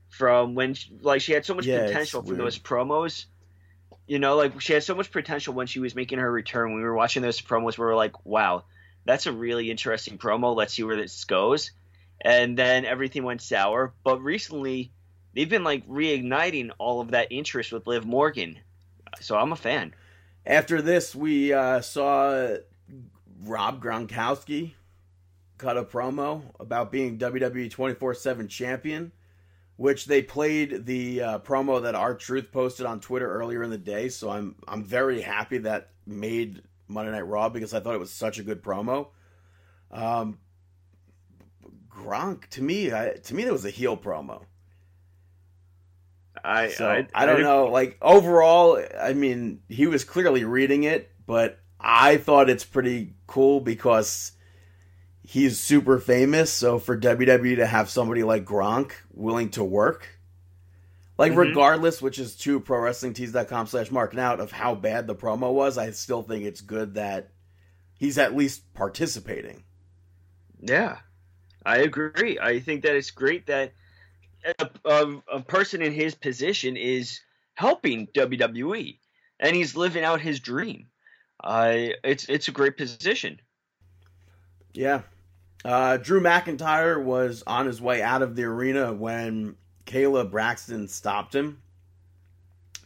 Speaker 2: from when she, like she had so much
Speaker 1: Yeah,
Speaker 2: potential for those promos. You know, like she had so much potential when she was making her return. We were watching those promos, we were like, "Wow, that's a really interesting promo. Let's see where this goes." And then everything went sour. But recently, they've been like reigniting all of that interest with Liv Morgan. So I'm a fan.
Speaker 1: After this, we uh, saw Rob Gronkowski cut a promo about being WWE 24 7 champion, which they played the uh, promo that R-Truth posted on Twitter earlier in the day. So I'm I'm very happy that made Monday Night Raw because I thought it was such a good promo. Um, Gronk to me, I, to me, that was a heel promo.
Speaker 2: I
Speaker 1: So
Speaker 2: I,
Speaker 1: I, don't know. Like overall, I mean, he was clearly reading it, but I thought it's pretty cool because he's super famous. So for WWE to have somebody like Gronk willing to work, like
Speaker 2: Mhm.
Speaker 1: regardless, which is to prowrestlingtees.com slash marking out of how bad the promo was, I still think it's good that he's at least participating.
Speaker 2: Yeah, I agree. I think that it's great that a, a, a person in his position is helping WWE, and he's living out his dream. I it's it's a great position.
Speaker 1: Yeah. Uh, Drew McIntyre was on his way out of the arena when Kayla Braxton stopped him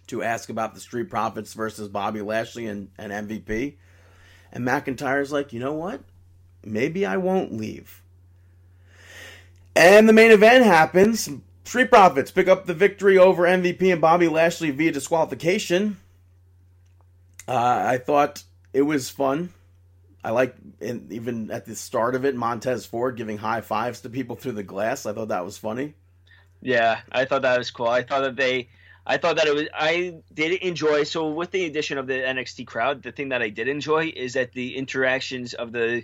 Speaker 1: to ask about the Street Profits versus Bobby Lashley and, and MVP. And McIntyre's like, you know what? Maybe I won't leave. And the main event happens. Street Profits pick up the victory over MVP and Bobby Lashley via disqualification. Uh, I thought it was fun. I like, and even at the start of it, Montez Ford giving high fives to people through the glass. I thought that was funny.
Speaker 2: Yeah, I thought that was cool. I thought that they, I thought that it was. I did enjoy. So with the addition of the NXT crowd, the thing that I did enjoy is that the interactions of the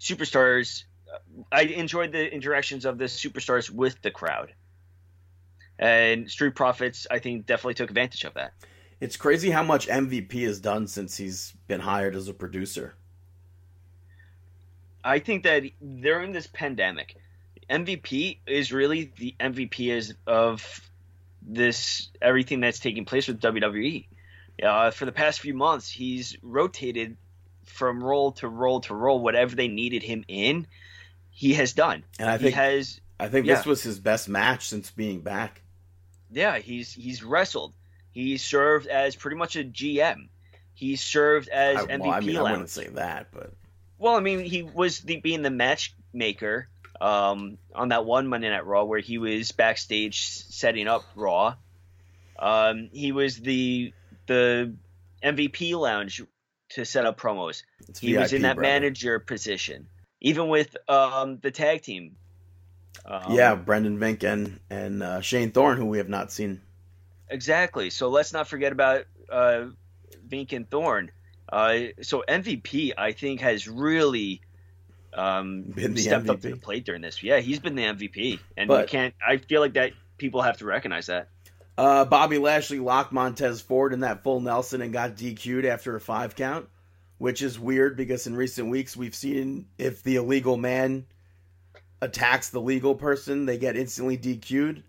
Speaker 2: superstars. Uh, I enjoyed the interactions of the superstars with the crowd, and Street Profits. I think definitely took advantage of that.
Speaker 1: It's crazy how much MVP has done since he's been hired as a producer.
Speaker 2: I think that during this pandemic, MVP is really the MVP is of this everything that's taking place with WWE. Uh, for the past few months, he's rotated from role to role to role, whatever they needed him in. He has done.
Speaker 1: And I
Speaker 2: he
Speaker 1: think
Speaker 2: has,
Speaker 1: I think
Speaker 2: yeah.
Speaker 1: this was his best match since being back.
Speaker 2: yeah, he's he's wrestled. He served as pretty much a GM. He served as
Speaker 1: I,
Speaker 2: MVP
Speaker 1: well, I mean, I wouldn't say that, but
Speaker 2: Well, I mean, he was the, being the matchmaker um, on that one Monday Night Raw where he was backstage setting up Raw. Um, he was the the MVP lounge to set up promos.
Speaker 1: it's
Speaker 2: He was in that
Speaker 1: brother.
Speaker 2: manager position, even with um, the tag team. Um,
Speaker 1: yeah, Brendan Vink and and uh, Shane Thorne, who we have not seen.
Speaker 2: exactly. So let's not forget about uh, Vink and Thorne. Uh, so MVP, I think, has really um,
Speaker 1: Been the
Speaker 2: stepped up to
Speaker 1: MVP.
Speaker 2: the plate during this. Yeah, he's been the MVP, and
Speaker 1: But-
Speaker 2: can't. I feel like that people have to recognize that.
Speaker 1: Uh, Bobby Lashley locked Montez Ford in that full Nelson and got DQ'd after a five count, which is weird because in recent weeks we've seen if the illegal man attacks the legal person, they get instantly DQ'd.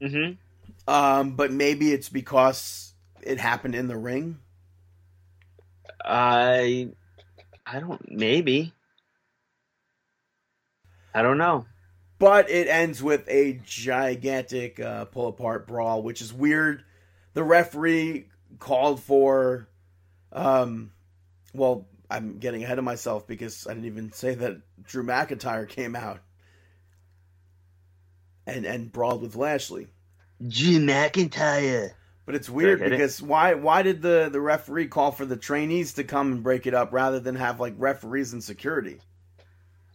Speaker 2: hmm
Speaker 1: Um, but maybe it's because it happened in the ring.
Speaker 2: I, I don't. Maybe. I don't know.
Speaker 1: But it ends with a gigantic uh, pull apart brawl, which is weird. The referee called for, um, well, I'm getting ahead of myself because I didn't even say that Drew McIntyre came out and and brawled with Lashley.
Speaker 2: Drew McIntyre.
Speaker 1: But it's weird
Speaker 2: hit it?
Speaker 1: because why why did the the referee call for the trainees to come and break it up rather than have like referees and security?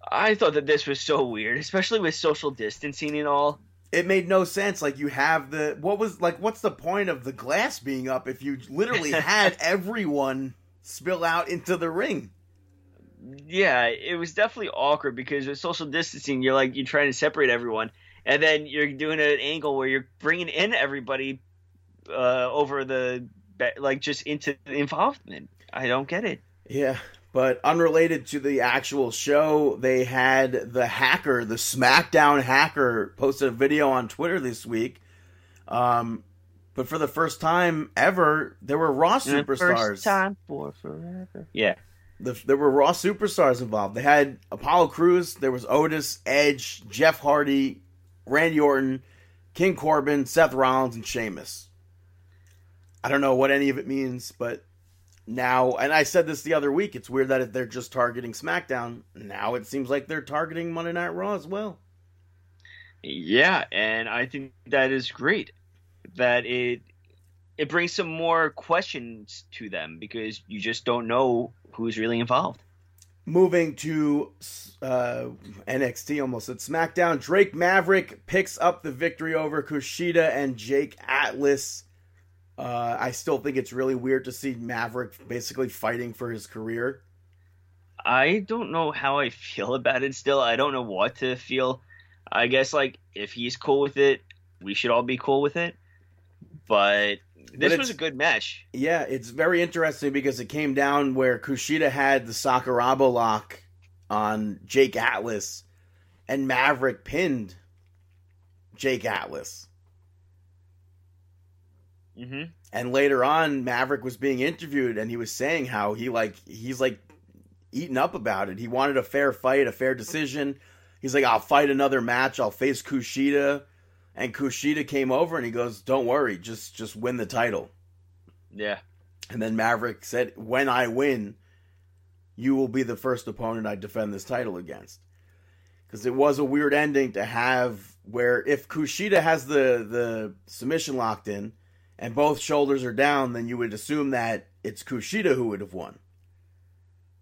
Speaker 2: I thought that this was so weird, especially with social distancing and all.
Speaker 1: It made no sense. Like you have the what was like what's the point of the glass being up if you literally had everyone spill out into the ring?
Speaker 2: Yeah, it was definitely awkward because with social distancing, you're like you're trying to separate everyone, and then you're doing an angle where you're bringing in everybody uh, over the ba- like just into the involvement. I don't get it.
Speaker 1: Yeah, but unrelated to the actual show, they had the hacker, the SmackDown hacker, posted a video on Twitter this week. Um, but for the first time ever, there were Raw superstars.
Speaker 2: First time for forever. Yeah.
Speaker 1: The, there were Raw superstars involved. They had Apollo Crews, there was Otis, Edge, Jeff Hardy, Randy Orton, King Corbin, Seth Rollins, and Sheamus. I don't know what any of it means, but now, and I said this the other week, it's weird that if they're just targeting SmackDown. Now it seems like they're targeting Monday Night Raw as well.
Speaker 2: Yeah, and I think that is great. That it it brings some more questions to them because you just don't know who's really involved.
Speaker 1: Moving to uh, NXT, almost at SmackDown, Drake Maverick picks up the victory over Kushida and Jake Atlas. Uh, I still think it's really weird to see Maverick basically fighting for his career.
Speaker 2: I don't know how I feel about it still. I don't know what to feel. I guess like if he's cool with it, we should all be cool with it. But this
Speaker 1: But
Speaker 2: was a good match.
Speaker 1: Yeah, it's very interesting because it came down where Kushida had the Sakuraba lock on Jake Atlas, and Maverick pinned Jake Atlas.
Speaker 2: Hmm
Speaker 1: And later on, Maverick was being interviewed, and he was saying how he like he's like eating up about it. He wanted a fair fight, a fair decision. He's like, I'll fight another match. I'll face Kushida, and Kushida came over and he goes, "Don't worry, just just win the title."
Speaker 2: Yeah.
Speaker 1: And then Maverick said, "When I win, you will be the first opponent I defend this title against." Because it was a weird ending to have where if Kushida has the the submission locked in and both shoulders are down, then you would assume that it's Kushida who would have won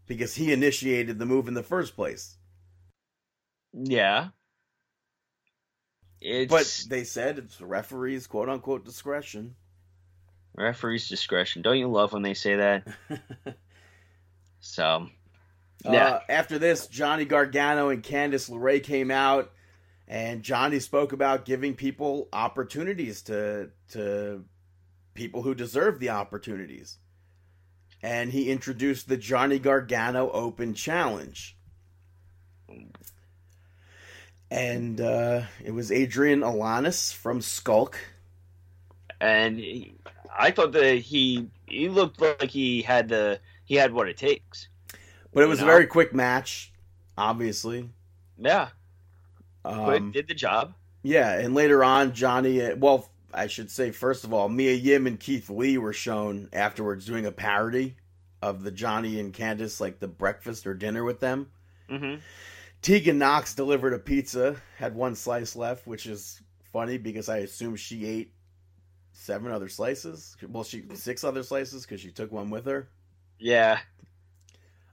Speaker 1: because he initiated the move in the first place.
Speaker 2: Yeah. It's
Speaker 1: But they said it's the referee's quote unquote discretion.
Speaker 2: referee's discretion. Don't you love when they say that? So, yeah.
Speaker 1: Uh, after this, Johnny Gargano and Candice LeRae came out, and Johnny spoke about giving people opportunities to to people who deserve the opportunities. And he introduced the Johnny Gargano Open Challenge. And uh, it was Adrian Alanis from Skulk.
Speaker 2: and he, I thought that he he looked like he had the he had what it takes.
Speaker 1: But it was
Speaker 2: You
Speaker 1: a very quick match, obviously.
Speaker 2: Yeah, but
Speaker 1: Um,
Speaker 2: did the job.
Speaker 1: Yeah, and later on, Johnny. uh, Well, I should say first of all, Mia Yim and Keith Lee were shown afterwards doing a parody of the Johnny and Candice like the breakfast or dinner with them.
Speaker 2: hmm
Speaker 1: Tegan Knox delivered a pizza, had one slice left, which is funny because I assume she ate seven other slices. Well, she six other slices because she took one with her.
Speaker 2: Yeah,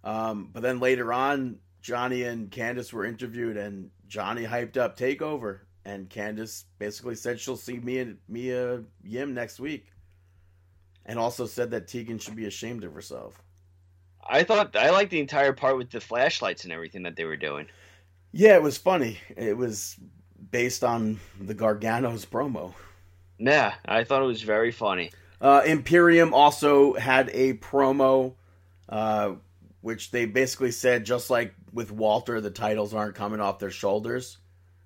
Speaker 1: Um, but then later on, Johnny and Candice were interviewed, and Johnny hyped up Takeover, and Candice basically said she'll see Mia Mia Yim next week, and also said that Tegan should be ashamed of herself.
Speaker 2: I thought I liked the entire part with the flashlights and everything that they were doing.
Speaker 1: Yeah, it was funny. It was based on the Gargano's promo.
Speaker 2: Yeah, I thought it was very funny.
Speaker 1: Uh, Imperium also had a promo, uh, which they basically said just like with Walter, the titles aren't coming off their shoulders.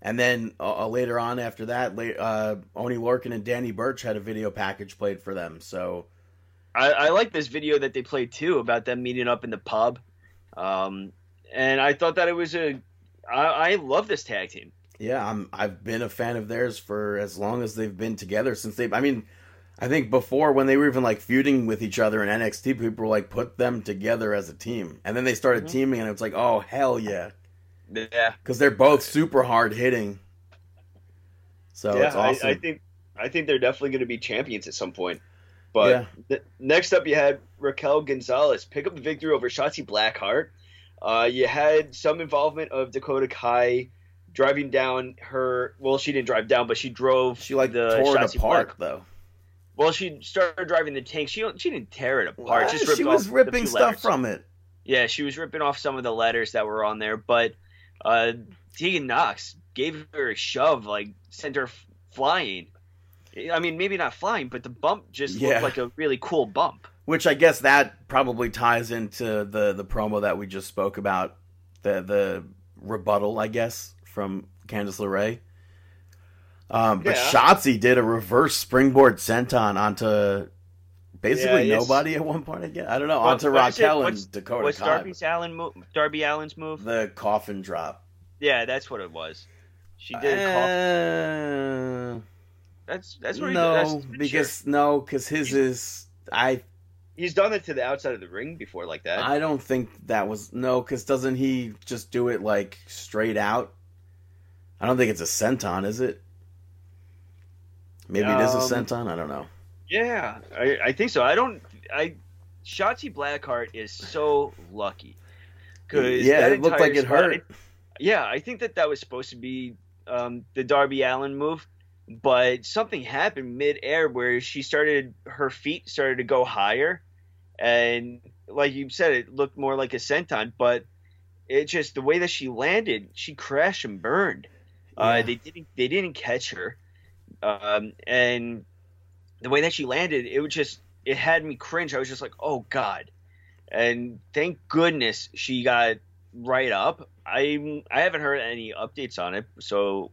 Speaker 1: And then uh, uh, later on, after that, uh, Oni Lorcan and Danny Burch had a video package played for them. So
Speaker 2: I, I like this video that they played too about them meeting up in the pub, um, and I thought that it was a. I, I love this tag team.
Speaker 1: yeah, I'm I've been a fan of theirs for as long as they've been together since they. I mean, I think before when they were even like feuding with each other in NXT, people were like put them together as a team, and then they started
Speaker 2: Mhm.
Speaker 1: teaming, and it's like, oh hell yeah,
Speaker 2: Yeah,
Speaker 1: because they're both super hard hitting. So
Speaker 2: yeah.
Speaker 1: it's awesome.
Speaker 2: I, I think I think they're definitely going to be champions at some point. But
Speaker 1: Yeah.
Speaker 2: th- next up, you had Raquel Gonzalez pick up the victory over Shotzi Blackheart. Uh, you had some involvement of Dakota Kai driving down her. Well, she didn't drive down, but she drove.
Speaker 1: she like
Speaker 2: the
Speaker 1: tore it apart
Speaker 2: Black-
Speaker 1: though.
Speaker 2: Well, she started driving the tank. She she didn't tear it apart.
Speaker 1: What?
Speaker 2: Just
Speaker 1: she was ripping stuff
Speaker 2: letters.
Speaker 1: from it.
Speaker 2: Yeah, she was ripping off some of the letters that were on there, but uh, Tegan Knox gave her a shove, like sent her flying. I mean, maybe not flying, but the bump just
Speaker 1: Yeah.
Speaker 2: looked like a really cool bump.
Speaker 1: Which I guess that probably ties into the the promo that we just spoke about, the the rebuttal, I guess, from Candice LeRae. Um, but
Speaker 2: Yeah.
Speaker 1: Shotzi did a reverse springboard senton onto basically
Speaker 2: Yeah,
Speaker 1: nobody at one point. Again, I don't know
Speaker 2: Well,
Speaker 1: onto Raquel and Dakota
Speaker 2: What's. Darby Allin move? Darby Allin's move?
Speaker 1: The coffin drop.
Speaker 2: Yeah, that's what it was. She did.
Speaker 1: Uh,
Speaker 2: That's that's what he
Speaker 1: no,
Speaker 2: finisher.
Speaker 1: because no, because his is I
Speaker 2: he's done it to the outside of the ring before like that.
Speaker 1: I don't think that was no, because doesn't he just do it like straight out? I don't think it's a senton, is it? Maybe it is a
Speaker 2: Um,
Speaker 1: senton. I don't know.
Speaker 2: Yeah, I, I think so. I don't. I Shotzi Blackheart is so lucky. Cause
Speaker 1: Yeah, it looked like it
Speaker 2: spot-
Speaker 1: hurt.
Speaker 2: yeah, I think that that was supposed to be um, the Darby Allin move, but something happened mid-air where she started her feet started to go higher, and like you said, it looked more like a senton, but it just the way that she landed, she crashed and burned. Uh, they didn't they didn't catch her, um, and the way that she landed, it was just it had me cringe. I was just like, oh god, and thank goodness she got right up. I I haven't heard any updates on it, so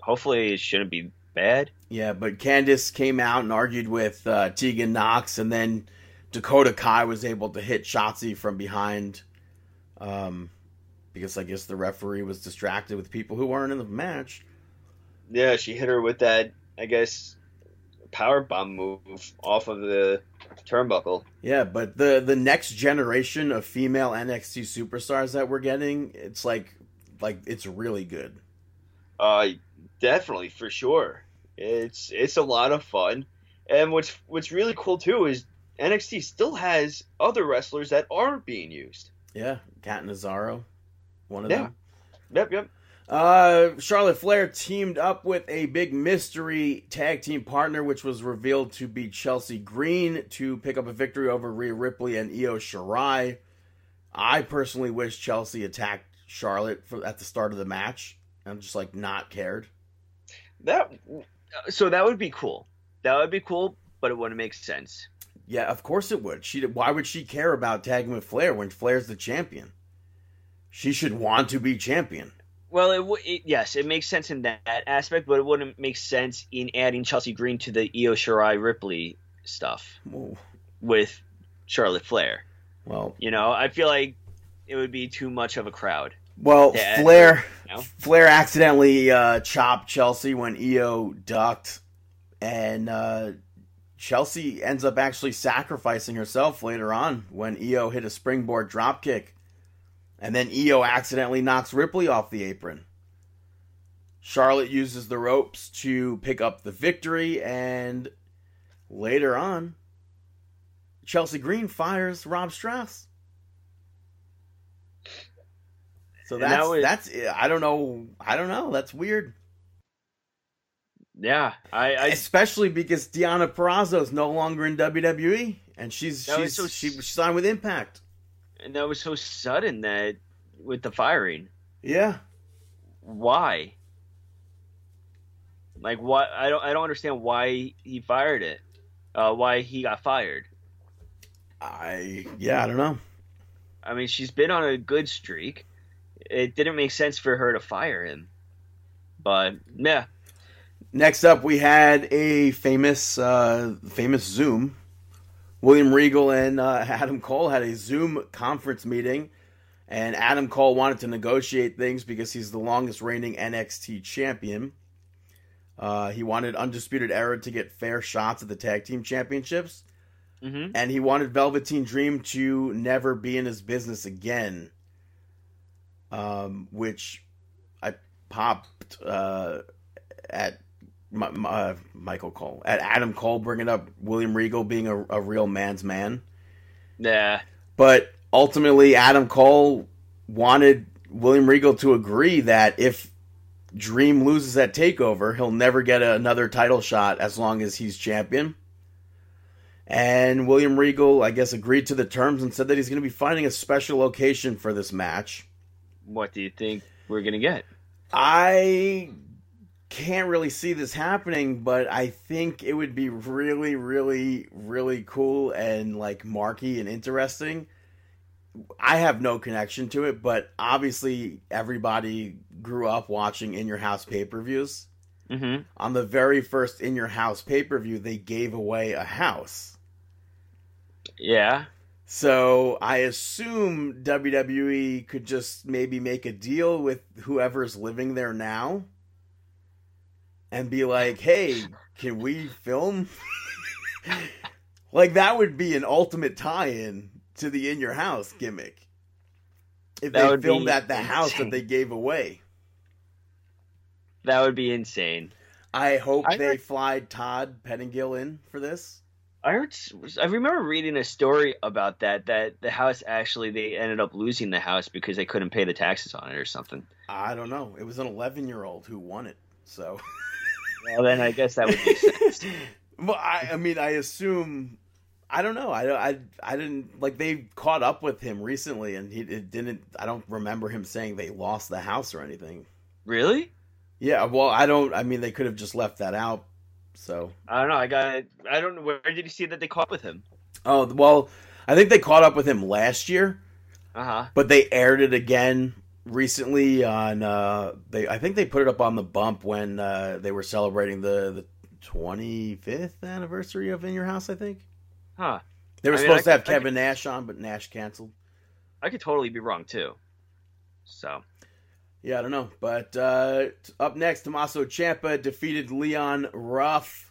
Speaker 2: hopefully it shouldn't be bad.
Speaker 1: Yeah, but Candice came out and argued with uh, Tegan Knox, and then Dakota Kai was able to hit Shotzi from behind, um, because I guess the referee was distracted with people who weren't in the match.
Speaker 2: Yeah, she hit her with that, I guess, power bomb move off of the turnbuckle.
Speaker 1: Yeah, but the the next generation of female NXT superstars that we're getting, it's like like it's really good.
Speaker 2: Uh, definitely for sure. It's it's a lot of fun, and what's what's really cool too is NXT still has other wrestlers that aren't being used.
Speaker 1: Yeah, Catanzaro, one of
Speaker 2: Yeah.
Speaker 1: them.
Speaker 2: Yep, yep.
Speaker 1: Uh, Charlotte Flair teamed up with a big mystery tag team partner, which was revealed to be Chelsea Green, to pick up a victory over Rhea Ripley and Io Shirai. I personally wish Chelsea attacked Charlotte for, at the start of the match and just like not cared.
Speaker 2: That so that would be cool. That would be cool, but it wouldn't make sense.
Speaker 1: Yeah, of course it would. She why would she care about tagging with Flair when Flair's the champion? She should want to be champion.
Speaker 2: Well, it, w- it yes, it makes sense in that aspect, but it wouldn't make sense in adding Chelsea Green to the Io Shirai Ripley stuff with Charlotte Flair.
Speaker 1: well,
Speaker 2: You know, I feel like it would be too much of a crowd.
Speaker 1: well Flair
Speaker 2: you know?
Speaker 1: Flair accidentally uh, chopped Chelsea when Io ducked, and uh, Chelsea ends up actually sacrificing herself later on when Io hit a springboard dropkick, and then Io accidentally knocks Ripley off the apron. Charlotte uses the ropes to pick up the victory, and later on, Chelsea Green fires Rob Strauss. So
Speaker 2: And that
Speaker 1: that's
Speaker 2: was-
Speaker 1: that's I don't know I don't know that's weird
Speaker 2: Yeah, I, I
Speaker 1: especially because Deonna Purrazzo is no longer in WWE and she's she's
Speaker 2: so
Speaker 1: she signed with Impact
Speaker 2: and that was so sudden that with the firing.
Speaker 1: yeah
Speaker 2: Why? Like what? I don't. I don't understand why he fired it. Uh, why he got fired.
Speaker 1: I yeah I don't know
Speaker 2: I mean, she's been on a good streak. It didn't make sense for her to fire him. But yeah,
Speaker 1: next up we had a famous uh famous Zoom William Regal and uh, Adam Cole had a Zoom conference meeting and Adam Cole wanted to negotiate things because he's the longest reigning NXT champion Uh, he wanted Undisputed Era to get fair shots at the tag team championships,
Speaker 2: Mm-hmm.
Speaker 1: and he wanted Velveteen Dream to never be in his business again. Um, which I popped uh, at my, my, uh, Michael Cole at Adam Cole bringing up William Regal being a, a real man's man.
Speaker 2: Yeah.
Speaker 1: But ultimately, Adam Cole wanted William Regal to agree that if Dream loses at TakeOver, he'll never get another title shot as long as he's champion. And William Regal, I guess, agreed to the terms and said that he's going to be finding a special location for this match.
Speaker 2: What do you think we're gonna get?
Speaker 1: I can't really see this happening, but I think it would be really, really, really cool and like marky and interesting. I have no connection to it, but obviously everybody grew up watching In Your House pay per views.
Speaker 2: Mm-hmm.
Speaker 1: On the very first In Your House pay per view, they gave away a house.
Speaker 2: Yeah.
Speaker 1: So I assume WWE could just maybe make a deal with whoever's living there now and be like, hey, can we film? like, that would be an ultimate tie in to the In Your House gimmick. If
Speaker 2: That
Speaker 1: they
Speaker 2: would
Speaker 1: filmed
Speaker 2: be
Speaker 1: at the house that they gave away.
Speaker 2: That would be insane.
Speaker 1: I hope
Speaker 2: I
Speaker 1: they
Speaker 2: heard-
Speaker 1: fly Todd Pettengill in for this.
Speaker 2: I heard. I remember reading a story about that. That the house actually they ended up losing the house because they couldn't pay the taxes on it or something.
Speaker 1: I don't know. It was an 11 year old who won it. So.
Speaker 2: Well, then I guess that would make sense.
Speaker 1: well, I, I mean, I assume. I don't know. I, I, I didn't like they caught up with him recently, and he it didn't. I don't remember him saying they lost the house or anything.
Speaker 2: really?
Speaker 1: Yeah, well, I don't. I mean, they could have just left that out. So,
Speaker 2: I don't know. I got. I don't know. Where did you see that they caught up with him?
Speaker 1: oh well, I think they caught up with him last year,
Speaker 2: Uh huh.
Speaker 1: but they aired it again recently on. uh They, I think they put it up on the bump when uh they were celebrating the the twenty fifth anniversary of In Your House. I think
Speaker 2: Huh.
Speaker 1: they were
Speaker 2: I
Speaker 1: supposed
Speaker 2: I
Speaker 1: to have
Speaker 2: could-
Speaker 1: Kevin Nash on, but Nash canceled.
Speaker 2: I could totally be wrong too. So
Speaker 1: Yeah, I don't know. But uh, up next, Tommaso Ciampa defeated Leon Ruff.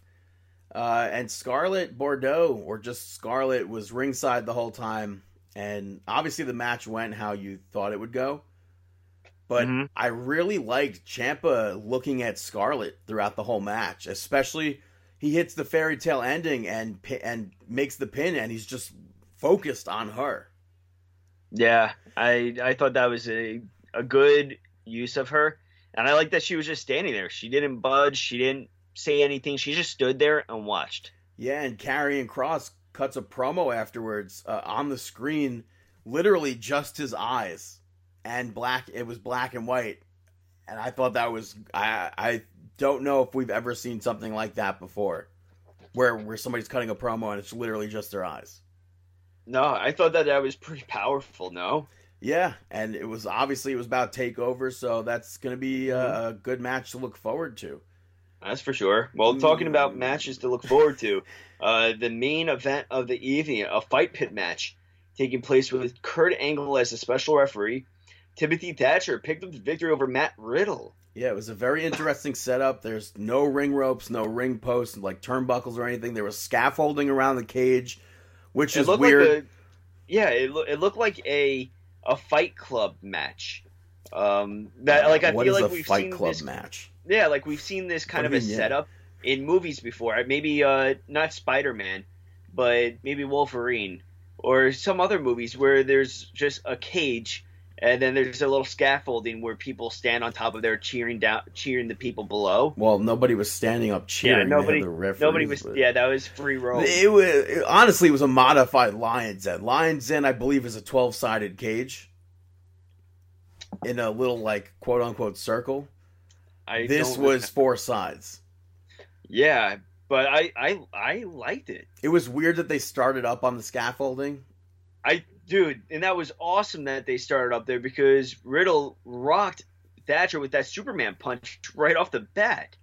Speaker 1: Uh, and Scarlett Bordeaux, or just Scarlett, was ringside the whole time. And obviously, the match went how you thought it would go. But
Speaker 2: Mhm.
Speaker 1: I really liked Ciampa looking at Scarlett throughout the whole match, especially he hits the fairy tale ending and and makes the pin, and he's just focused on her.
Speaker 2: yeah, I I thought that was a a good use of her, and I like that she was just standing there. She didn't budge. She didn't say anything. She just stood there and watched.
Speaker 1: Yeah, and Karrion Kross cuts a promo afterwards uh, on the screen, literally just his eyes, and black. It was black and white, and I thought that was. I I don't know if we've ever seen something like that before, where where somebody's cutting a promo and it's literally just their eyes.
Speaker 2: No, I thought that that was pretty powerful. No.
Speaker 1: Yeah, and it was obviously it was about takeover, so that's going to be a, a good match to look forward to.
Speaker 2: That's for sure. Well, talking
Speaker 1: Mm.
Speaker 2: about matches to look forward to, uh, the main event of the evening, a fight pit match, taking place with Kurt Angle as a special referee. Timothy Thatcher picked up the victory over Matt Riddle.
Speaker 1: Yeah, it was a very interesting setup. There's no ring ropes, no ring posts, like turnbuckles or anything. There was scaffolding around the cage, which
Speaker 2: It
Speaker 1: is
Speaker 2: looked
Speaker 1: weird.
Speaker 2: like a, yeah, it, loo- it looked like a a Fight Club match. Um, that like I
Speaker 1: What
Speaker 2: feel like
Speaker 1: a
Speaker 2: we've
Speaker 1: Fight
Speaker 2: seen
Speaker 1: Club
Speaker 2: this
Speaker 1: match?
Speaker 2: Yeah, like we've seen this kind
Speaker 1: What
Speaker 2: of a
Speaker 1: mean, yeah?
Speaker 2: setup in movies before. Maybe uh, not Spider Man, but maybe Wolverine or some other movies where there's just a cage and then there's a little scaffolding where people stand on top of there cheering down, cheering the people below.
Speaker 1: Well, nobody was standing up cheering. Had
Speaker 2: nobody-
Speaker 1: the referees,
Speaker 2: Nobody was.
Speaker 1: but-
Speaker 2: Yeah, that was free roam.
Speaker 1: It was it- honestly it was a modified Lions Den. Lions Den, I believe, is a twelve sided cage in a little like quote unquote circle.
Speaker 2: I
Speaker 1: this was four sides.
Speaker 2: Yeah, but I I I liked it.
Speaker 1: It was weird that they started up on the scaffolding.
Speaker 2: I dude, and that was awesome that they started up there because Riddle rocked Thatcher with that Superman punch right off the bat.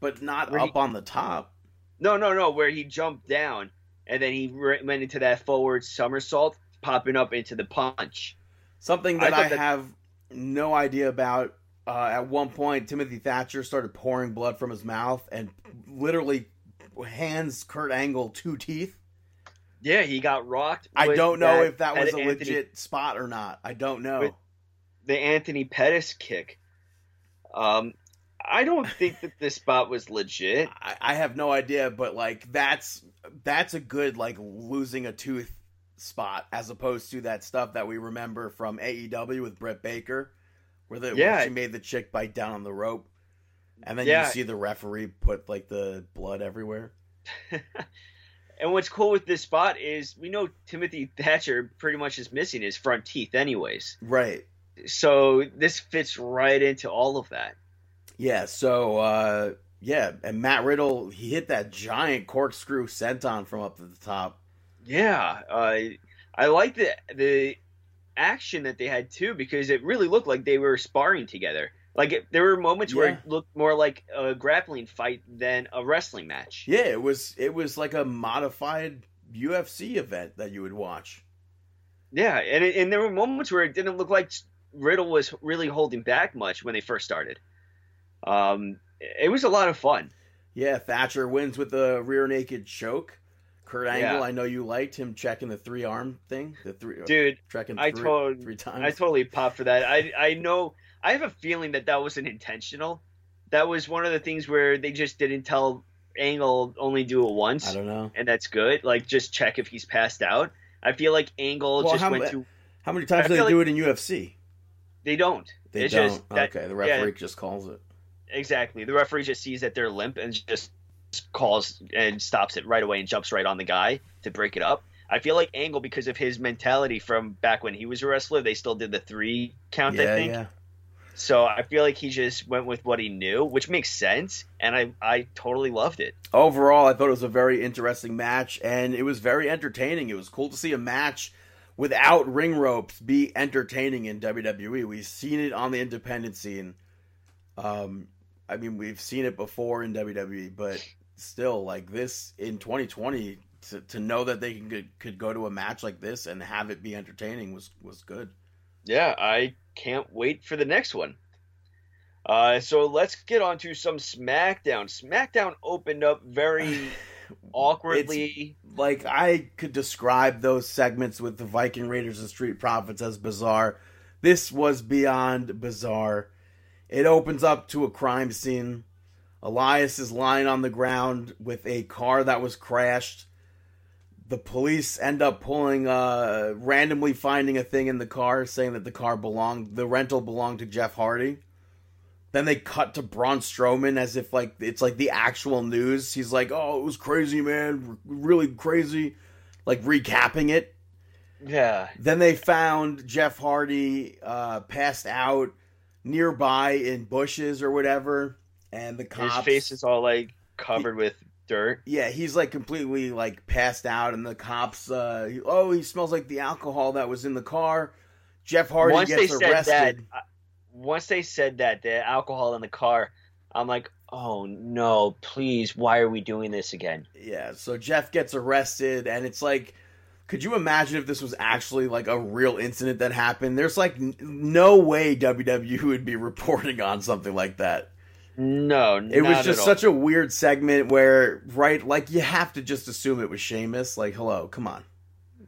Speaker 1: but not
Speaker 2: Where he-
Speaker 1: up on the top.
Speaker 2: No, no, no, where he jumped down and then he went into that forward somersault, popping up into the punch.
Speaker 1: Something that
Speaker 2: thought
Speaker 1: I,
Speaker 2: that-
Speaker 1: have no idea about uh, at one point Timothy Thatcher started pouring blood from his mouth and literally hands Kurt Angle two teeth.
Speaker 2: Yeah, he got rocked.
Speaker 1: I don't know
Speaker 2: that-
Speaker 1: if that was a
Speaker 2: Anthony-
Speaker 1: legit spot or not. I don't know.
Speaker 2: The Anthony Pettis kick. Um, I don't think that this spot was legit.
Speaker 1: I, I have no idea, but like that's that's a good like losing a tooth spot as opposed to that stuff that we remember from AEW with Britt Baker, where the
Speaker 2: Yeah.
Speaker 1: where she made the chick bite down on the rope, and then
Speaker 2: Yeah.
Speaker 1: you see the referee put like the blood everywhere.
Speaker 2: And what's cool with this spot is we know Timothy Thatcher pretty much is missing his front teeth, anyways.
Speaker 1: Right.
Speaker 2: So this fits right into all of that.
Speaker 1: Yeah. So uh yeah, and Matt Riddle he hit that giant corkscrew senton from up at the top.
Speaker 2: Yeah, uh, I like the the action that they had too because it really looked like they were sparring together. Like it, there were moments where it looked more like a grappling fight than a wrestling match.
Speaker 1: Yeah, it was it was like a modified UFC event that you would watch.
Speaker 2: Yeah, and it, and there were moments where it didn't look like Riddle was really holding back much when they first started. Um, it was a lot of fun.
Speaker 1: Yeah, Thatcher wins with the rear naked choke. Kurt Angle,
Speaker 2: Yeah.
Speaker 1: I know you liked him checking the three arm thing, the three
Speaker 2: Dude,
Speaker 1: checking
Speaker 2: I
Speaker 1: three,
Speaker 2: told-
Speaker 1: three times.
Speaker 2: I totally popped for that. I I know. I have a feeling that that wasn't intentional. That was one of the things where they just didn't tell Angle only do it once.
Speaker 1: I don't know.
Speaker 2: and that's good. Like just check if he's passed out. I feel like Angle
Speaker 1: Well,
Speaker 2: just
Speaker 1: how
Speaker 2: went to.
Speaker 1: How many times
Speaker 2: I
Speaker 1: do they
Speaker 2: feel
Speaker 1: do it in UFC?
Speaker 2: They don't.
Speaker 1: They
Speaker 2: It's
Speaker 1: don't.
Speaker 2: just that-
Speaker 1: okay, the
Speaker 2: yeah.
Speaker 1: referee just calls it.
Speaker 2: Exactly. The referee just sees that they're limp and just calls and stops it right away and jumps right on the guy to break it up. I feel like Angle, because of his mentality from back when he was a wrestler, they still did the three count. I think.
Speaker 1: yeah.
Speaker 2: So I feel like he just went with what he knew, which makes sense, and I I totally loved it.
Speaker 1: Overall, I thought it was a very interesting match, and it was very entertaining. It was cool to see a match without ring ropes be entertaining in WWE. We've seen it on the independent scene. Um, I mean, we've seen it before in WWE, but still, like this in 2020, to, to know that they can could, could go to a match like this and have it be entertaining was was good.
Speaker 2: Yeah, I can't wait for the next one. Uh, so let's get on to some SmackDown. SmackDown opened up very awkwardly.
Speaker 1: like I could describe those segments with the Viking Raiders and Street Profits as bizarre. This was beyond bizarre. It opens up to a crime scene. Elias is lying on the ground with a car that was crashed. The police end up pulling, uh, randomly finding a thing in the car saying that the car belonged, the rental belonged to Jeff Hardy. Then they cut to Braun Strowman as if like it's like the actual news. He's like, "Oh, it was crazy, man, really crazy," like recapping it.
Speaker 2: yeah,
Speaker 1: Then they found Jeff Hardy uh, passed out nearby in bushes or whatever, and the cops.
Speaker 2: his face is all like covered with dirt.
Speaker 1: yeah, he's like completely like passed out, and the cops. Uh, he- oh, he smells like the alcohol that was in the car. Jeff Hardy
Speaker 2: once they
Speaker 1: gets
Speaker 2: said
Speaker 1: arrested.
Speaker 2: that, once they said that the alcohol in the car, I'm like, oh no, please, why are we doing this again?
Speaker 1: Yeah, so Jeff gets arrested, and it's like, could you imagine if this was actually like a real incident that happened? There's like n- no way WWE would be reporting on something like that.
Speaker 2: No,
Speaker 1: It was just such a weird segment where, right, like you have to just assume it was Sheamus. Like, hello, come on.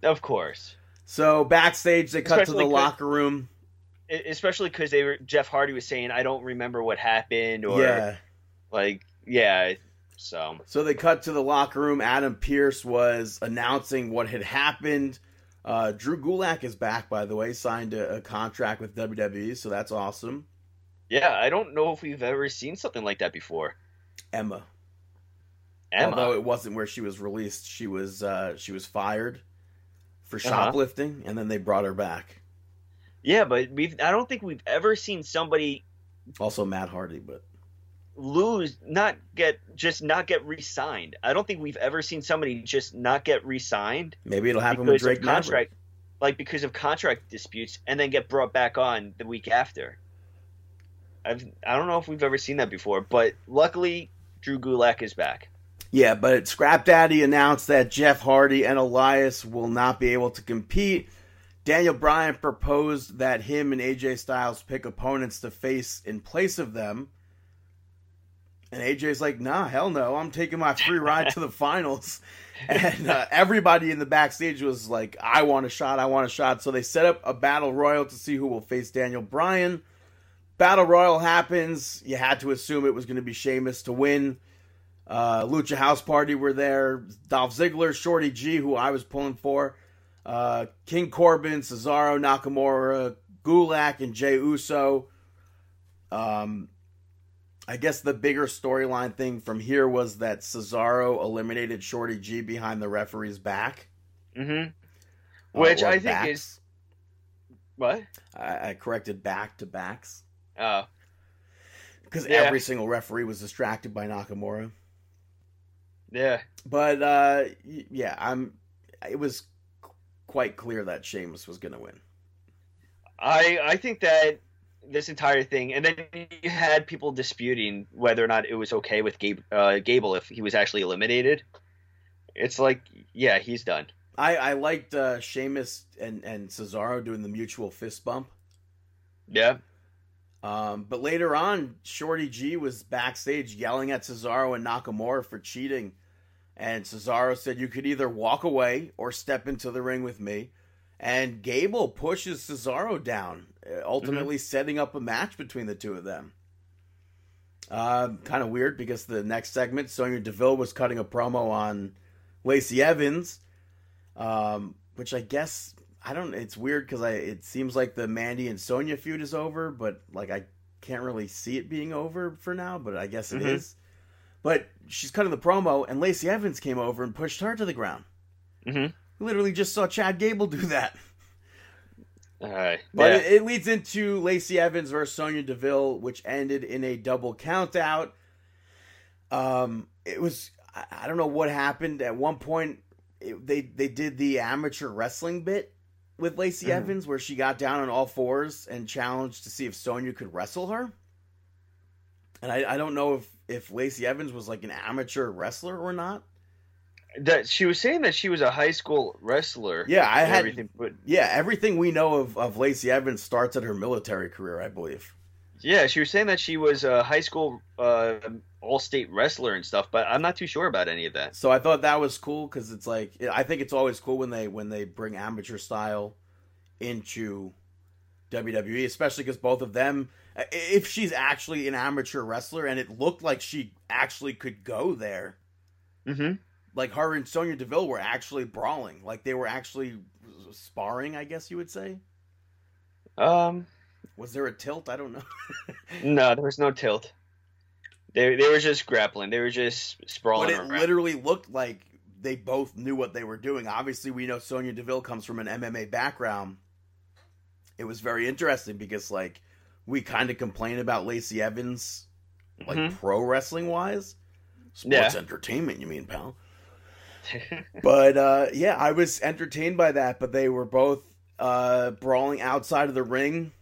Speaker 2: of course.
Speaker 1: So backstage, they cut to the locker room.
Speaker 2: Especially because they were Jeff Hardy was saying, "I don't remember what happened," or
Speaker 1: yeah.
Speaker 2: like, yeah. So
Speaker 1: So they cut to the locker room. Adam Pearce was announcing what had happened. Uh, Drew Gulak is back, by the way, signed a, a contract with WWE, so that's awesome.
Speaker 2: Yeah, I don't know if we've ever seen something like that before.
Speaker 1: Emma.
Speaker 2: Emma,
Speaker 1: Although it wasn't where she was released, she was uh, she was fired for
Speaker 2: Uh-huh.
Speaker 1: shoplifting, and then they brought her back.
Speaker 2: yeah, but we've I don't think we've ever seen somebody
Speaker 1: Also Matt Hardy, but
Speaker 2: lose, not get just not get re-signed. I don't think we've ever seen somebody just not get re-signed
Speaker 1: maybe it'll happen with Drake
Speaker 2: of
Speaker 1: Maverick.
Speaker 2: contract, like because of contract disputes, and then get brought back on the week after. I've I don't know if we've ever seen that before, but luckily Drew Gulak is back.
Speaker 1: Yeah, but Scrap Daddy announced that Jeff Hardy and Elias will not be able to compete Daniel Bryan proposed that him and AJ Styles pick opponents to face in place of them. And AJ's like, nah, hell no. I'm taking my free ride to the finals. And uh, everybody in the backstage was like, I want a shot, I want a shot. So they set up a battle royal to see who will face Daniel Bryan. Battle royal happens. You had to assume it was going to be Sheamus to win. Uh, Lucha House Party were there. Dolph Ziggler, Shorty G, who I was pulling for. Uh, King Corbin, Cesaro, Nakamura, Gulak, and Jey Uso. Um, I guess the bigger storyline thing from here was that Cesaro eliminated Shorty G behind the referee's back.
Speaker 2: Mm-hmm.
Speaker 1: uh,
Speaker 2: Which
Speaker 1: or
Speaker 2: I think is what?
Speaker 1: I, I corrected back to backs
Speaker 2: Oh,
Speaker 1: because
Speaker 2: Yeah.
Speaker 1: every single referee was distracted by Nakamura.
Speaker 2: yeah.
Speaker 1: But uh, yeah, I'm. It was quite clear that Sheamus was going to win.
Speaker 2: I I think that this entire thing, and then you had people disputing whether or not it was okay with Gabe, uh, Gable if he was actually eliminated. It's like, yeah, he's done.
Speaker 1: I I liked uh, Sheamus and and Cesaro doing the mutual fist bump.
Speaker 2: Yeah,
Speaker 1: Um, but later on, Shorty G was backstage yelling at Cesaro and Nakamura for cheating. And Cesaro said, You could either walk away or step into the ring with me. And Gable pushes Cesaro down, uh, ultimately setting up a match between the two of them. Um, kind of weird because the next segment, Sonya Deville was cutting a promo on Lacey Evans, um, which I guess I don't. It's weird because I it seems like the Mandy and Sonya feud is over, but like I can't really see it being over for now. But I guess it is.
Speaker 2: Mhm.
Speaker 1: But she's cutting the promo, and Lacey Evans came over and pushed her to the ground.
Speaker 2: Mhm.
Speaker 1: Literally just saw Chad Gable do that.
Speaker 2: all right.
Speaker 1: But
Speaker 2: yeah.
Speaker 1: it, it leads into Lacey Evans versus Sonya Deville, which ended in a double countout. Um, it was I, I don't know what happened. At one point, it, they they did the amateur wrestling bit with Lacey
Speaker 2: Mhm.
Speaker 1: Evans, where she got down on all fours and challenged to see if Sonya could wrestle her. And I, I don't know if if Lacey Evans was like an amateur wrestler or not.
Speaker 2: that she was saying that she was a high school wrestler.
Speaker 1: Yeah, I had
Speaker 2: everything, but
Speaker 1: yeah everything we know of of Lacey Evans starts at her military career, I believe.
Speaker 2: Yeah, she was saying that she was a high school uh, all-state wrestler and stuff. But I'm not too sure about any of that.
Speaker 1: So I thought that was cool because it's like I think it's always cool when they when they bring amateur style into WWE, especially because both of them. If she's actually an amateur wrestler, and it looked like she actually could go there,
Speaker 2: Mm-hmm.
Speaker 1: like her and Sonya Deville were actually brawling, like they were actually sparring. I guess you would say.
Speaker 2: Um,
Speaker 1: Was there a tilt? I don't know.
Speaker 2: no, there was no tilt. They they were just grappling. They were just sprawling.
Speaker 1: but it
Speaker 2: around.
Speaker 1: literally looked like they both knew what they were doing. Obviously, we know Sonya Deville comes from an MMA background. It was very interesting because, like, we kind of complain about Lacey Evans, like
Speaker 2: Mhm.
Speaker 1: pro wrestling wise, sports
Speaker 2: Yeah.
Speaker 1: entertainment. You mean, pal? but uh, yeah, I was entertained by that. But they were both uh, brawling outside of the ring,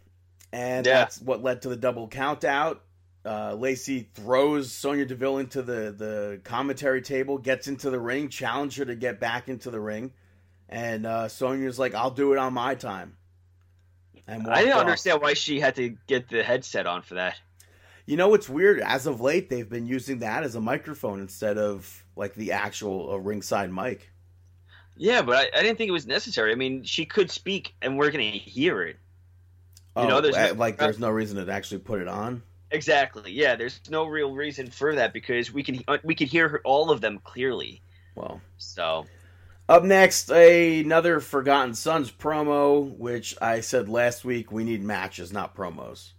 Speaker 1: and
Speaker 2: Yeah.
Speaker 1: that's what led to the double count out. Uh, Lacey throws Sonya Deville into the, the commentary table, gets into the ring, challenged her to get back into the ring, and uh, Sonya's like, "I'll do it on my time." And
Speaker 2: I didn't
Speaker 1: off.
Speaker 2: understand why she had to get the headset on for that.
Speaker 1: You know what's weird? As of late, they've been using that as a microphone instead of like the actual uh, ringside mic.
Speaker 2: Yeah, but I, I didn't think it was necessary. I mean, she could speak, and we're gonna hear it. You know, there's
Speaker 1: uh,
Speaker 2: no-
Speaker 1: like there's no reason to actually put it on.
Speaker 2: Exactly. Yeah, there's no real reason for that because we can uh, we can hear all of them clearly.
Speaker 1: Well,
Speaker 2: So
Speaker 1: up next, another Forgotten Sons promo, which I said last week we need matches, not promos.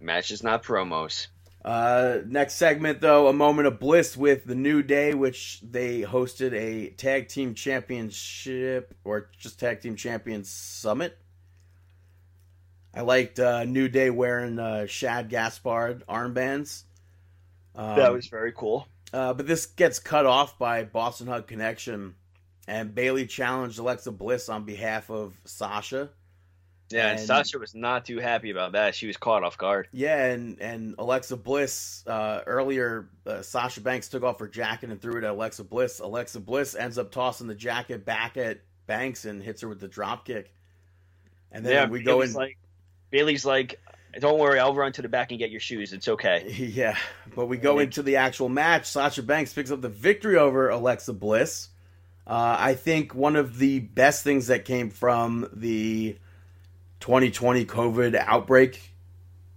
Speaker 2: matches, not promos.
Speaker 1: Uh, next segment, though, a moment of bliss with the New Day, which they hosted a tag team championship or just tag team champions summit. I liked uh, New Day wearing uh, Shad Gaspard armbands. Um,
Speaker 2: that was very cool.
Speaker 1: uh, but this gets cut off by Boss 'n' Hug Connection, and Bayley challenged Alexa Bliss on behalf of Sasha.
Speaker 2: Yeah, and,
Speaker 1: and-
Speaker 2: Sasha was not too happy about that. She was caught off guard.
Speaker 1: Yeah, and and Alexa Bliss uh, earlier, uh, Sasha Banks took off her jacket and threw it at Alexa Bliss. Alexa Bliss ends up tossing the jacket back at Banks and hits her with the drop kick. And then
Speaker 2: yeah,
Speaker 1: we go in.
Speaker 2: Like Bayley's like, don't worry, I'll run to the back and get your shoes. It's okay.
Speaker 1: Yeah, but we go into the actual match. Sasha Banks picks up the victory over Alexa Bliss. Uh, I think one of the best things that came from the 2020 COVID outbreak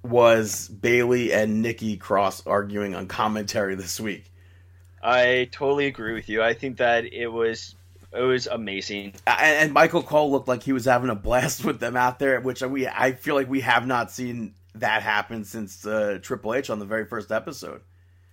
Speaker 1: was Bayley and Nikki Cross arguing on commentary this week.
Speaker 2: I totally agree with you. I think that it was it was amazing.
Speaker 1: And, and Michael Cole looked like he was having a blast with them out there, which we I feel like we have not seen that happen since uh, Triple H on the very first episode.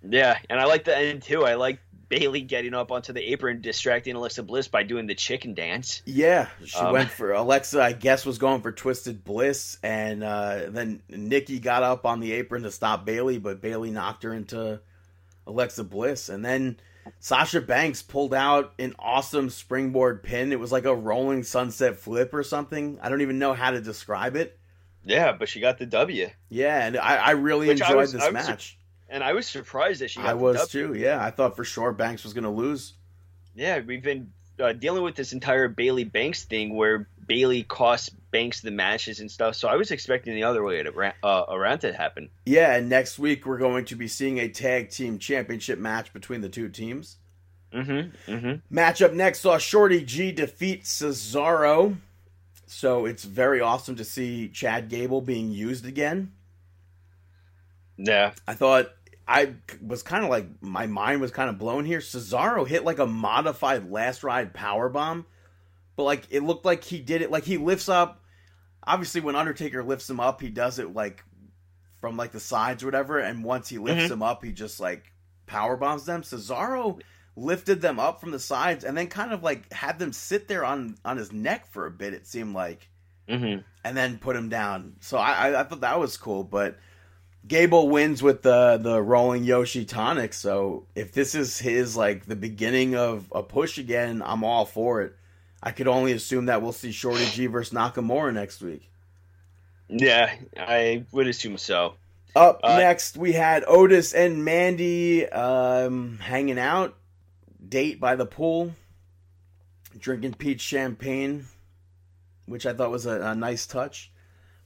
Speaker 2: Yeah, and I like the end too. I like Bayley getting up onto the apron, distracting Alexa Bliss by doing the chicken dance.
Speaker 1: Yeah, she
Speaker 2: Um,
Speaker 1: went for Alexa. I guess was going for Twisted Bliss, and uh, then Nikki got up on the apron to stop Bayley, but Bayley knocked her into Alexa Bliss, and then Sasha Banks pulled out an awesome springboard pin. It was like a rolling sunset flip or something. I don't even know how to describe it.
Speaker 2: Yeah, but she got the W,
Speaker 1: Yeah, and I, I really
Speaker 2: Which I
Speaker 1: enjoyed
Speaker 2: was-
Speaker 1: this
Speaker 2: I was
Speaker 1: match.
Speaker 2: and I was surprised that she got
Speaker 1: I was
Speaker 2: W.
Speaker 1: too. Yeah, I thought for sure Banks was going to lose.
Speaker 2: Yeah, we've been uh, dealing with this entire Bayley Banks thing where Bayley cost Banks the matches and stuff. So I was expecting the other way to, uh, around to happen.
Speaker 1: Yeah, and next week we're going to be seeing a tag team championship match between the two teams.
Speaker 2: Mm-hmm. Mm-hmm.
Speaker 1: Matchup next saw Shorty G defeat Cesaro. So it's very awesome to see Chad Gable being used again.
Speaker 2: Yeah.
Speaker 1: I thought I was kind of like my mind was kind of blown here. Cesaro hit like a modified last ride power bomb, but like it looked like he did it like he lifts up. Obviously, when Undertaker lifts him up, he does it like from like the sides or whatever. And once he lifts
Speaker 2: Mhm.
Speaker 1: him up, he just like power bombs them. Cesaro lifted them up from the sides and then kind of like had them sit there on on his neck for a bit. It seemed like
Speaker 2: Mm-hmm.
Speaker 1: and then put him down. So I, I, I thought that was cool. But Gable wins with the the rolling Yoshi tonic. So if this is his like the beginning of a push again, I'm all for it. I could only assume that we'll see Shorty G versus Nakamura next week.
Speaker 2: Yeah, I would assume so.
Speaker 1: Up
Speaker 2: Uh,
Speaker 1: next, we had Otis and Mandy um, hanging out, date by the pool, drinking peach champagne, which I thought was a, a nice touch.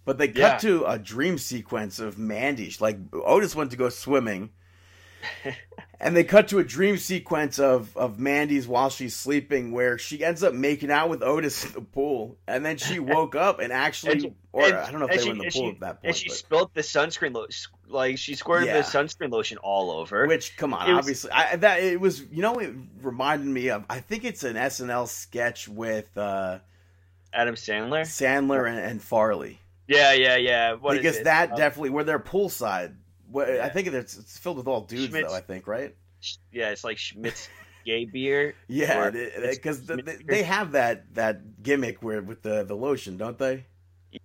Speaker 1: But they cut
Speaker 2: Yeah.
Speaker 1: to a dream sequence of Mandy. Like Otis went to go swimming, and they cut to a dream sequence of of Mandy's while she's sleeping, where she ends up making out with Otis in the pool, and then she woke up and actually,
Speaker 2: And she-
Speaker 1: or
Speaker 2: and-
Speaker 1: I don't know if they
Speaker 2: she-
Speaker 1: were in the pool
Speaker 2: she-
Speaker 1: at that point.
Speaker 2: And she
Speaker 1: but-
Speaker 2: spilled the sunscreen lotion. Like she squirted
Speaker 1: Yeah.
Speaker 2: the sunscreen lotion all over.
Speaker 1: Which, come on,
Speaker 2: It was-
Speaker 1: obviously, I, that it was. You know, it reminded me of. I think it's an SNL sketch with uh,
Speaker 2: Adam Sandler.
Speaker 1: Sandler and, and Farley,
Speaker 2: Yeah, yeah, yeah. What is
Speaker 1: because that
Speaker 2: Um,
Speaker 1: definitely where they're poolside. What, I think it's, it's filled with all dudes,
Speaker 2: Schmitz-
Speaker 1: though. I think, right?
Speaker 2: yeah, it's like Schmitts gay beer.
Speaker 1: Yeah, because
Speaker 2: it's-
Speaker 1: they, they have that that gimmick where with the the lotion, don't they?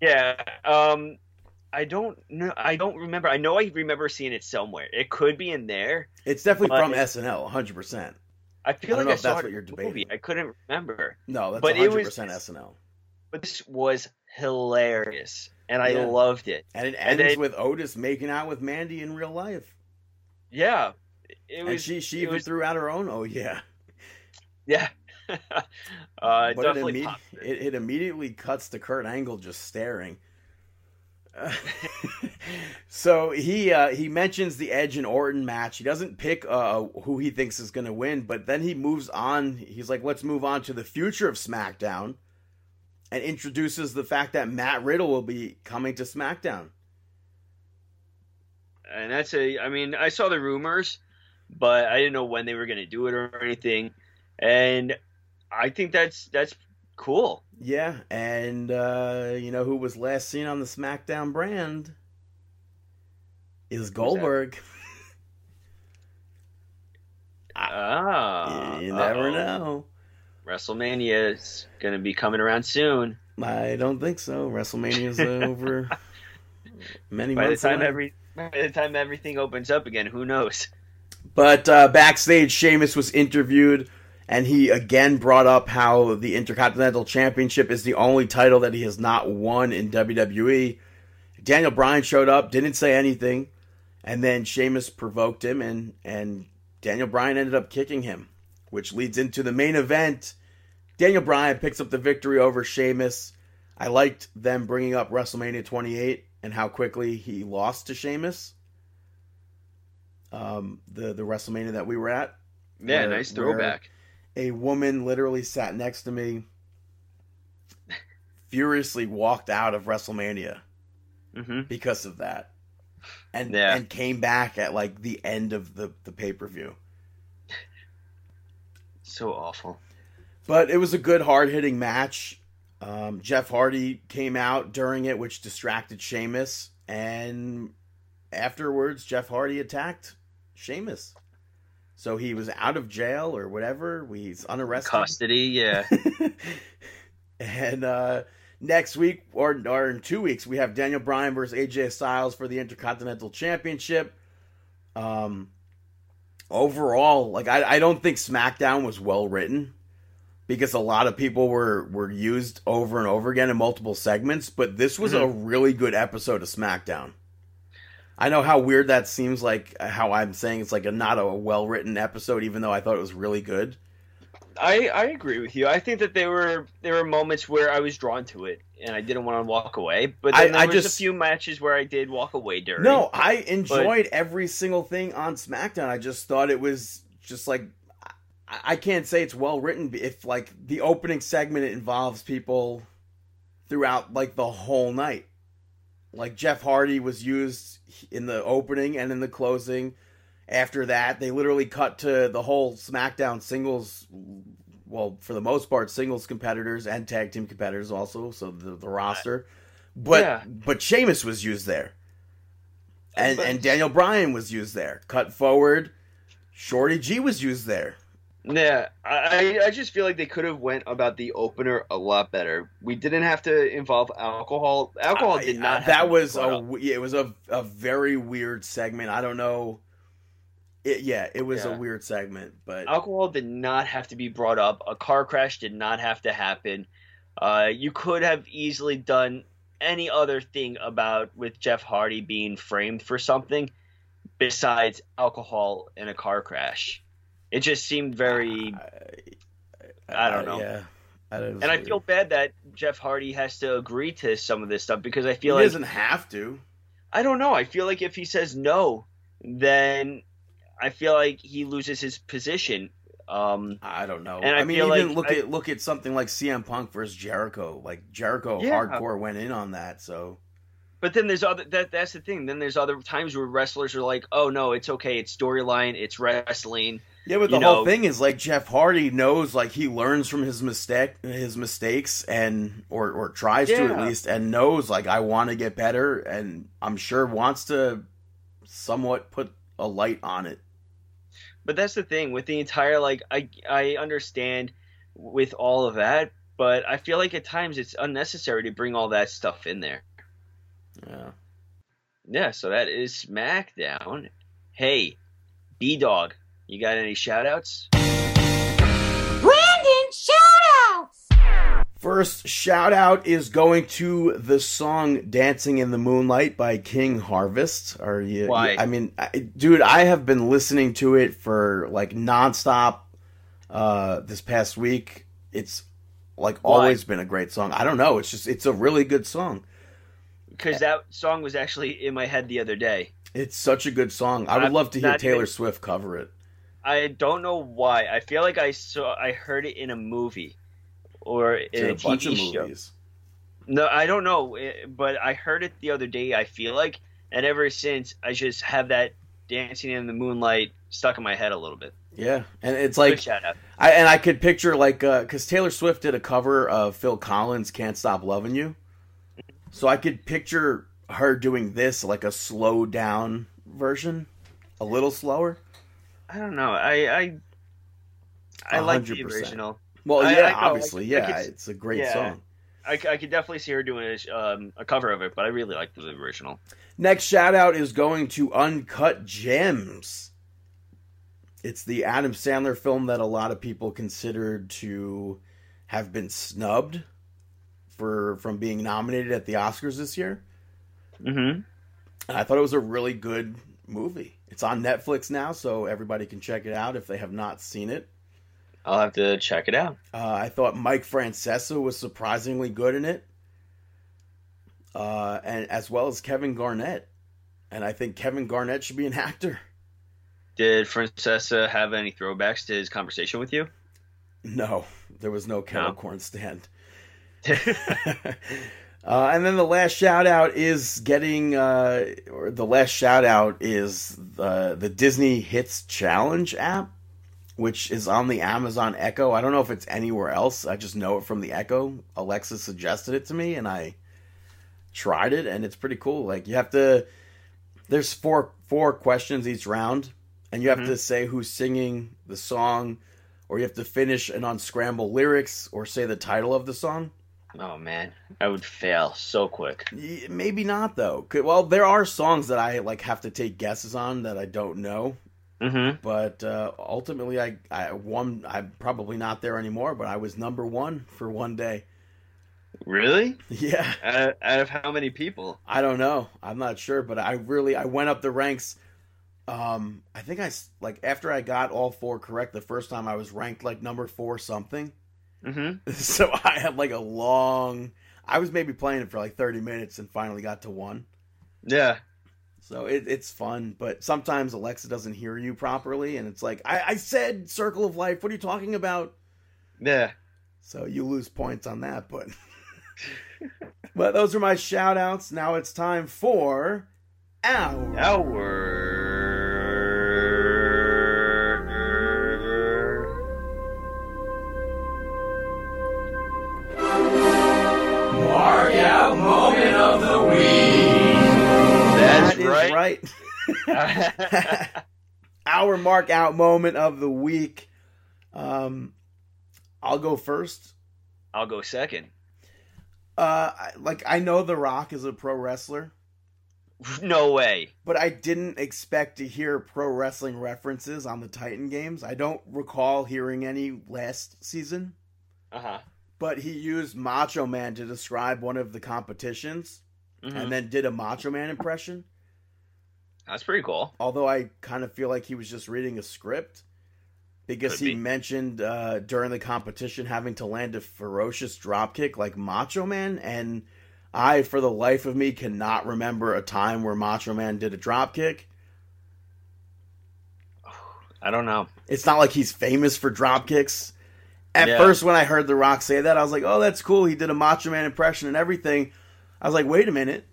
Speaker 2: Yeah. Um, I don't know. I don't remember. I know I remember seeing it somewhere. It could be in there.
Speaker 1: It's definitely from
Speaker 2: it-
Speaker 1: SNL, 100. percent
Speaker 2: I feel
Speaker 1: I don't
Speaker 2: like
Speaker 1: know
Speaker 2: I
Speaker 1: if
Speaker 2: saw
Speaker 1: that's
Speaker 2: it
Speaker 1: what you're debating.
Speaker 2: movie. I couldn't remember.
Speaker 1: No, that's
Speaker 2: But it
Speaker 1: 100
Speaker 2: was-
Speaker 1: percent SNL,
Speaker 2: But this was hilarious, and I
Speaker 1: Yeah.
Speaker 2: loved it.
Speaker 1: and it
Speaker 2: And
Speaker 1: ends
Speaker 2: then-
Speaker 1: with Otis making out with Mandy in real life,
Speaker 2: Yeah. It
Speaker 1: and she she even
Speaker 2: was-
Speaker 1: threw out her own. Oh yeah.
Speaker 2: Yeah. uh,
Speaker 1: it,
Speaker 2: definitely
Speaker 1: imme- it, it immediately cuts to Kurt Angle just staring. so he uh, he mentions the Edge and Orton match. He doesn't pick uh, who he thinks is going to win, but then he moves on. He's like, "Let's move on to the future of SmackDown," and introduces the fact that Matt Riddle will be coming to SmackDown.
Speaker 2: and that's a i mean i saw the rumors but i didn't know when they were going to do it or anything and i think that's that's cool
Speaker 1: Yeah, and uh, you know who was last seen on the SmackDown brand is Goldberg.
Speaker 2: ah
Speaker 1: you never
Speaker 2: uh-oh.
Speaker 1: know.
Speaker 2: Wrestlemania is going to be coming around soon
Speaker 1: I don't think so. WrestleMania's over many
Speaker 2: by the
Speaker 1: months
Speaker 2: time
Speaker 1: away.
Speaker 2: every by the time everything opens up again who knows
Speaker 1: But uh, backstage, Sheamus was interviewed, and he again brought up how the Intercontinental Championship is the only title that he has not won in WWE. Daniel Bryan showed up, didn't say anything, and then Sheamus provoked him, and and Daniel Bryan ended up kicking him, which leads into the main event. Daniel Bryan picks up the victory over Sheamus. I liked them bringing up WrestleMania 28 and how quickly he lost to Sheamus. Um, the the WrestleMania that we were at,
Speaker 2: Yeah,
Speaker 1: Where-
Speaker 2: nice throwback.
Speaker 1: a woman literally sat next to me, furiously walked out of WrestleMania
Speaker 2: hmm
Speaker 1: because of that, and
Speaker 2: Yeah.
Speaker 1: and came back at like the end of the the pay per view.
Speaker 2: So awful.
Speaker 1: But it was a good, hard hitting match. Um, Jeff Hardy came out during it, which distracted Sheamus. And afterwards, Jeff Hardy attacked Sheamus. So he was out of jail or whatever. He's unarrested.
Speaker 2: Custody, yeah.
Speaker 1: and uh, next week, or, or in two weeks, we have Daniel Bryan versus AJ Styles for the Intercontinental Championship. Um, overall, like I, I don't think SmackDown was well written because a lot of people were were used over and over again in multiple segments. But this was a mm-hmm. really good episode of SmackDown. I know how weird that seems like uh, how I'm saying it's like a not a well written episode, even though I thought it was really good.
Speaker 2: I, I agree with you. I think that there were there were moments where I was drawn to it and I didn't want to walk away. But
Speaker 1: I-
Speaker 2: there
Speaker 1: I
Speaker 2: was
Speaker 1: just-
Speaker 2: a few matches where I did walk away during.
Speaker 1: No, I enjoyed every single thing on SmackDown. I just thought it was just like I, I can't say it's well written if like the opening segment involves people throughout like the whole night. Like Jeff Hardy was used in the opening and in the closing. After that, they literally cut to the whole SmackDown singles. Well, for the most part, singles competitors and tag team competitors also. So the, the roster, but
Speaker 2: Yeah.
Speaker 1: but Sheamus was used there, and
Speaker 2: But-
Speaker 1: and Daniel Bryan was used there. Cut forward, Shorty G was used there.
Speaker 2: Yeah, I I just feel like they could have went about the opener a lot better. We didn't have to involve alcohol. Alcohol did not. have
Speaker 1: that was a
Speaker 2: up.
Speaker 1: we- it was a a very weird segment. I don't know. It, yeah, it was a weird segment, but
Speaker 2: alcohol did not have to be brought up. A car crash did not have to happen. Uh, you could have easily done any other thing about with Jeff Hardy being framed for something besides alcohol in a car crash. It just seemed very, I don't know.
Speaker 1: Yeah, I don't,
Speaker 2: and I feel bad that Jeff Hardy has to agree to some of this stuff because I
Speaker 1: he
Speaker 2: feel like He
Speaker 1: doesn't have to.
Speaker 2: I don't know. I feel like if he says no, then I feel like he loses his position. Um,
Speaker 1: I don't know.
Speaker 2: And
Speaker 1: I,
Speaker 2: I
Speaker 1: mean, even
Speaker 2: like
Speaker 1: look
Speaker 2: I-
Speaker 1: at look at something like CM Punk versus Jericho. Like Jericho,
Speaker 2: Yeah.
Speaker 1: hardcore went in on that. So
Speaker 2: But then there's other that that's the thing. Then there's other times where wrestlers are like, "Oh no, it's okay. It's storyline. It's wrestling."
Speaker 1: yeah, but the
Speaker 2: You
Speaker 1: whole
Speaker 2: know-
Speaker 1: thing is like Jeff Hardy knows, like he learns from his mistake, his mistakes, and or or tries to at least, and knows like I want to get better, and I'm sure wants to somewhat put a light on it.
Speaker 2: But that's the thing with the entire like I I understand with all of that, but I feel like at times it's unnecessary to bring all that stuff in there.
Speaker 1: Yeah.
Speaker 2: Yeah, so that is SmackDown. Hey, B Dog, you got any shout outs?
Speaker 1: First shout out is going to the song "Dancing in the Moonlight" by King Harvest. Are you?
Speaker 2: Why?
Speaker 1: I mean, I, dude, I have been listening to it for like nonstop. Uh, this past week, it's like
Speaker 2: Why?
Speaker 1: always been a great song. I don't know. It's just it's a really good song.
Speaker 2: Because that song was actually in my head the other day.
Speaker 1: It's such a good song. I would
Speaker 2: I'm
Speaker 1: love to hear Taylor
Speaker 2: even-
Speaker 1: Swift cover it.
Speaker 2: I don't know why. I feel like I saw I heard it in a movie or in a,
Speaker 1: a bunch of
Speaker 2: TV show.
Speaker 1: movies.
Speaker 2: No, I don't know, eh, but I heard it the other day. I feel like, and ever since, I just have that dancing in the moonlight stuck in my head a little bit.
Speaker 1: Yeah, and it's like. I and I could picture like because Taylor Swift did a cover of Phil Collins' "Can't Stop Loving You," so I could picture her doing this like a slow down version, a little slower.
Speaker 2: I don't know. I I like the original.
Speaker 1: Well, yeah,
Speaker 2: I know,
Speaker 1: obviously,
Speaker 2: I- I
Speaker 1: yeah,
Speaker 2: could-
Speaker 1: it's a great
Speaker 2: yeah.
Speaker 1: song.
Speaker 2: I could definitely see her doing a, um, a cover of it, but I really like the original.
Speaker 1: Next shout out is going to Uncut Gems. It's the Adam Sandler film that a lot of people considered to have been snubbed for from being nominated at the Oscars this year.
Speaker 2: Mm-hmm.
Speaker 1: And I thought it was a really good movie. It's on Netflix now, so everybody can check it out if they have not seen it.
Speaker 2: I'll have to check it out.
Speaker 1: Uh, I thought Mike Francesa was surprisingly good in it. uh, and as well as Kevin Garnett. And I think Kevin Garnett should be an actor.
Speaker 2: Did Francesa have any throwbacks to his conversation with you?
Speaker 1: No, there was no kettle
Speaker 2: No.
Speaker 1: corn stand. uh, and then the last shout out is getting, uh, or the last shout out is the the Disney Hits Challenge app, which is on the Amazon Echo. I don't know if it's anywhere else. I just know it from the Echo. Alexa suggested it to me, and I tried it, and it's pretty cool. Like you have to, there's four four questions each round, and you have
Speaker 2: Mhm.
Speaker 1: to say who's singing the song, or you have to finish and unscramble lyrics, or say the title of the song.
Speaker 2: oh man, I would fail so quick.
Speaker 1: Maybe not though. Well, there are songs that I like have to take guesses on that I don't know.
Speaker 2: Mm-hmm.
Speaker 1: But uh, ultimately, I I won. I'm probably not there anymore, but I was number one for one day.
Speaker 2: Really?
Speaker 1: Yeah,
Speaker 2: Out of, out of how many people?
Speaker 1: I don't know. I'm not sure, but I really I went up the ranks. Um, I think I like after I got all four correct the first time, I was ranked like number four something.
Speaker 2: Mm-hmm.
Speaker 1: So I had like a long. I was maybe playing it for like 30 minutes and finally got to one.
Speaker 2: Yeah.
Speaker 1: So it, it's fun, but sometimes Alexa doesn't hear you properly, and it's like I, I said, "Circle of Life." What are you talking about?
Speaker 2: Yeah.
Speaker 1: So you lose points on that, but but those are my shout outs. Now it's time for our
Speaker 4: Mark
Speaker 1: our mark out moment of the week. Um, I'll go first.
Speaker 2: I'll go second.
Speaker 1: Uh, like I know The Rock is a pro wrestler,
Speaker 2: No way.
Speaker 1: but I didn't expect to hear pro wrestling references on the Titan games. I don't recall hearing any last season,
Speaker 2: Uh huh.
Speaker 1: but he used Macho Man to describe one of the competitions,
Speaker 2: Mm-hmm.
Speaker 1: and then did a Macho Man impression.
Speaker 2: That's pretty cool.
Speaker 1: although I kind of feel like he was just reading a script because
Speaker 2: Could
Speaker 1: he
Speaker 2: be.
Speaker 1: mentioned uh, during the competition having to land a ferocious dropkick like Macho Man, and I, for the life of me, cannot remember a time where Macho Man did a dropkick.
Speaker 2: I don't know.
Speaker 1: It's not like he's famous for dropkicks. At
Speaker 2: Yeah.
Speaker 1: first, when I heard The Rock say that, I was like, "Oh, that's cool." He did a Macho Man impression and everything. I was like, "Wait a minute,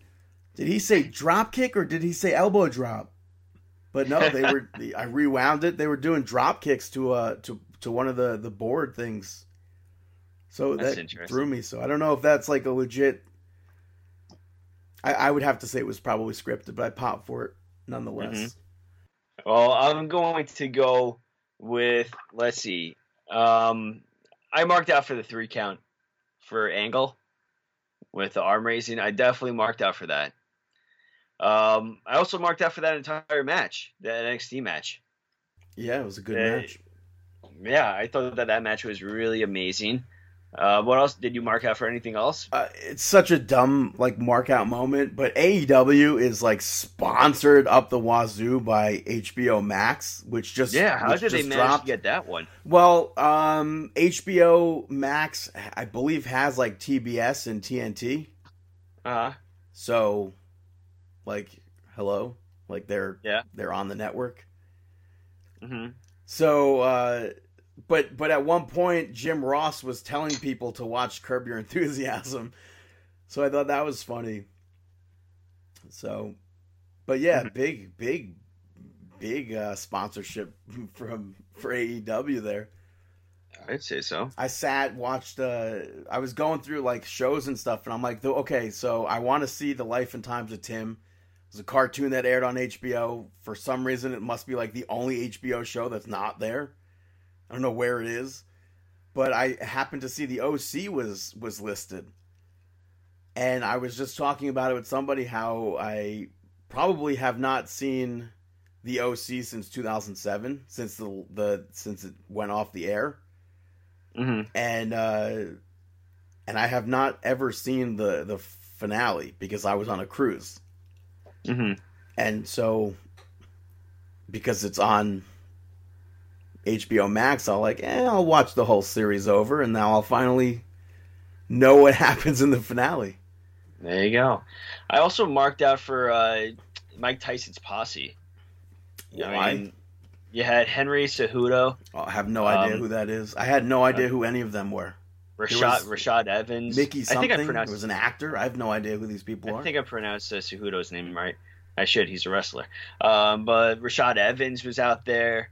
Speaker 1: did he say drop kick or did he say elbow drop?" But no, they were. I rewound it. They were doing drop kicks to uh to to one of the the board things. So
Speaker 2: That's
Speaker 1: that threw me. So I don't know if that's like a legit. I, I would have to say it was probably scripted, but I popped for it nonetheless.
Speaker 2: Mhm. Well, I'm going to go with let's see. Um, I marked out for the three count for Angle with the arm raising. I definitely marked out for that. Um, I also marked out for that entire match, that NXT match.
Speaker 1: Yeah, it was a good
Speaker 2: Yeah.
Speaker 1: match.
Speaker 2: Yeah, I thought that that match was really amazing. Uh, what else did you mark out for anything else?
Speaker 1: Uh, it's such a dumb like mark out moment, but AEW is like sponsored up the wazoo by HBO Max, which just
Speaker 2: Yeah, how did they manage
Speaker 1: dropped.
Speaker 2: to get that one?
Speaker 1: Well, um, HBO Max, I believe, has like TBS and TNT.
Speaker 2: Uh,
Speaker 1: So, like, hello, like they're
Speaker 2: Yeah.
Speaker 1: they're on the network.
Speaker 2: hmm
Speaker 1: So, uh, but but at one point, Jim Ross was telling people to watch Curb Your Enthusiasm. So I thought that was funny. So, but yeah,
Speaker 2: Mhm.
Speaker 1: big big big uh, sponsorship from for AEW there.
Speaker 2: I'd say so.
Speaker 1: I sat, watched. Uh, I was going through like shows and stuff, and I'm like, okay, so I want to see the life and times of Tim. It was a cartoon that aired on HBO. For some reason, it must be like the only HBO show that's not there. I don't know where it is, but I happened to see the OC was was listed, and I was just talking about it with somebody how I probably have not seen the OC since 2007, since the the since it went off the air
Speaker 2: hmm
Speaker 1: and uh and I have not ever seen the the finale because I was on a cruise.
Speaker 2: Hmm
Speaker 1: And so because it's on HBO Max, I'll like, eh, I'll watch the whole series over and now I'll finally know what happens in the finale.
Speaker 2: There you go. I also marked out for uh, Mike Tyson's posse. I
Speaker 1: Why?
Speaker 2: mean, you had Henry Cejudo,
Speaker 1: Oh, I have no idea
Speaker 2: Um,
Speaker 1: who that is. I had no idea who any of them were.
Speaker 2: Rashad Rashad Evans.
Speaker 1: Mickey
Speaker 2: I think I pronounced.
Speaker 1: was an actor. I have no idea who these people
Speaker 2: I
Speaker 1: are.
Speaker 2: I think I pronounced uh, Cejudo's name right. I should. He's a wrestler. Um, but Rashad Evans was out there,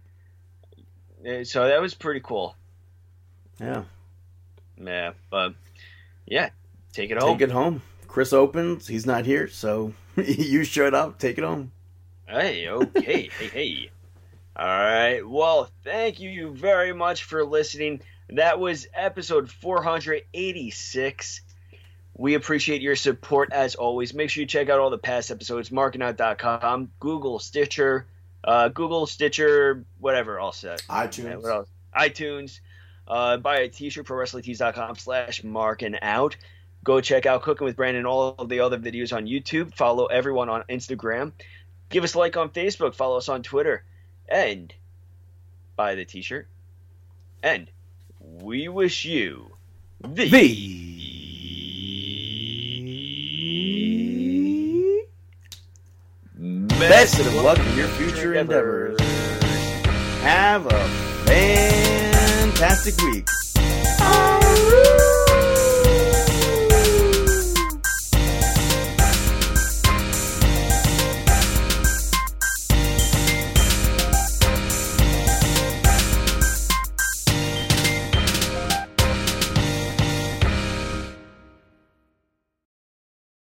Speaker 2: Uh, so that was pretty cool.
Speaker 1: yeah.
Speaker 2: Yeah, but yeah, take it home.
Speaker 1: Take it home. Chris opens. He's not here, so you showed up. Take it home.
Speaker 2: Hey, okay, hey, hey. All right. Well, thank you very much for listening. That was episode 486. We appreciate your support as always. Make sure you check out all the past episodes, markingout.com, Google, Stitcher, uh, Google, Stitcher, whatever, all set.
Speaker 1: iTunes.
Speaker 2: what else? iTunes. Uh, buy a t-shirt, for prowrestlingtees.com slash marking out. Go check out Cooking with Brandon, all of the other videos on YouTube. Follow everyone on Instagram. Give us a like on Facebook. Follow us on Twitter. And buy the t-shirt. And we wish you the,
Speaker 1: Best of luck in your future endeavors. Have a fantastic week.
Speaker 5: Aroo!